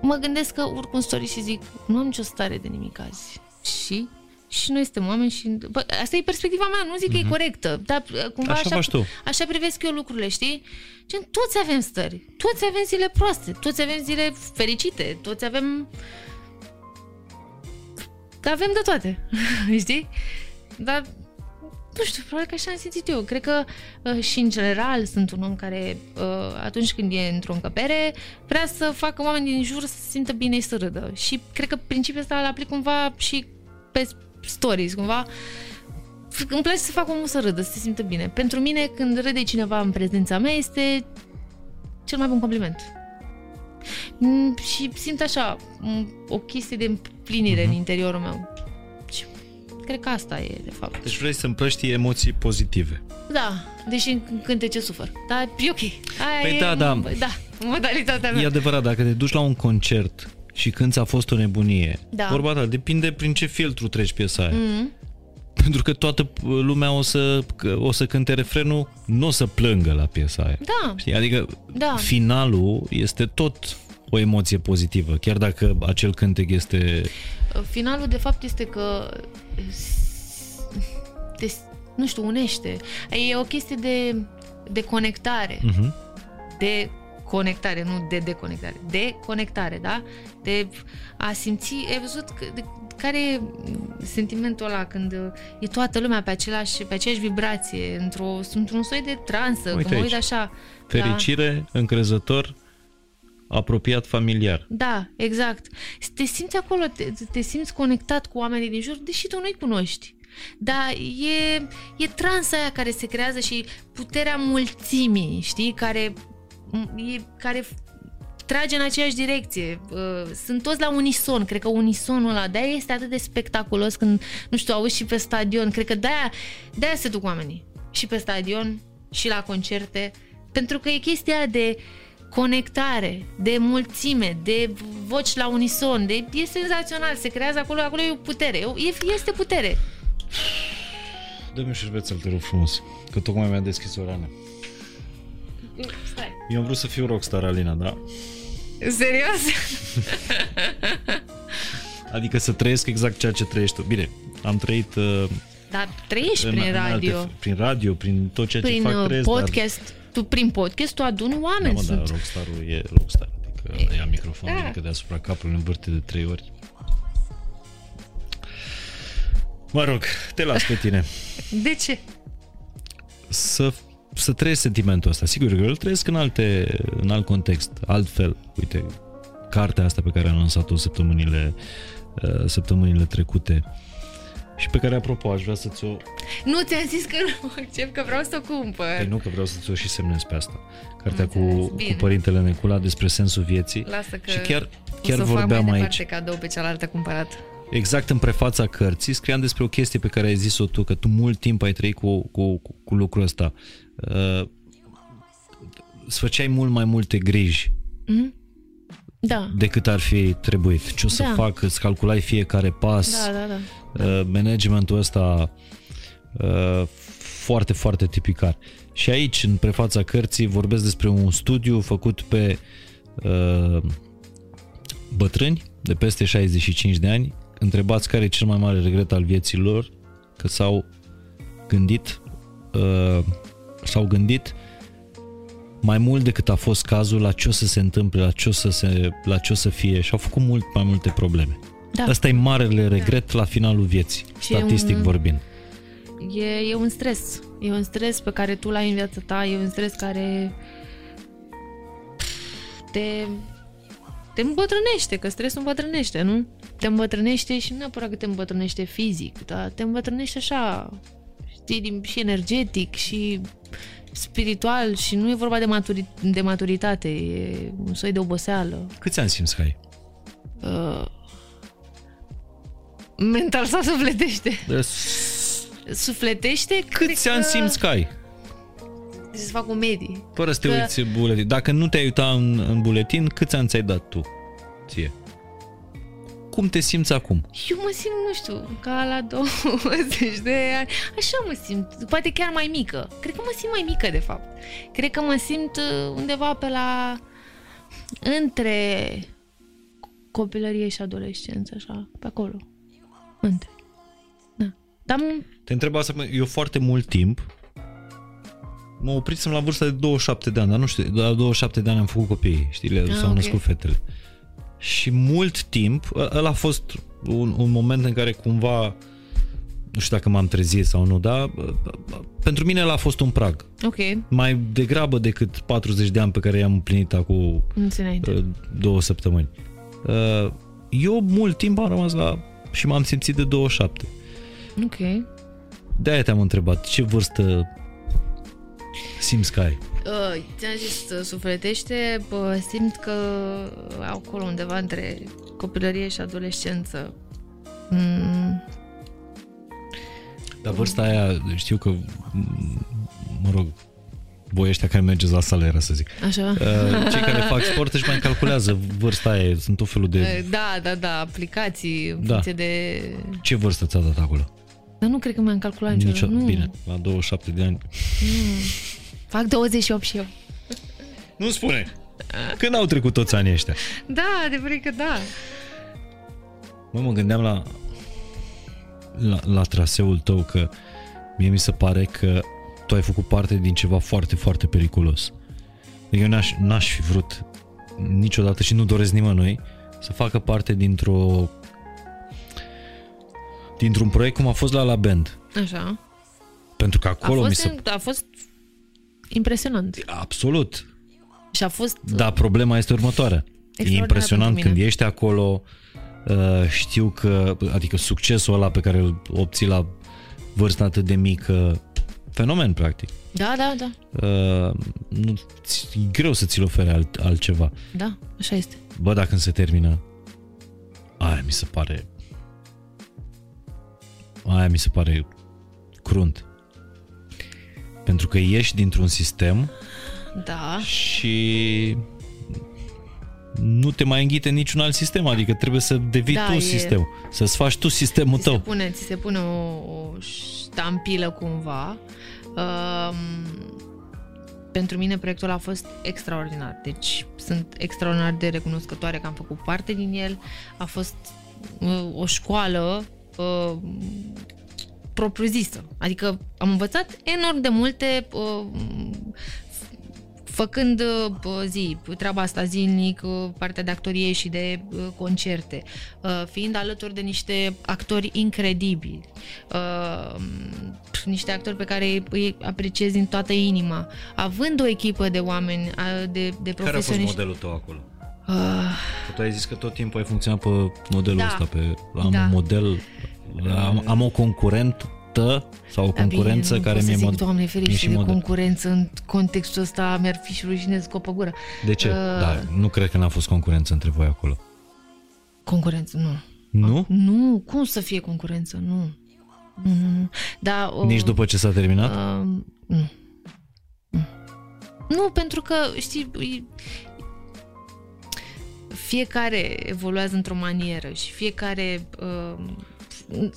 mă gândesc că urc un story și zic, nu am nicio stare de nimic azi. Și? Și noi suntem oameni și... Bă, asta e perspectiva mea, nu zic că e corectă, dar uh, cumva Mhm. Așa așa, faci tu. așa privesc eu lucrurile, știi? Gen, toți avem stări, toți avem zile proaste, toți avem zile fericite, toți avem... Avem de toate, știi? Dar nu știu, probabil că așa am simțit eu. Cred că uh, și în general sunt un om care uh, atunci când e într-o încăpere vrea să facă oamenii din jur să se simtă bine și să râdă. Și cred că principiul ăsta îl aplic cumva și pe stories, cumva îmi place să fac omul să râdă, să se simtă bine. Pentru mine, când râde cineva în prezența mea, este cel mai bun compliment. Mm, Și simt așa mm, o chestie de împlinire în interiorul meu. Și cred că asta e, de fapt. Deci vrei să împrăști emoții pozitive. Da, deși în cântece sufăr. Dar e ok. Aia Păi e, da, da. Da, modalitatea mea. E adevărat, dacă te duci la un concert și când ți-a fost o nebunie, Da. vorba ta, depinde prin ce filtru treci piesa aia. Mm-hmm. Pentru că toată lumea o să, o să cânte refrenul, nu o să plângă la piesa aia. Da. Știi? Adică Da. finalul este tot o emoție pozitivă, chiar dacă acel cântec este... Finalul, de fapt, este că te, nu știu, unește. E o chestie de, de conectare. Uh-huh. De conectare, nu de deconectare. De conectare, da? De a simți, ai văzut că, de, care e sentimentul ăla când e toată lumea pe, același, pe aceeași vibrație, într-o, într-un soi de transă, Uite cum mă uit aici. așa. Fericire, încrezător, apropiat, familiar. Da, exact. Te simți acolo, te, te simți conectat cu oamenii din jur, deși tu nu-i cunoști. Dar e, e transa aia care se creează și puterea mulțimii, știi, care, e, care trage în aceeași direcție. Uh, Sunt toți la unison, cred că unisonul ăla, de-aia este atât de spectaculos când, nu știu, auzi și pe stadion, cred că de-aia, de-aia se duc oamenii. Și pe stadion, și la concerte, pentru că e chestia aia de conectare, de mulțime, de voci la unison, de, e senzațional, se creează acolo, acolo e o putere, e, este putere. Dă-mi un șervețel, te rog frumos, că tocmai mi-a deschis o rană. Stai. Eu am vrut să fiu rockstar, Alina, da? Serios? Adică să trăiesc exact ceea ce trăiești tu. Bine, am trăit uh, Dar trăiești în, prin în radio, Alte, prin radio, prin tot ceea ce prin fac uh, trăiesc, podcast, tu prin podcast tu aduni dar... Da, oameni. mă, sunt. dar rockstarul e rockstar. Adică ia microfonul, Da. da. deasupra capului, învârte de trei ori. Mă rog, te las pe tine. De ce? Să, să trăiesc sentimentul ăsta. Sigur că îl trăiesc în, alte, în alt context, altfel. Uite, cartea asta pe care am lansat-o săptămânile, uh, săptămânile trecute și pe care, apropo, aș vrea să-ți o... Nu ți-am zis că nu accept, că vreau să o cumpăr. Păi nu, că vreau să-ți o și semnez pe asta. Cartea cu, înțeles, cu bine. Părintele Necula despre sensul vieții. Lasă că și chiar, o chiar să fac vorbeam mai aici. departe cadou pe cealaltă cumpărat. Exact în prefața cărții scriam despre o chestie pe care ai zis-o tu, că tu mult timp ai trăit cu, cu, cu, cu lucrul ăsta. Uh, îți făceai mult mai multe griji Da. decât ar fi trebuit. Ce o să Da. fac, îți calculai fiecare pas, Da, da, da. uh, managementul ăsta uh, foarte, foarte tipicar. Și aici, în prefața cărții, vorbesc despre un studiu făcut pe uh, bătrâni de peste 65 de ani, întrebați care e cel mai mare regret al vieții lor, că s-au gândit uh, s-au gândit mai mult decât a fost cazul la ce o să se întâmple, la ce o să, se, la ce o să fie și au făcut mult mai multe probleme. Da. Asta e marele regret la finalul vieții, Și e statistic un- vorbind. E, e un stres. E un stres pe care tu l-ai în viața ta, e un stres care te, te îmbătrânește, că stresul îmbătrânește, nu? Te îmbătrânește și nu neapărat că te îmbătrânește fizic, dar te îmbătrânește așa, știi, din- și energetic și spiritual și nu e vorba de, maturi- de maturitate, e un soi de oboseală. Câți ani simți că ai? Uh, mental sau sufletește? De- Sufletește? Câți cred ani că- simți că ai? Să fac o medie. Fără să te Că- uiți în buletin. Dacă nu te-ai uitat în, în buletin, câți ani ți-ai dat tu? Ție. Cum te simți acum? Eu mă simt, nu știu, ca la 20 de ani. Așa mă simt. Poate chiar mai mică. Cred că mă simt mai mică, de fapt. Cred că mă simt uh, undeva pe la... Între copilărie și adolescență, așa, pe acolo. Între. Da. Dar m- Te întreb asta, mă, eu foarte mult timp mă oprisem la vârsta de 27 de ani, dar nu știu, la 27 de ani am făcut copiii, știi, le, Ah, s-au ok. născut fetele. Și mult timp, ă- ăla a fost un, un moment în care cumva, nu știu dacă m-am trezit sau nu, dar bă, bă, bă, pentru mine ăla a fost un prag. ok, Mai degrabă decât 40 de ani pe care i-am împlinit acum nu țin înainte. uh, două săptămâni. Uh, Eu mult timp am rămas la și m-am simțit de 27. Ok. De-aia te-am întrebat, ce vârstă simți că ai? Uh, ți-am zis, uh, sufletește, bă, simt că acolo undeva între copilărie și adolescență. Mm, Dar vârsta aia, știu că, m- mă rog, voi ăștia care mergeți la sală, era să zic. așa? Uh, Cei care fac sport își mai calculează vârsta aia, sunt tot felul de... Uh, Da, da, da, aplicații în Da. funcție de... Ce vârstă ți-a dat acolo? Dar nu cred că mi-am calculat niciodată. Nicio... Nu. Bine, la 27 de ani. Fac 28 și eu. Nu spune! Când au trecut toți anii ăștia? Da, adevărat că da. Mă, mă gândeam la, la, la traseul tău că mie mi se pare că tu ai făcut parte din ceva foarte, foarte periculos. Adică eu n-aș, n-aș fi vrut niciodată și nu doresc nimănui să facă parte dintr-o dintr-un proiect cum a fost la La Band. Așa. Pentru că A acolo mi fost, se... a fost impresionant. Absolut. Și a fost... Dar problema este următoarea. E Extraordinar impresionant pentru când mine. ești acolo, uh, știu că, adică succesul ăla pe care îl obții la vârsta atât de mică, fenomen practic. Da, da, da. Uh, nu, ți- e greu să ți-l ofere alt, altceva. Da, așa este. Bă, dacă când se termină, aia mi se pare, aia mi se pare crunt. Pentru că ieși dintr-un sistem Da. și nu te mai înghite niciun alt sistem, adică trebuie să devii Da, tu e- sistem, să-ți faci tu sistemul ți se tău. pune, ți se pune o, o ștampilă cumva. Um, pentru mine proiectul a fost extraordinar. Deci sunt extraordinar de recunoscătoare că am făcut parte din el. A fost uh, o școală uh, propriu-zisă. Adică am învățat enorm de multe uh, făcând uh, zi, treaba asta zilnic, uh, partea de actorie și de uh, concerte, uh, fiind alături de niște actori incredibili, uh, niște actori pe care îi apreciez din toată inima, având o echipă de oameni, uh, de, de Care a fost profesioniști. modelul tău acolo? Uh, Că tu ai zis că tot timpul ai funcționat pe modelul Da. ăsta, pe, am Da. un model, am, am o concurentă sau o Da, bine, concurență nu care pot să mi-e zic, mod, Doamne mie ferește și de model. concurență în contextul ăsta mi-ar fi și rușine să scopă gură. De ce? Uh, Da, nu cred că n-a fost concurență între voi acolo. Concurență, nu. Nu? Nu, cum să fie concurență? Nu. Nu, nu, nu. Da, o, Nici după ce s-a terminat? Uh, nu. Nu. Nu, pentru că, știi, e- fiecare evoluează într-o manieră și fiecare uh,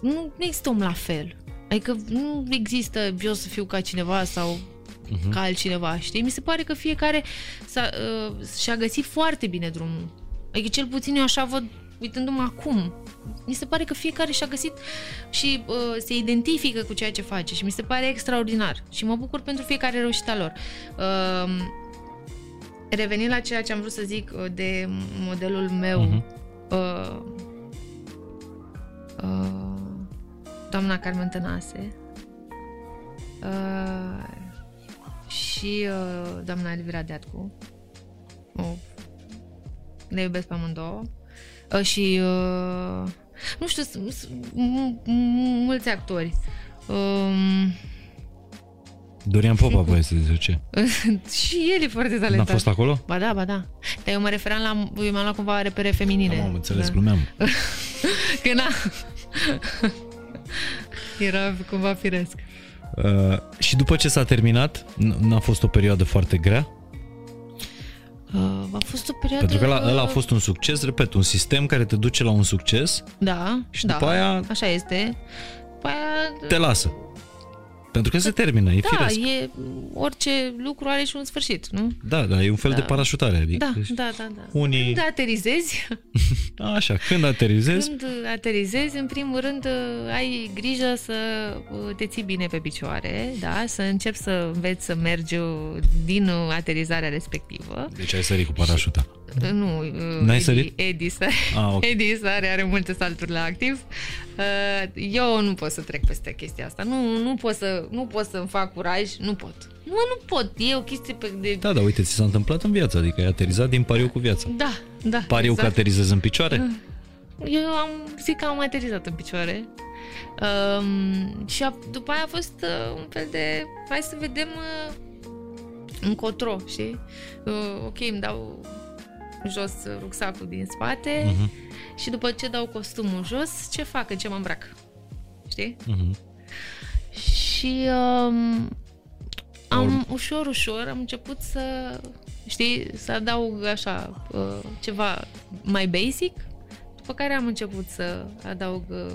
nu există om la fel. Adică nu există eu să fiu ca cineva sau uh-huh. ca altcineva, știi? Mi se pare că fiecare s-a, uh, și-a găsit foarte bine drumul. Adică cel puțin eu așa văd uitându-mă acum. Mi se pare că fiecare și-a găsit și uh, se identifică cu ceea ce face și mi se pare extraordinar și mă bucur pentru fiecare reușita lor. Uh, revenind la ceea ce am vrut să zic uh, de modelul meu, Mhm. uh, uh, doamna Carmen Tănase uh, și uh, doamna Elvira Deatcu. O, le iubesc pe amândouă. Uh, și uh, nu știu, sunt- sunt m- m- mulți actori. Um, Dorian Popa, voi să zice ce? și el e foarte N-a talentat. fost acolo? Ba da, ba da. Dar eu mă referam la... Eu mi-am luat cumva repere feminine. Am înțeles, Da. glumeam. Că na... Era cumva firesc. Uh, și după ce s-a terminat, n- n-a fost o perioadă foarte grea? Uh, a fost o perioadă... Pentru că ăla, ăla a fost un succes, repet, un sistem care te duce la un succes, Da, Și da. după aia- Așa este. După aia... te lasă. Pentru că se termină, e da, firesc. e... Orice lucru are și un sfârșit, nu? Da, da, e un fel Da. de parașutare. Adică Da, da, da, da. Unii- Când aterizezi, Așa, când aterizezi, când aterizezi, în primul rând ai grijă să uh, te ții bine pe picioare, da? Să începi să înveți să mergi uh, din uh, aterizarea respectivă. deci ai sărit cu parașuta. Uh, Nu, uh, N-ai Edi, sărit? Edi sare, Ah, ok. Edi sare, are multe salturi la activ. Uh, Eu nu pot să trec peste chestia asta. Nu, nu pot să, nu pot să-mi fac curaj, nu pot. Nu, nu pot. E o chestie pe de... Da, da, uite, ți s-a întâmplat în viață, adică ai aterizat din pariu cu viața. Da, da. Pariu că aterizezi în picioare? Eu am zic că am aterizat în picioare. Um, și a, după aia a fost uh, un fel de hai să vedem uh, încotro, știi? Uh, ok, îmi dau jos uh, rucsacul din spate Mhm. și după ce dau costumul jos, ce fac? În ce mă îmbrac? Știi? Mhm. Și um, am ușor, ușor am început să, știi, să adaug așa uh, ceva mai basic, după care am început să adaug, uh,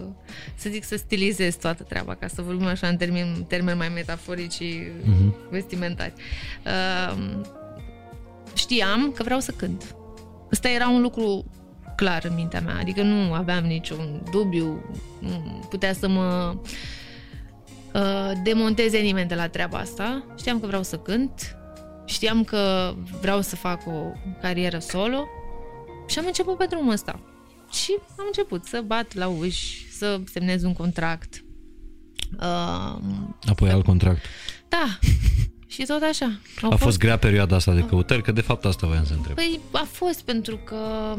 să zic, să stilizez toată treaba, ca să vorbim așa în termeni, termeni mai metaforici și Mhm. vestimentari. Uh, știam că vreau să cânt. Ăsta era un lucru clar în mintea mea, adică nu aveam niciun dubiu, nu putea să mă uh, demonteze nimeni de la treaba asta. Știam că vreau să cânt, știam că vreau să fac o carieră solo și am început pe drumul ăsta. Și am început să bat la uși, să semnez un contract. Uh, Apoi alt contract. da, și tot așa. Au A fost grea perioada asta de căutări, că de fapt asta voiam să întreb. Păi a fost pentru că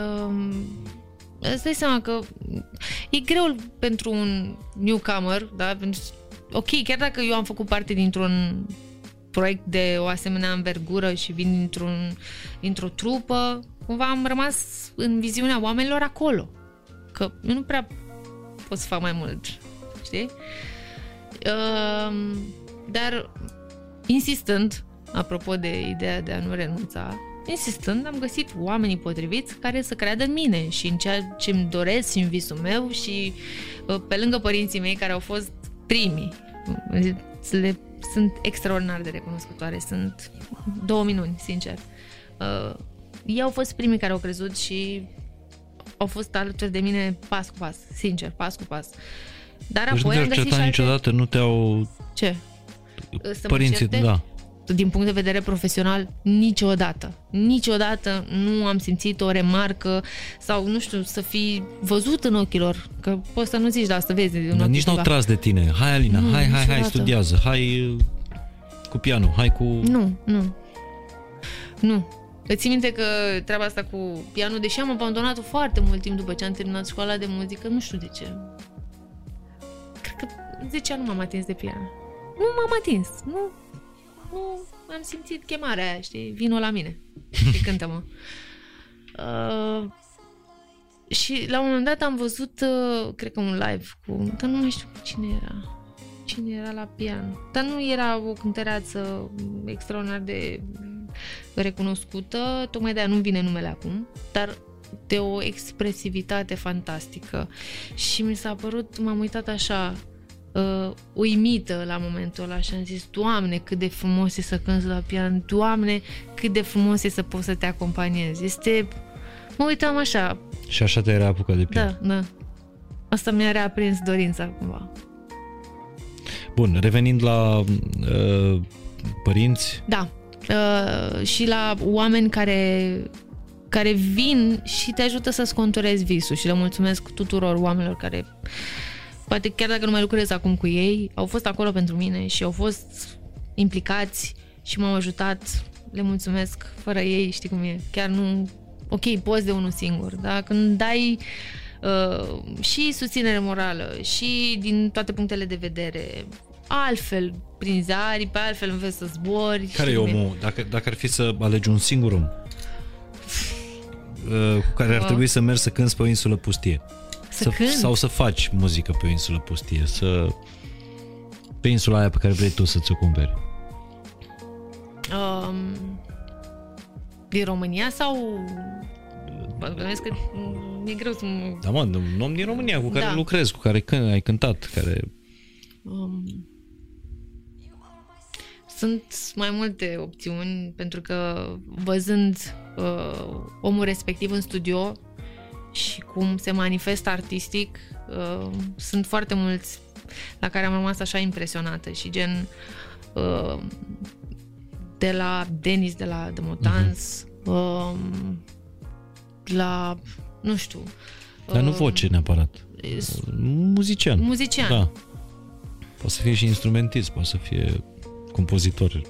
um, îți dai seama că e greu pentru un newcomer, da? Pentru, ok, chiar dacă eu am făcut parte dintr-un proiect de o asemenea învergură și vin dintr-un, dintr-o trupă, cumva am rămas în viziunea oamenilor acolo. Că eu nu prea pot să fac mai mult, știi? Um, dar insistând, apropo de ideea de a nu renunța, insistând, am găsit oamenii potriviți care să creadă în mine și în ceea ce îmi doresc și în visul meu și uh, pe lângă părinții mei care au fost primii. Le, sunt extraordinar de recunoscătoare, sunt două minuni, sincer. Uh, ei au fost primii care au crezut și au fost alături de mine pas cu pas, sincer, pas cu pas. Dar Deci nu apoi te-au am găsit și certat alte... niciodată, nu te-au... Ce? Să mă Părinții, certe? da. din punct de vedere profesional, niciodată. Niciodată nu am simțit o remarcă sau, nu știu, să fi văzut în ochii lor. Că poți să nu zici, dar să vezi în Dar ochii nici n-au cuiva. tras de tine. Hai, Alina, Nu, hai, hai, hai, niciodată. studiază. Hai uh, cu pianul, hai cu... Nu, nu. Nu. Îți țin minte că treaba asta cu pianul, deși am abandonat-o foarte mult timp după ce am terminat școala de muzică, nu știu de ce. Cred că 10 ani nu m-am atins de pian. Nu m-am atins. Nu, nu am simțit chemarea aia, știi? Vino la mine și cântă-mă. Uh, și la un moment dat am văzut, uh, cred că un live cu... Dar nu mai știu cine era. Cine era la pian. Dar nu era o cântăreață extraordinar de recunoscută, tocmai de-aia nu vine numele acum, dar de o expresivitate fantastică. Și mi s-a părut, m-am uitat așa, uh, uimită la momentul ăla și am zis, Doamne, cât de frumos e să cânti la pian, Doamne, cât de frumos e să poți să te acompaniezi. Este... Mă uitam așa, Și așa te-ai reapucat de pian. da, da. Asta mi-a reaprins dorința cumva. Bun, revenind la uh, părinți, Da. Uh, și la oameni care care vin și te ajută să-ți conturezi visul și le mulțumesc tuturor oamenilor care poate chiar dacă nu mai lucrez acum cu ei, au fost acolo pentru mine și au fost implicați și m-au ajutat. Le mulțumesc. Fără ei, știi cum e, chiar nu... Ok, poți de unul singur, dar când dai uh, și susținere morală și din toate punctele de vedere, altfel prin pe altfel înveți să zbori. Care e omul? Dacă, dacă ar fi să alegi un singur om uh, cu care ar trebui să mergi să cânți pe o insulă pustie. Să, să cânt? Sau să faci muzică pe o insulă pustie. Să... Pe insula aia pe care vrei tu să ți-o cumperi. Um, din România sau... Mă gândesc că e greu să mă... Da, mă, un om din România cu care da. lucrezi, cu care când ai cântat, care... Um, sunt mai multe opțiuni pentru că văzând uh, omul respectiv în studio și cum se manifestă artistic, uh, sunt foarte mulți la care am rămas așa impresionată și gen uh, de la Denis de la The Motans, uh-huh. uh, la nu știu. Dar nu uh, voce neapărat. Muzician. Muzician. Da. Poate să fie și instrumentist, poate să fie compozitor.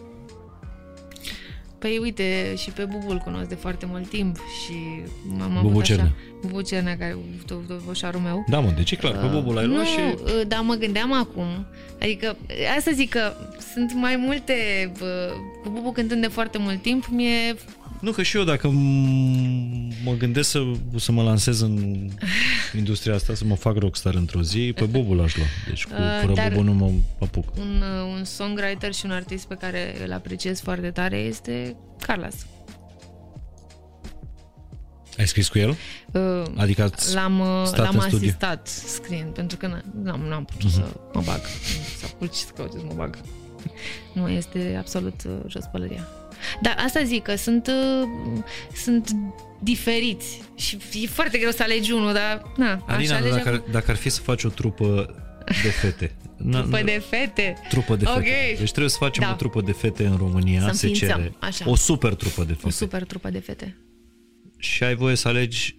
Păi uite, și pe Bubu îl cunosc de foarte mult timp și m-am Bubu avut Cernea. așa... Bubu Cernea, care e voșarul meu. Da, mă, deci e clar, pe uh, Bubu l-ai luat și... Uh, dar mă gândeam acum, adică, asta zic că sunt mai multe, uh, cu Bubu cântând de foarte mult timp, mi-e nu, că și eu dacă mă gândesc să, să mă lansez în industria asta, să mă fac rockstar într-o zi, pe Bobu l-aș lua. Deci cu, uh, fără Bobu nu mă apuc. Un, uh, un songwriter și un artist pe care îl apreciez foarte tare este Carlos. Ai scris cu el? Uh, adică ați l-am, uh, stat l-am asistat scriind, pentru că n-am, n-am putut uh-huh. să mă bag. Să apuc și să caut să mă bag. Nu, este absolut uh, jos pălăria. Dar asta zic că sunt, uh, sunt diferiți și e foarte greu să alegi unul, dar na, Alina, așa dacă, ar, dacă ar fi să faci o trupă de fete. Trupă de fete? Trupă de fete. Okay. Deci trebuie să facem da. o trupă de fete în România, să se cere. Așa. O super trupă de fete. O super trupă de fete. Și ai voie să alegi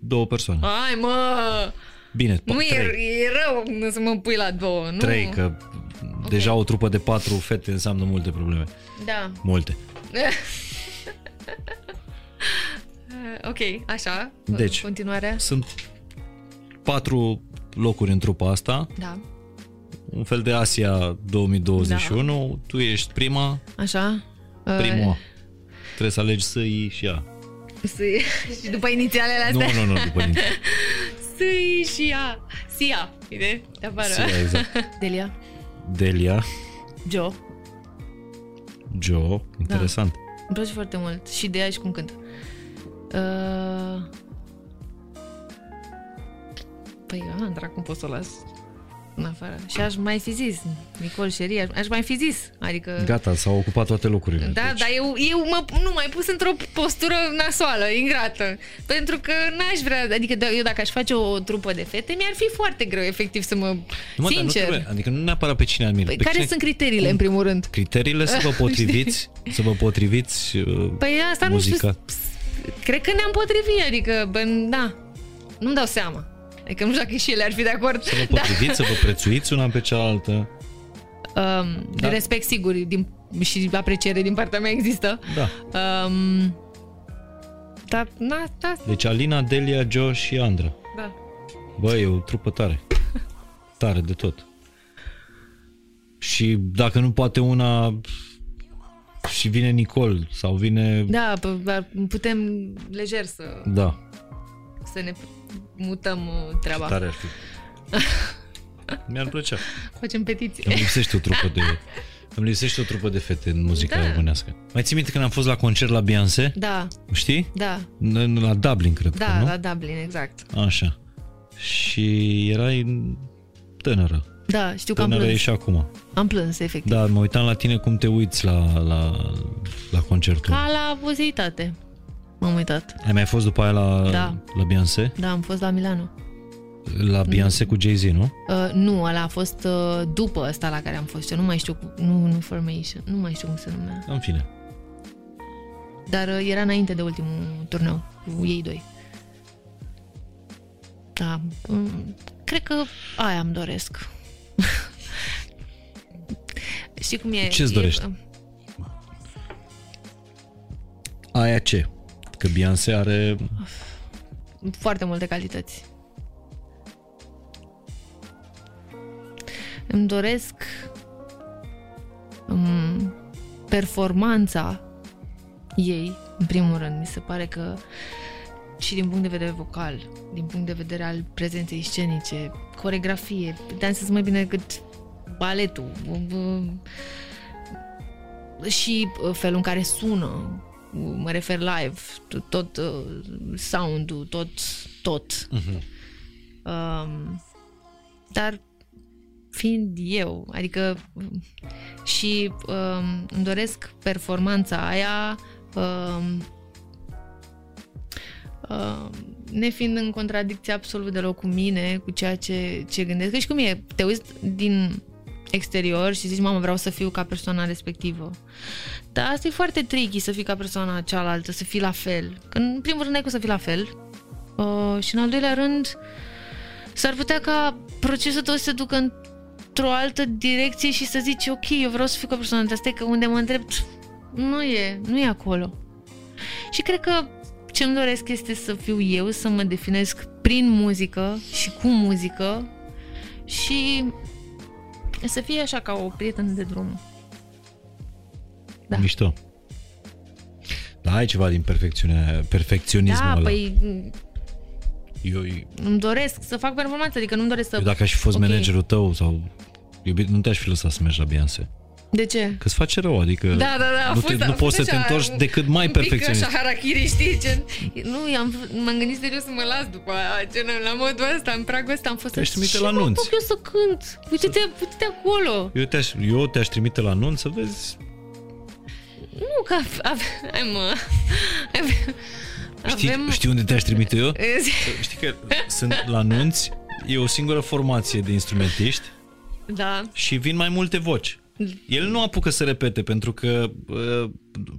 două persoane. Ai, mă! Bine, Nu trei. e, e rău să mă pui la două, nu? Trei, că okay. deja o trupă de patru fete înseamnă multe probleme. Da. Multe. ok, așa. Deci, continuarea. Sunt patru locuri în trupa asta. Da. Un fel de Asia 2021. Da. Tu ești prima. Așa. Primul. Uh... Trebuie să alegi să i și ea. Să și după inițialele astea? Nu, nu, nu, după inițialele. să și ea. Sia. Bine? De apară. Sia, exact. Delia. Delia. Joe. Joe, interesant. Da. Îmi place foarte mult și de ea și cum cânt. Uh... Păi, a, cum pot să o las în afară. Și aș mai fi zis, Nicol Șerie, aș, aș mai fi zis. Adică... Gata, s-au ocupat toate locurile. Da, deci... dar eu, eu mă, nu mai pus într-o postură nasoală, ingrată. Pentru că n-aș vrea, adică da, eu dacă aș face o trupă de fete, mi-ar fi foarte greu, efectiv, să mă... Nu, sincer. Nu adică nu neapărat pe cine admir. Păi care cine... sunt criteriile, Cum? în primul rând? Criteriile să vă potriviți, să vă potriviți uh, Păi asta muzica. nu știu, cred că ne-am potrivit, adică, bă, da, nu-mi dau seama. Adică nu știu dacă și ele ar fi de acord. Să vă potriviți, da. să vă prețuiți una pe cealaltă. Um, da. Respect, sigur, din, și apreciere din partea mea există. Da. Um, da, na, da. Deci Alina, Delia, Joe și Andra. Da. Bă, e o trupă tare. tare de tot. Și dacă nu poate una și vine Nicol sau vine... Da, putem lejer să... Da. Să ne mutăm uh, treaba. Tare ar fi. Mi-ar plăcea. Facem petiție. Îmi lipsește o trupă de... Îmi lipsește o trupă de fete în muzica da. românească. Mai ții minte când am fost la concert la Beyoncé? Da. Știi? Da. La Dublin, cred da, că, nu? la Dublin, exact. Așa. Și erai tânără. Da, știu că tânără am plâns. și acum. Am plâns, efectiv. Da, mă uitam la tine cum te uiți la, la, la concertul. Ca la pozitate. M-am uitat. Ai mai fost după aia la, da. la Beyoncé? Da, am fost la Milano. La Beyoncé cu Jay-Z, nu? Uh, nu, ăla a fost uh, după ăsta la care am fost. Eu nu mai știu, nu, nu Formation, nu mai știu cum se numea. În fine. Dar uh, era înainte de ultimul turneu, cu ei doi. Da, um, cred că aia îmi doresc. Știi cum e? Ce-ți dorești? E, Aia ce? Că Beyoncé are... Foarte multe calități. Îmi doresc um, performanța ei, în primul rând, mi se pare că și din punct de vedere vocal, din punct de vedere al prezenței scenice, coregrafie, dansează mai bine decât baletul și uh, felul în care sună, mă refer live, tot uh, sound-ul, tot, tot. Uh-huh. Um, dar fiind eu, adică și um, îmi doresc performanța aia um, um, nefiind în contradicție absolut deloc cu mine, cu ceea ce, ce gândesc. Că și cum e, te uiți din exterior și zici, mamă, vreau să fiu ca persoana respectivă. Dar asta e foarte tricky să fii ca persoana cealaltă, să fii la fel. Că în primul rând ai cum să fii la fel uh, și în al doilea rând s-ar putea ca procesul tău să se ducă într-o altă direcție și să zici, ok, eu vreau să fiu ca persoana asta, că unde mă întreb, nu e, nu e acolo. Și cred că ce îmi doresc este să fiu eu, să mă definesc prin muzică și cu muzică și să fie așa ca o prietenă de drum. Da. Mișto. Da, ai ceva din perfecțiune, perfecționismul da, ăla. păi eu, îmi doresc să fac performanță, adică nu-mi doresc să... Eu dacă aș fi fost okay. managerul tău sau iubit, nu te-aș fi lăsat să mergi la Beyoncé. De ce? Că îți face rău, adică da, da, da, nu, fost, te, nu poți să te întorci decât mai perfecționist. așa harakiri, știi? Ce... Nu, am, m-am gândit serios să mă las după aia, ce, la modul ăsta, în pragul ăsta am fost... Te-aș trimite la nunț. eu să cânt. Uite-te, uite-te acolo. Eu te-aș, eu te-aș trimite la nunț să vezi... Nu, că... Hai mă... Știi, Avem... știi unde te-aș trimite eu? Știi că sunt la nunți, e o singură formație de instrumentiști da. și vin mai multe voci. El nu apucă să repete pentru că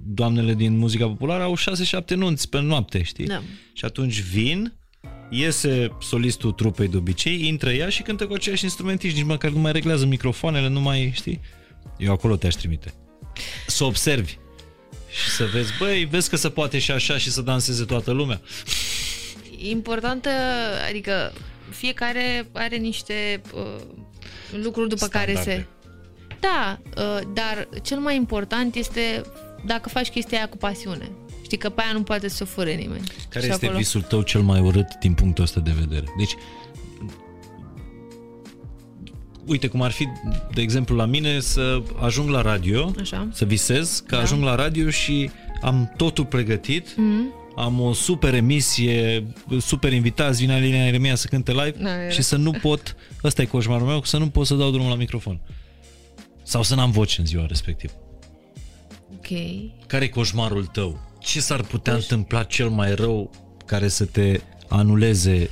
doamnele din muzica populară au 6-7 nunți pe noapte, știi? Da. Și atunci vin, iese solistul trupei de obicei, intră ea și cântă cu aceiași instrumentiști, nici măcar nu mai reglează microfoanele, nu mai, știi? Eu acolo te-aș trimite. Să observi și să vezi, băi, vezi că se poate și așa și să danseze toată lumea. Importantă, adică fiecare are niște uh, lucruri după Standarde. care se... Da, uh, dar cel mai important este dacă faci chestia aia cu pasiune. Știi că pe aia nu poate să o fure nimeni. Care și este acolo... visul tău cel mai urât din punctul ăsta de vedere? Deci, uite cum ar fi, de exemplu, la mine să ajung la radio, Așa. să visez că da. ajung la radio și am totul pregătit, mm-hmm. am o super emisie, super invitați, vine Alina Eremia să cânte live da, și să nu pot, ăsta e coșmarul meu, să nu pot să dau drumul la microfon. Sau să n-am voce în ziua respectivă. Ok. Care e coșmarul tău? Ce s-ar putea Coș... întâmpla cel mai rău care să te anuleze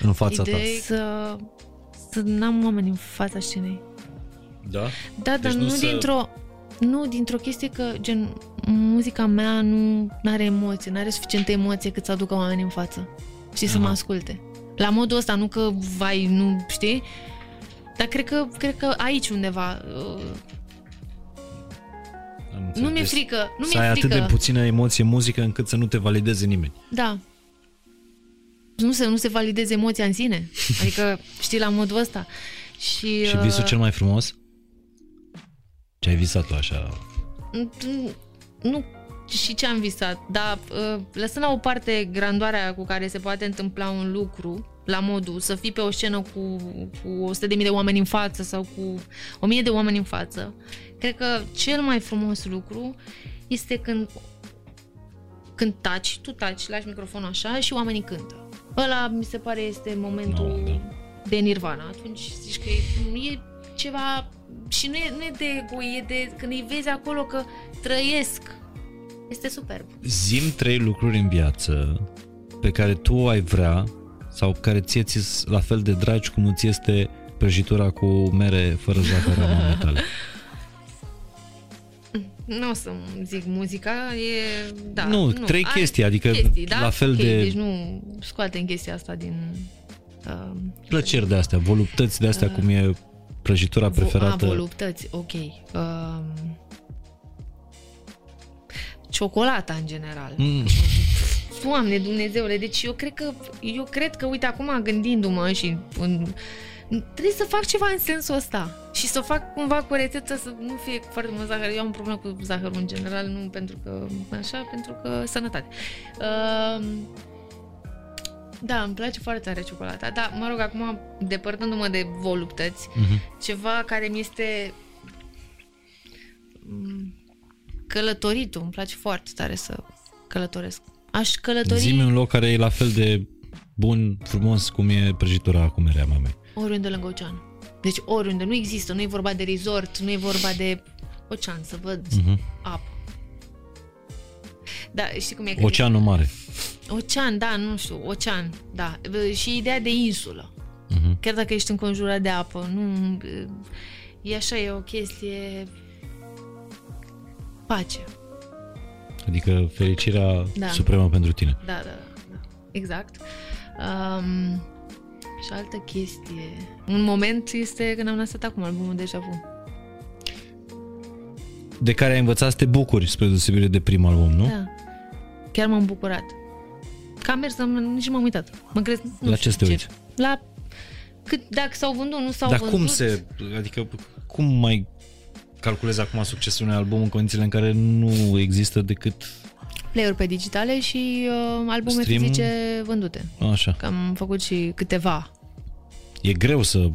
în fața Idei ta? Să să n-am oameni în fața scenei. Da? Da, deci dar nu, nu să... dintr-o nu, dintr-o chestie că, gen, muzica mea nu are emoție, nu are suficientă emoție cât să aducă oameni în față și Aha. să mă asculte. La modul ăsta, nu că, vai, nu, știi? Dar cred că, cred că aici undeva uh, nu mi-e frică. Nu să mi-e ai frică. atât de puțină emoție muzică încât să nu te valideze nimeni. Da nu se, nu se valideze emoția în sine. Adică, știi, la modul ăsta. Și, și visul uh, cel mai frumos? Ce ai visat tu așa? Nu și ce am visat, dar uh, lăsând la o parte grandoarea cu care se poate întâmpla un lucru, la modul să fii pe o scenă cu, cu 100.000 de oameni în față sau cu 1000 de oameni în față, cred că cel mai frumos lucru este când când taci, tu taci, lași microfonul așa și oamenii cântă. Ăla mi se pare este momentul no, da. de nirvana. Atunci zici că e, e ceva și nu e, nu e de ego, e de când îi vezi acolo că trăiesc. Este superb. Zim trei lucruri în viață pe care tu ai vrea sau care ție ți la fel de dragi cum îți este prăjitura cu mere fără zahăr a tale. Nu o să zic muzica, e... Da, nu, nu trei chestii, adică chestii, da? la fel okay, de... Deci nu scoatem chestia asta din... Uh, Plăceri de astea, voluptăți de astea, uh, cum e prăjitura preferată. A, voluptăți, ok. Uh, ciocolata în general. Mm. Doamne Dumnezeule, deci eu cred că, eu cred că, uite, acum gândindu-mă și în, trebuie să fac ceva în sensul ăsta și să o fac cumva cu rețetă să nu fie foarte mult zahăr. Eu am un problemă cu zahărul în general, nu pentru că așa, pentru că sănătate. Uh, da, îmi place foarte tare ciocolata. Da, mă rog, acum, depărtându-mă de voluptăți, uh-huh. ceva care mi este mm, călătoritul. Îmi place foarte tare să călătoresc. Aș călători... Zi-mi un loc care e la fel de bun, frumos, cum e prăjitura cu merea mamei. Oriunde lângă ocean. Deci oriunde. Nu există. Nu e vorba de resort, nu e vorba de ocean, să văd uh-huh. apă. Da, știi cum e? Oceanul mare. Ocean, da, nu știu, ocean, da. Și ideea de insulă. Uh-huh. Chiar dacă ești înconjurat de apă, nu... E așa, e o chestie... Pace. Adică fericirea da. supremă pentru tine. Da, da, da. Exact. Um, și altă chestie. Un moment este când am lansat acum albumul Deja Vu. De care ai învățat să te bucuri, spre deosebire de primul album, nu? Da. Chiar m-am bucurat. Că am mers, nici m-am uitat. Mă crezi, nu La ce te uiți? La cât, dacă s-au vândut, nu s-au Dar vândut. cum se, adică cum mai calculezi acum succesul unui album în condițiile în care nu există decât play-uri pe digitale și uh, albume Stream? fizice vândute. Așa. Că am făcut și câteva. E greu să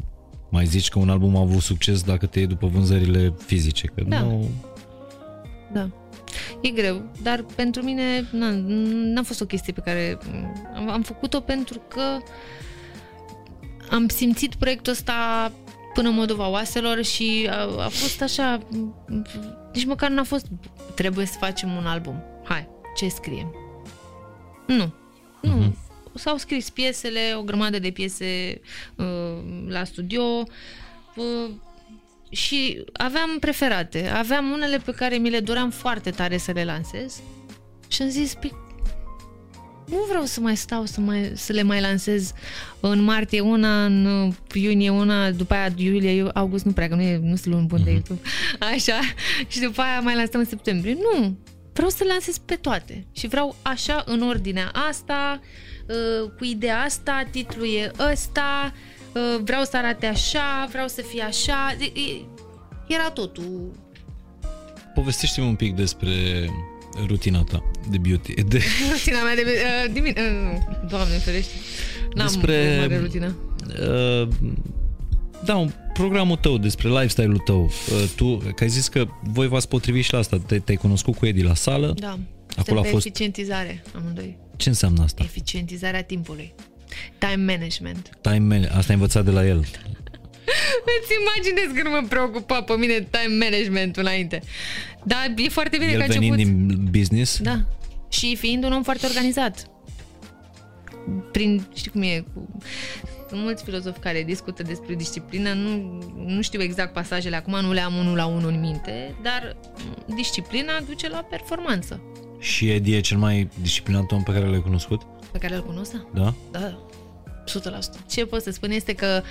mai zici că un album a avut succes dacă te iei după vânzările fizice, că Da. nu... Da. E greu, dar pentru mine n-a, n-a fost o chestie pe care am, am făcut-o pentru că am simțit proiectul ăsta până în Moldova Oaselor și a, a fost așa, nici măcar n-a fost trebuie să facem un album. Hai, ce scriem? Nu. Nu. Mhm. S-au scris piesele, o grămadă de piese uh, la studio uh, și aveam preferate. Aveam unele pe care mi le doream foarte tare să le lansez și am zis, "Păi, nu vreau să mai stau să, mai, să le mai lansez în martie una, în uh, iunie una, după aia iulie, iu- august, nu prea, că nu, e, nu sunt luni bun de YouTube. Așa. Și după aia mai lansăm în septembrie. Nu! Vreau să le lansez pe toate. Și vreau așa, în ordinea asta, uh, cu ideea asta, titlul e ăsta, uh, vreau să arate așa, vreau să fie așa. E- e- Era totul. Povestește-mi un pic despre rutina ta de beauty. De, Rutina mea de... Uh, dimin- uh, Doamne, ferește. N-am Despre- o mare rutină. uh, da, un programul tău, despre lifestyle-ul tău. Uh, tu, că ai zis că voi v-ați potrivit și la asta. Te, te-ai cunoscut cu Edi la sală. Da. Acolo a pe fost- eficientizare, amândoi. Ce înseamnă asta? Eficientizarea timpului. Time management. Time man- asta ai învățat de la el. Îți imaginezi când mă preocupa pe mine time management înainte. Dar e foarte bine că a el venind început. din business. Da. Și fiind un om foarte organizat. Prin, știi cum e, cu... Sunt mulți filozofi care discută despre disciplină, nu, nu știu exact pasajele acum, nu le am unul la unul în minte, dar disciplina duce la performanță. Și Edi e cel mai disciplinat om pe care l-ai cunoscut? Pe care îl cunosc, da? Da? Da, 100%. Ce pot să spun este că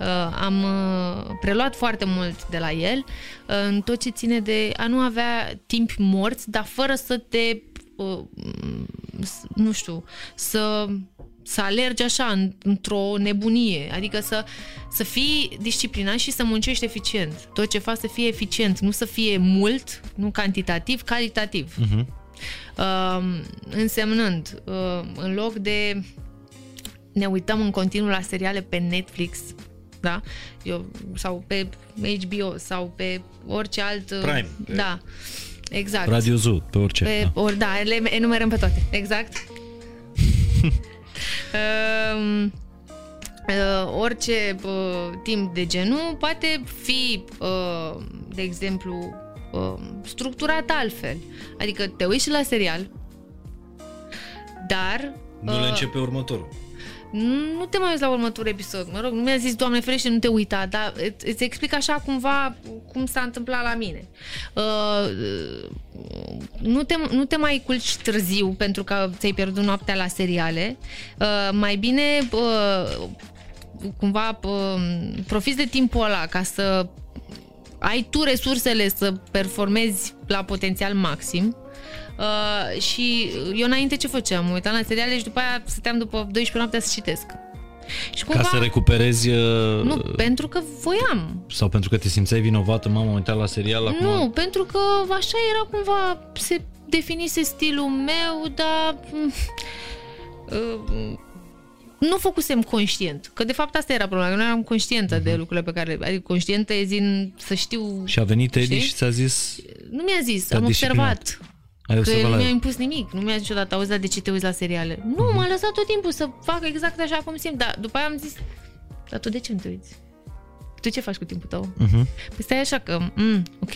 uh, am uh, preluat foarte mult de la el uh, în tot ce ține de a nu avea timp morți, dar fără să te, uh, s- nu știu, să să alergi așa în- într-o nebunie, adică să, să fii disciplinat și să muncești eficient. Tot ce faci să fie eficient, nu să fie mult, nu cantitativ, calitativ. Uh-huh. Uh, însemnând, uh, în loc de ne uităm în continuu la seriale pe Netflix, da? Eu, sau pe HBO sau pe orice alt... uh, Prime, pe- Da, exact. Radio Zoo, pe orice. Pe, da. ori, da, le enumerăm pe toate, exact. um, uh, orice uh, timp de genul poate fi, uh, de exemplu, uh, structurat altfel. Adică te uiți și la serial, dar Nu le uh, începe următorul. Nu te mai uiți la următorul episod. Mă rog, nu mi-a zis, Doamne ferește, nu te uita, dar îți, îți explic așa cumva cum s-a întâmplat la mine. Uh, nu, te, nu te mai culci târziu pentru că ți-ai pierdut noaptea la seriale. Uh, mai bine uh, cumva uh, profiți de timpul ăla ca să ai tu resursele să performezi la potențial maxim. Uh, și eu înainte ce făceam? Mă uitam la seriale și după aia stăteam după 12 noaptea să citesc. Și Ca să recuperezi... Uh, Nu, pentru că voiam. Sau pentru că te simțeai vinovată, mama, uitat la serial acum? Nu, pentru că așa era cumva, se definise stilul meu, dar mm, uh, nu făcusem conștient. Că de fapt asta era problema, că nu eram conștientă uh-huh. de lucrurile pe care... Adică conștientă e zin să știu... Și a venit Edi și ți-a zis... Nu mi-a zis, am observat. Ai că el nu mi-a impus nimic. Nu mi-a zis niciodată, auzi, dar de ce te uiți la seriale? Nu, uh-huh. m-a lăsat tot timpul să fac exact așa cum simt. Dar după aia am zis, dar tu de ce nu te uiți? Tu ce faci cu timpul tău? Uh-huh. Păi stai așa că, mm, ok,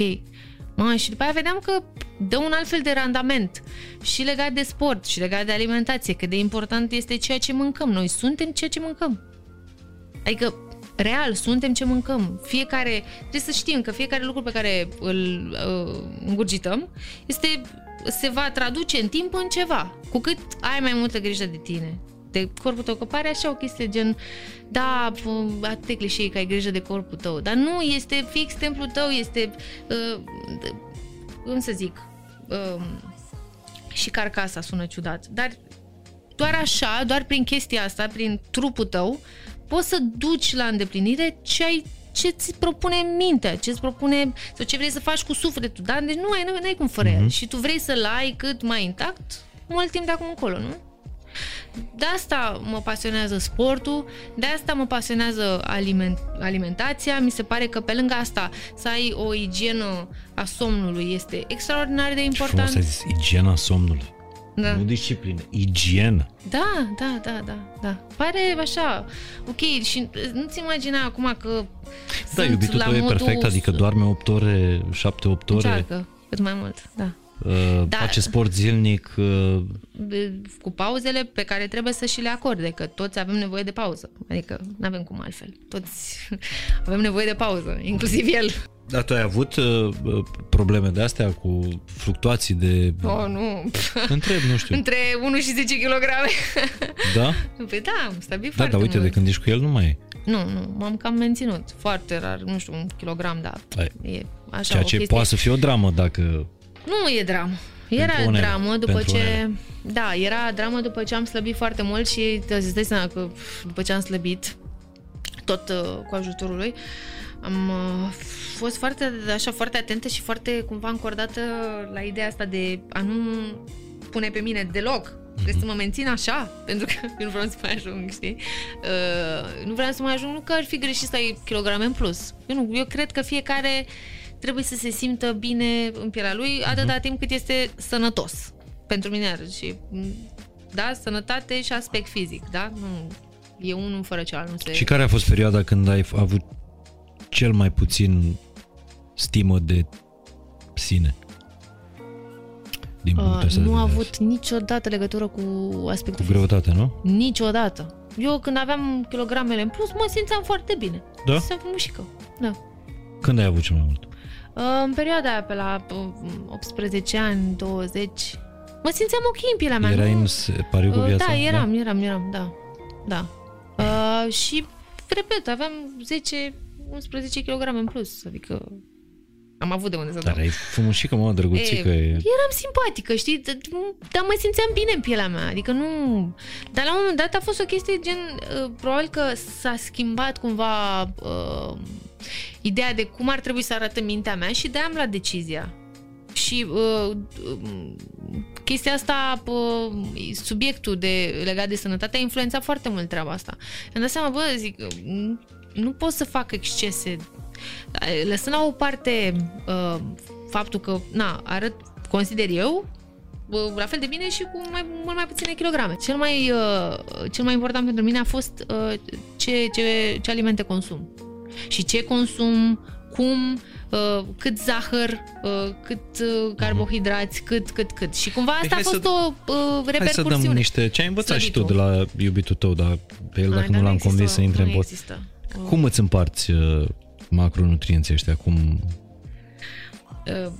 Mă, și după aia vedeam că dă un alt fel de randament și legat de sport și legat de alimentație, că de important este ceea ce mâncăm. Noi suntem ceea ce mâncăm. Adică, real, suntem ce mâncăm. Fiecare, trebuie să știm că fiecare lucru pe care îl uh, îngurgităm este, se va traduce în timp în ceva. Cu cât ai mai multă grijă de tine, de corpul tău, că pare așa o chestie gen, da, atât de clișei că ai grijă de corpul tău, dar nu, este fix templul tău, este, uh, cum să zic, uh, și carcasa sună ciudat, dar doar așa, doar prin chestia asta, prin trupul tău, poți să duci la îndeplinire ce ai ce ți propune mintea, ce îți propune sau ce vrei să faci cu sufletul, da? Deci nu ai, nu, ai cum fără mm-hmm. el. Și tu vrei să-l ai cât mai intact mult timp de acum încolo, nu? De asta mă pasionează sportul, de asta mă pasionează aliment, alimentația. Mi se pare că pe lângă asta să ai o igienă a somnului este extraordinar de important. Și zis, igiena somnului. Da. Nu disciplină, igienă. Da, da, da, da, da. Pare așa, ok, și nu-ți imagina acum că Da, iubitul tău e perfect, adică doarme 8 ore, 7-8 ore. Încearcă, cât mai mult, da. Uh, da. face sport zilnic. Uh... Cu pauzele pe care trebuie să și le acorde, că toți avem nevoie de pauză. Adică nu avem cum altfel. Toți avem nevoie de pauză, inclusiv el. Dar tu ai avut uh, probleme de astea cu fluctuații de... Oh, nu. Întreb, nu știu. Între 1 și 10 kg. Da? Păi da, am stabilit da, foarte dar uite, mult. de când ești cu el nu mai e. Nu, nu, m-am cam menținut. Foarte rar, nu știu, un kilogram, dar Ai. e așa Ceea ce chestie... poate să fie o dramă dacă nu e dramă. Era unele, dramă după ce... Unele. Da, era dramă după ce am slăbit foarte mult și îți dai seama că după ce am slăbit, tot uh, cu ajutorul lui, am uh, fost foarte, așa, foarte atentă și foarte cumva încordată la ideea asta de a nu pune pe mine deloc. Mm-hmm. Trebuie să mă mențin așa, pentru că eu nu vreau să mai ajung, știi? Uh, nu vreau să mai ajung, nu că ar fi greșit să ai kilograme în plus. Eu, nu, eu cred că fiecare trebuie să se simtă bine în pielea lui atâta uh-huh. timp cât este sănătos. Pentru mine și da, sănătate și aspect fizic, da? Nu, e unul fără celălalt. Nu se... Și care a fost perioada când ai avut cel mai puțin stimă de sine? Din uh, nu a avut niciodată legătură cu aspectul Cu greutatea, nu? Niciodată. Eu când aveam kilogramele în plus, mă simțeam foarte bine. Da? Să mușică. Da. Când ai avut cel mai mult? Uh, în perioada aia, pe la 18 uh, ani, 20, mă simțeam ok în pielea mea. Erai în pariu cu uh, viața? Da, eram, da? eram, eram, da. Da. Uh, și, repet, aveam 10-11 kg în plus, adică am avut de unde să Dar dau. ai frumușică, mă, drăguțică. E, eram simpatică, știi? Dar mă simțeam bine în pielea mea. Adică nu... Dar la un moment dat a fost o chestie gen... Probabil că s-a schimbat cumva... Uh, ideea de cum ar trebui să arată mintea mea și de-aia am luat decizia. Și uh, chestia asta, uh, subiectul de, legat de sănătate a influențat foarte mult treaba asta. Am dat seama, bă, zic, nu pot să fac excese. Lăsând la o parte uh, faptul că, na, arăt, consider eu, uh, la fel de bine și cu mai, mult mai puține kilograme. Cel mai, uh, cel mai important pentru mine a fost uh, ce, ce, ce alimente consum și ce consum, cum, uh, cât zahăr, uh, cât uh, carbohidrați, cât, cât, cât. Și cumva asta păi a fost să, o uh, repercursiune. Hai să dăm niște... Ce ai învățat Slăbitul. și tu de la iubitul tău, dar pe el, dacă Ai, nu l-am convins să intre în pot. Cum îți împarți uh, macronutrienții ăștia? Cum... Uh,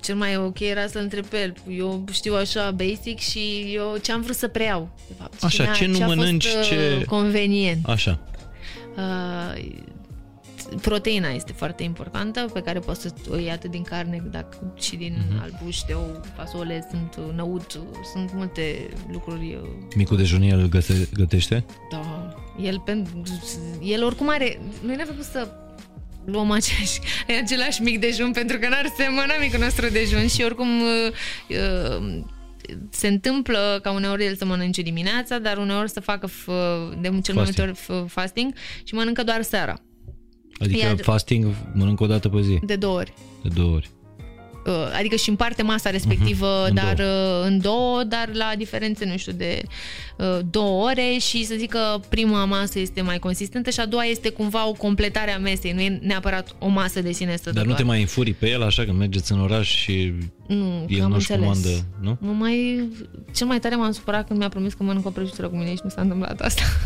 cel mai ok era să întreb pe el. Eu știu așa basic și eu ce am vrut să preiau. De fapt. Așa, ce, ce nu ce mănânci, fost, ce... convenient. Așa. Uh, proteina este foarte importantă, pe care poți să o iei atât din carne, dacă și din uh-huh. albuș, de ou, fasole, sunt năut, sunt multe lucruri. uh, Micul dejun el găte, gătește? Da, el, pen, el oricum are... Noi ne-am făcut să luăm aceeași, același mic dejun pentru că n-ar semăna micul nostru dejun și oricum uh, uh, se întâmplă ca uneori el să mănânce dimineața, dar uneori să facă f- de cel mai multe ori f- fasting și mănâncă doar seara, Adică Iar- fasting mănâncă o dată pe zi, de două ori. de două ori. Uh, adică și împarte masa respectivă, Mhm, în dar uh, în două, dar la diferențe, nu știu, de uh, două ore și să zic că prima masă este mai consistentă și a doua este cumva o completare a mesei, nu e neapărat o masă de sine Dar stătătoare. nu te mai înfuri pe el așa că mergeți în oraș și Nu, că el am nu-și înțeles. comandă, nu? Mă mai... Cel mai tare m-am supărat când mi-a promis că mănânc o prăjitură cu mine și nu s-a întâmplat asta.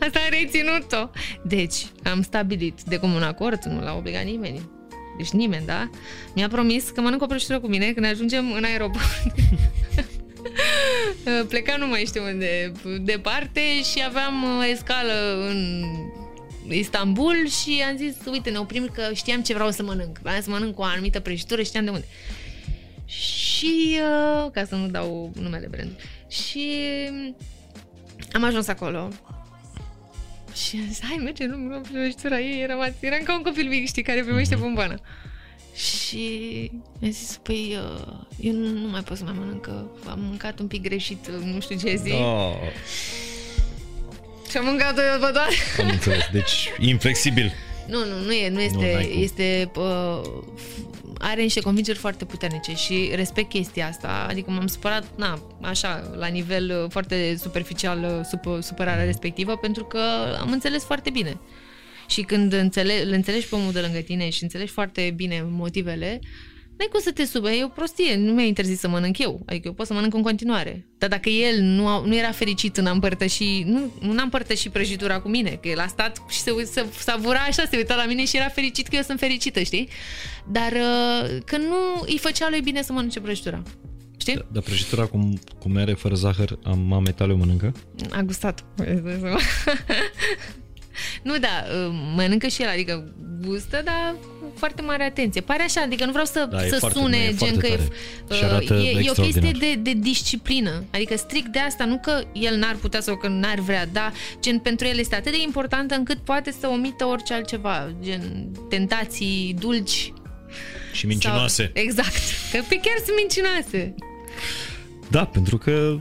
asta a reținut-o. Deci, am stabilit de comun acord, nu l-a obligat nimeni. Deci nimeni, da? Mi-a promis că mănânc o prăjitură cu mine când ajungem în aeroport. Pleca nu mai știu unde, departe și aveam uh, escală în Istanbul și am zis, uite, ne oprim că știam ce vreau să mănânc. Vreau să mănânc o anumită prăjitură, știam de unde. Și, uh, ca să nu dau numele brand. Și am ajuns acolo. Și am zis, hai, merge, nu, nu, prăjitura ei, eram, eram ca un copil mic, știi, care primește bomboană. Și mi-a zis, păi, uh, eu nu, nu mai pot să mai mănânc, că am mâncat un pic greșit, uh, nu știu ce zi. Oh, Și am mâncat-o eu pe toate. am înțeles. Deci, inflexibil. Nu, nu, nu e, nu Nu, este, n-ai cum. este uh, are niște convingeri foarte puternice și respect chestia asta, adică m-am supărat, na, așa, la nivel uh, foarte superficial uh, sup- supărarea respectivă, pentru că am înțeles foarte bine. Și când înțele- îl înțelegi pe omul de lângă tine și înțelegi foarte bine motivele, n-ai cum să te sube, e o prostie, nu mi-a interzis să mănânc eu, adică eu pot să mănânc în continuare. Dar dacă el nu, a, nu era fericit în a împărtăși, nu, nu a împărtășit prăjitura cu mine, că el a stat și se, se savura așa, se uita la mine și era fericit că eu sunt fericită, știi? Dar uh, că nu îi făcea lui bine să mănânce prăjitura. Știi? Da, dar prăjitura cu, cu mere fără zahăr, am mamei tale o mănâncă? A gustat. nu, da, uh, mănâncă și el, adică gustă, dar cu foarte mare atenție. Pare așa, adică nu vreau să, Da, e să foarte- sune nu, e gen foarte că e, tare. Și uh, arată e, e o extraordinar. chestie de, de disciplină. Adică strict de asta, nu că el n-ar putea sau că n-ar vrea, dar gen pentru el este atât de importantă încât poate să omită orice altceva, gen tentații dulci. Și mincinoase. Sau, exact, că pe chiar sunt mincinoase. Da, pentru că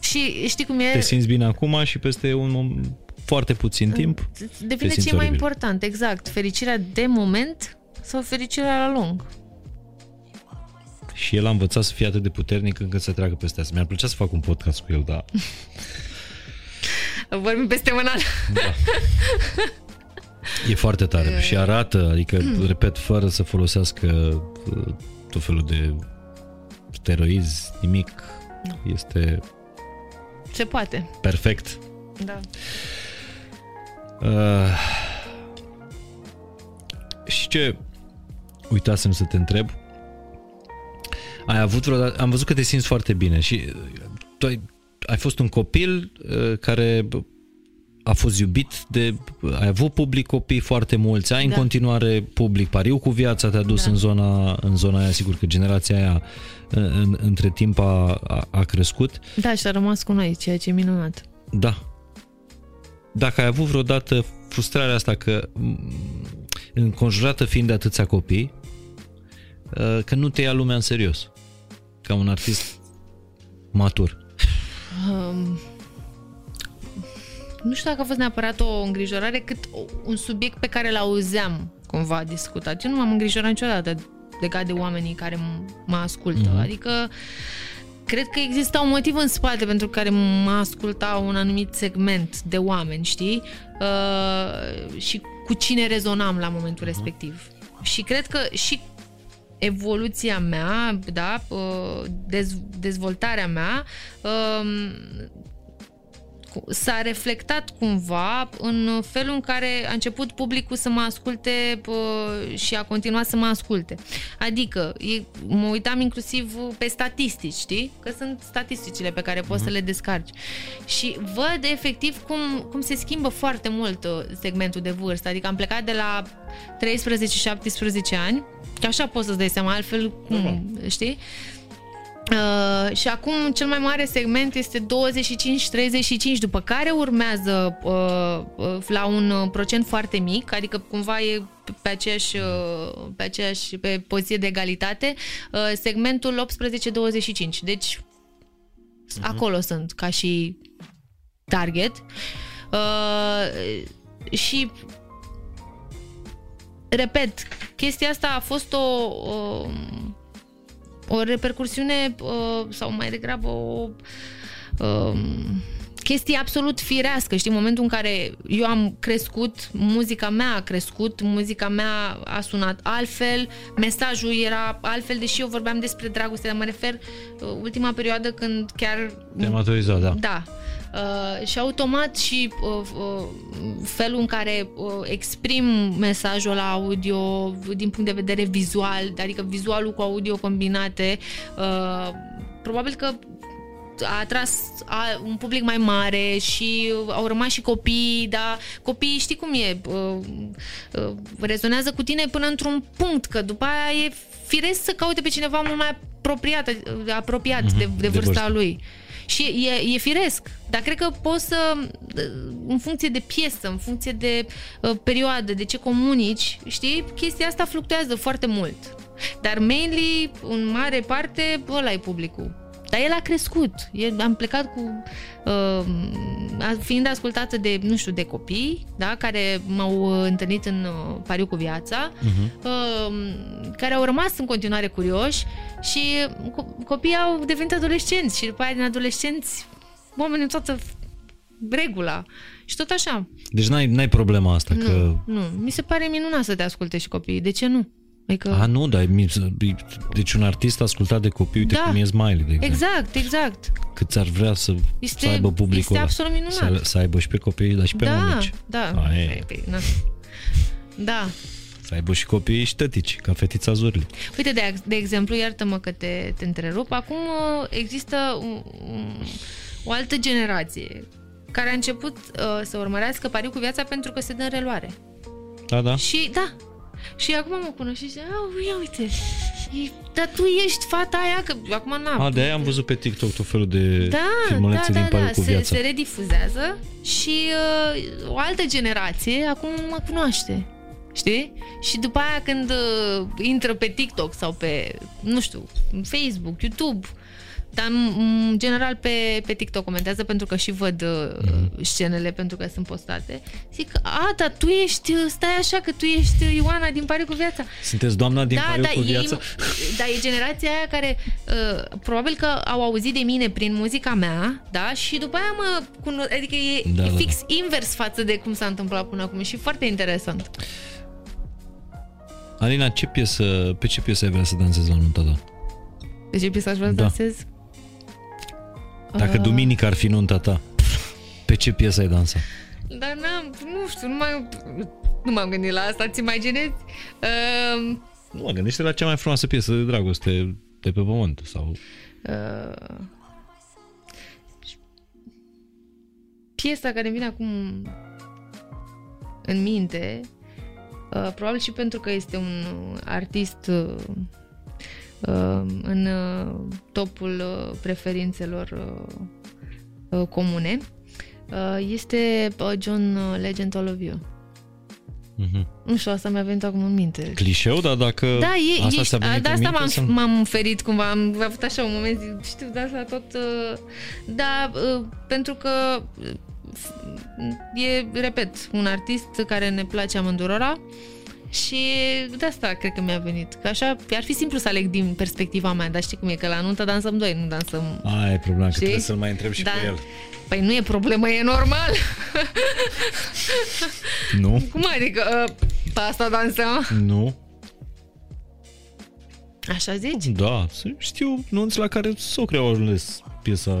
Și știi cum e? te simți bine acum și peste un mom- foarte puțin timp Depinde simți ce e mai oribil. important, exact. Fericirea de moment sau fericirea la lung. și el a învățat să fie atât de puternic încât să treacă peste asta. Mi-ar plăcea să fac un podcast cu el, dar Vorbim peste mâna. e foarte tare și arată, adică, repet, fără să folosească uh, tot felul de steroizi, nimic, este Se poate. perfect. Da. Uh, și ce uitasem să te întreb ai avut vreodată, am văzut că te simți foarte bine și uh, tu ai, ai fost un copil uh, care bă, a fost iubit de, ai avut public copii foarte mulți, ai în Da. continuare public, pariu cu viața te-a dus Da. în zona în zona aia, sigur că generația aia în, în, între timp a, a, a crescut. Da, și a rămas cu noi, ceea ce e minunat. Da. Dacă ai avut vreodată frustrarea asta că m, înconjurată fiind de atâția copii, uh, că nu te ia lumea în serios. Ca un artist matur. Um, nu știu dacă a fost neapărat o îngrijorare, cât o- un subiect pe care l-auzeam cumva discutat. Eu nu m-am îngrijorat niciodată legat de oamenii care m- mă ascultă. Mhm. Mm-hmm. Adică cred că exista un motiv în spate pentru care mă asculta un anumit segment de oameni, știi? Uh, și cu cine rezonam la momentul Mhm. respectiv. Și cred că și evoluția mea, da, uh, dez, dezvoltarea mea, um, cu- s-a reflectat cumva în felul în care a început publicul să mă asculte uh, și a continuat să mă asculte. Adică, e, mă uitam inclusiv pe statistici, știi? Că sunt statisticile pe care poți să le descarci. Și văd efectiv cum, cum se schimbă foarte mult uh, segmentul de vârstă. Adică am plecat de la 13-17 ani, că așa poți să-ți dai seama, altfel cum, știi? Uh, și acum cel mai mare segment este 25-35, după care urmează uh, uh, la un uh, procent foarte mic, adică cumva e pe aceeași, uh, pe aceeași pe poziție de egalitate, uh, segmentul 18-25. Deci uh-huh. acolo sunt ca și target. Uh, și repet, chestia asta a fost o, o o repercursiune uh, sau mai degrabă o uh, chestie absolut firească, știi, în momentul în care eu am crescut, muzica mea a crescut, muzica mea a sunat altfel, mesajul era altfel, deși eu vorbeam despre dragoste, dar mă refer uh, ultima perioadă când chiar... Te-ai maturizat, da. Da. Uh, și automat și uh, uh, felul în care uh, exprim mesajul la audio din punct de vedere vizual, adică vizualul cu audio combinate, uh, probabil că a atras a, un public mai mare și au rămas și copii, dar copiii știi cum e, uh, uh, rezonează cu tine până într-un punct, că după aia e firesc să caute pe cineva mult mai apropiat, apropiat mm-hmm, de, de vârsta de vârstă. lui. Și e, e firesc, dar cred că poți să, în funcție de piesă, în funcție de uh, perioadă, de ce comunici, știi, chestia asta fluctuează foarte mult. Dar mainly, în mare parte, ăla e publicul. Dar el a crescut. El, am plecat cu... Uh, fiind ascultată de, nu știu, de copii, da, care m-au întâlnit în uh, pariu cu viața, uh-huh. uh, care au rămas în continuare curioși și co- copiii au devenit adolescenți și după aia din adolescenți oamenii toată regula. Și tot așa. Deci n-ai, n-ai problema asta nu, că... Nu, mi se pare minunat să te asculte și copiii. De ce nu? Adică... A, nu, dar deci un artist ascultat de copii, uite Da. cum e Smiley, de exemplu. Exact, exact. Cât ar vrea să, Este- să aibă publicul este ăla. absolut minunat. Să, să aibă și pe copii, dar și pe Da, mămici. da. A, e. Păi, na. Da. Să aibă și copiii și ștătici, ca fetița Zurli. Uite, de, de exemplu, iartă-mă că te, te întrerup, acum uh, există un, un, o altă generație care a început uh, să urmărească pariu cu viața pentru că se dă în reluare. Da, da. Și da, și acum mă cunosc și zice, "Au, ia uite, e, dar tu ești fata aia, că eu acum n-am. A, de-aia am văzut pe TikTok tot felul de da, filmulețe da, din da, pariu da. cu Se, viața. se redifuzează și uh, o altă generație acum mă cunoaște. Știi? Și după aia când uh, intră pe TikTok sau pe, nu știu, Facebook, YouTube, dar în în general pe, pe TikTok comentează pentru că și văd uh, Mhm. scenele pentru că sunt postate. Zic, a, dar tu ești, uh, stai așa că tu ești uh, Ioana din Pariu cu viața. Sunteți doamna din da, pariu da, cu viața? Ei, da, e generația aia care uh, probabil că au auzit de mine prin muzica mea, da, și după aia mă cuno- adică e, Da, e da, fix invers față de cum s-a întâmplat până acum și foarte interesant. Alina, ce piesă, pe ce piesă ai vrea să dansezi la nunta ta? De ce piesă aș vrea să Da. dansez? Dacă Uh, duminică ar fi nunta ta, pe ce piesă ai dansa? Dar n-am, nu știu, nu, mai, nu m-am gândit la asta, ți imaginezi? Uh, Nu mă gândește la cea mai frumoasă piesă de dragoste de pe pământ sau... uh, piesa care îmi vine acum în minte, uh, probabil și pentru că este un artist uh, uh, în uh, topul uh, preferințelor uh, uh, comune, uh, este uh, John uh, Legend All of You. Mhm. Nu știu, asta mi-a venit acum în minte. Clișeu, dar dacă Da, e, asta e, ți-a venit de în asta minte m-am, sau- m-am ferit cumva, am avut așa un moment, zic, știu, de asta tot... Uh, da, uh, pentru că uh, e, repet, un artist care ne place amândurora și de asta cred că mi-a venit. Că așa ar fi simplu să aleg din perspectiva mea, dar știi cum e, că la nuntă dansăm doi, nu dansăm... Aia e problema, că Știi? trebuie să-l mai întreb și Da. pe el. Păi nu e problemă, e normal. Nu? Cum adică? Uh, pe asta dansăm? Nu? Așa zici? Da, să- știu nunți la care socre au ales piesa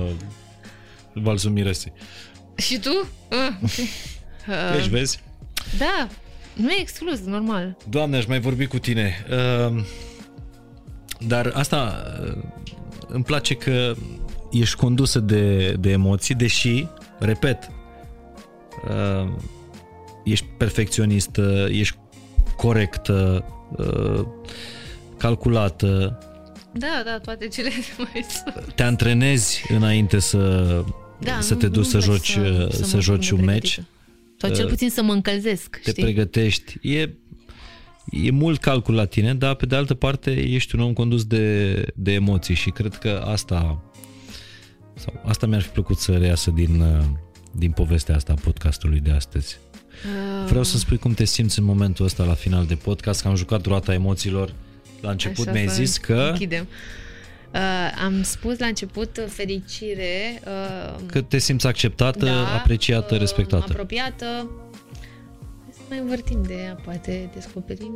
Valsul Miresei. Și tu? Ah, ok. Uh, Deci, vezi? da, nu e exclus, normal. Doamne, aș mai vorbi cu tine. Uh, dar asta uh, îmi place că ești condusă de, de emoții, deși, repet, uh, ești perfecționistă, ești corectă, uh, calculată, Da, da, toate cele mai sus. te antrenezi înainte să, Da, să nu- te duci nu-mi să place joci, uh, să să mă joci simt un meci, pregătită. Sau cel Uh, puțin să mă încălzesc, te știi? pregătești. E, e mult calcul la tine, dar pe de altă parte ești un om condus de, de emoții și cred că asta sau asta mi-ar fi plăcut să reiasă din, uh, din povestea asta a podcastului de astăzi. Uh, Vreau să spui cum te simți în momentul ăsta la final de podcast, că am jucat roata emoțiilor. La început Așa mi-ai să zis că, Închidem. Uh, am spus la început uh, fericire, uh, că te simți acceptată, da, apreciată, uh, respectată. Apropiată. Hai să mai învârtim de ea, poate descoperim...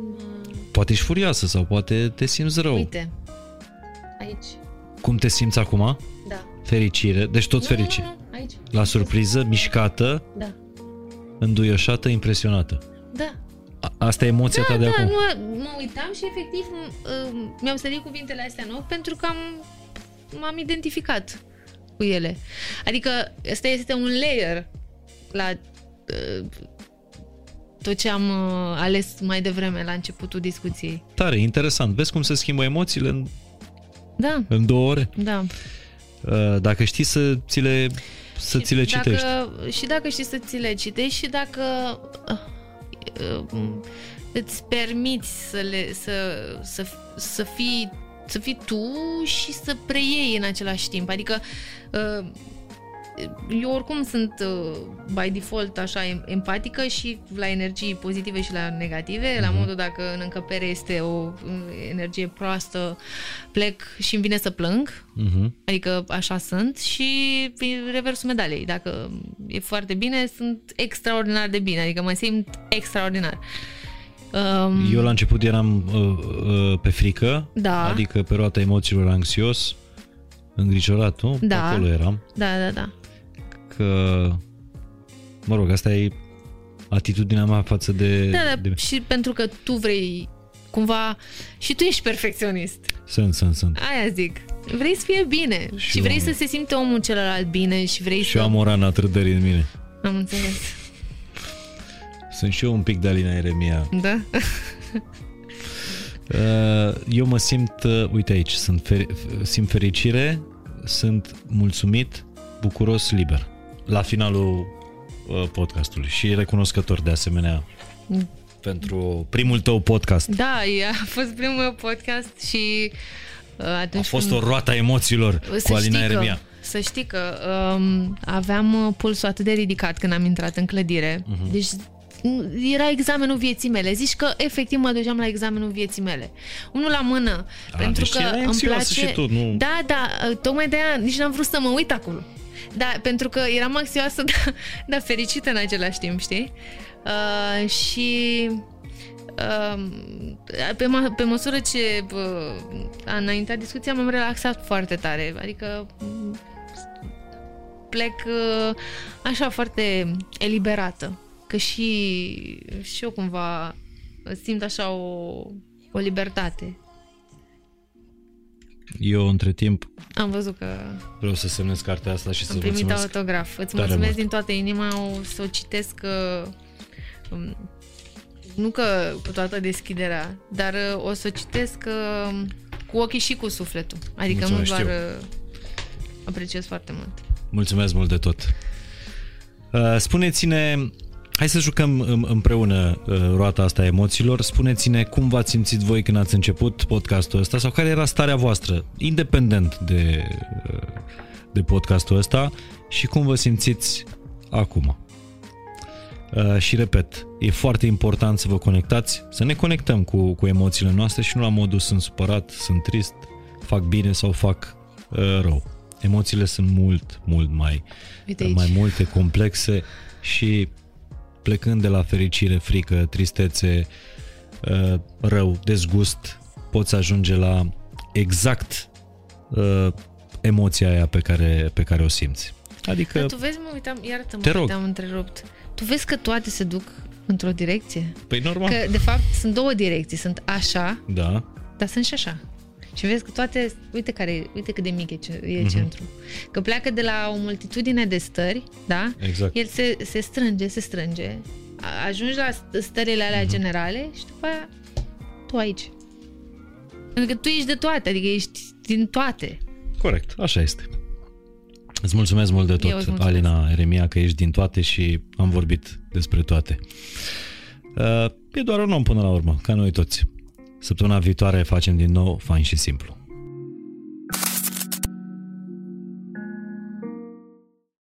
Uh, Poate ești furioasă sau poate te simți rău. uite, aici, Cum te simți acum? da. Fericire, deci tot Nu, fericit. nu, nu, aici. La surpriză, mișcată, Da, înduioșată, impresionată. da. A- Asta e emoția ta de da, acum. nu, mă uitam și efectiv m- uh, mi-au sărit cuvintele astea în ochi pentru că am, m-am identificat cu ele. Adică ăsta este un layer la uh, tot ce am uh, ales mai devreme la începutul discuției. Tare, interesant. Vezi cum se schimbă emoțiile în, Da, în două ore? da. Uh, Dacă știi să ți le, să Și ți le dacă, citești. Și dacă știi să ți le citești și dacă uh, uh, îți permiți să, le, să, să, să, fii, să fii tu și să preiei în același timp. Adică uh, eu oricum sunt uh, by default așa em- empatică și la energii pozitive și la negative, la modul dacă în încăpere este o uh, energie proastă, plec și îmi vine să plâng, Mhm. Adică așa sunt și prin reversul medalei. Dacă e foarte bine, sunt extraordinar de bine. Adică mă simt extraordinar. Um, Eu la început eram uh, uh, pe frică, Da. adică pe roata emoțiilor anxios, îngrijorat, nu? Da. Acolo eram. Da, da, da. Că, mă rog, asta e atitudinea mea față de... Da, da, de... și pentru că tu vrei cumva și tu ești perfecționist. Sunt, sunt, sunt. Aia zic. Vrei să fie bine și, Și eu vrei am- să se simte omul celălalt bine și vrei Și să... eu am o rană a trădării în mine. Am înțeles. Sunt și eu un pic de Alina Eremia. Da? Uh, Eu mă simt, uh, uite aici, sunt fer- simt fericire, sunt mulțumit, bucuros, liber. La finalul uh, podcastului și recunoscător de asemenea pentru primul tău podcast. Da, e- a fost primul meu podcast și uh, A atunci fost când- o roată a emoțiilor cu Alina știi că, Eremia. să știi că um, aveam uh, pulsul atât de ridicat când am intrat în clădire. Mhm. Uh-huh. Deci m, era examenul vieții mele. Zici că efectiv mă duceam la examenul vieții mele. Unul la mână. A, pentru deci că erai îmi anxioasă place... și tu, nu- Da, da, uh, tocmai de aia nici n-am vrut să mă uit acolo. Da, pentru că eram anxioasă, dar, dar fericită în același timp, știi? Uh, și uh, pe, ma- pe măsură ce uh, a înaintat discuția, m-am relaxat foarte tare. Adică m, plec uh, așa foarte eliberată. Că și, și eu cumva simt așa o, o libertate. Eu, între timp, Am văzut că vreau să semnez cartea asta și să am primit mulțumesc. autograf. Îți tare mulțumesc mult. din toată inima, o să o citesc uh, um, nu că cu toată deschiderea, dar uh, o să o citesc uh, cu ochii și cu sufletul. Adică Mulțumesc, nu doar știu. uh, apreciez foarte mult. Mulțumesc mult de tot. Uh, Spuneți-ne, hai să jucăm în- împreună uh, roata asta a emoțiilor. Spuneți-ne cum v-ați simțit voi când ați început podcastul ăsta sau care era starea voastră, independent de, uh, de podcastul ăsta și cum vă simțiți acum. Uh, și repet, e foarte important să vă conectați, să ne conectăm cu, cu emoțiile noastre și nu la modul sunt supărat, sunt trist, fac bine sau fac uh, rău. Emoțiile sunt mult, mult mai, Uite aici. mai multe, complexe și plecând de la fericire, frică, tristețe, uh, rău, dezgust, poți ajunge la exact uh, emoția aia pe care, pe care o simți. Adică, Dar tu vezi, mă uitam, iartă-mă Te că rog. te-am întrerupt. Tu vezi că toate se duc într-o direcție? păi normal. Că, de fapt, sunt două direcții. Sunt așa, Da, dar sunt și așa. Și vezi că toate, uite care, uite cât de mic e, ce- e Mhm. centru. Că pleacă de la o multitudine de stări, da? exact. El se, se strânge, se strânge, a- ajungi la st- stările alea Mhm. generale și după aia tu aici. Pentru că tu ești de toate, adică ești din toate. Corect, așa este. Îți mulțumesc mult de Eu îți tot, mulțumesc. Alina Eremia, că ești din toate și am vorbit despre toate. Uh, E doar un om până la urmă, ca noi toți. Săptămâna viitoare facem din nou fain și simplu.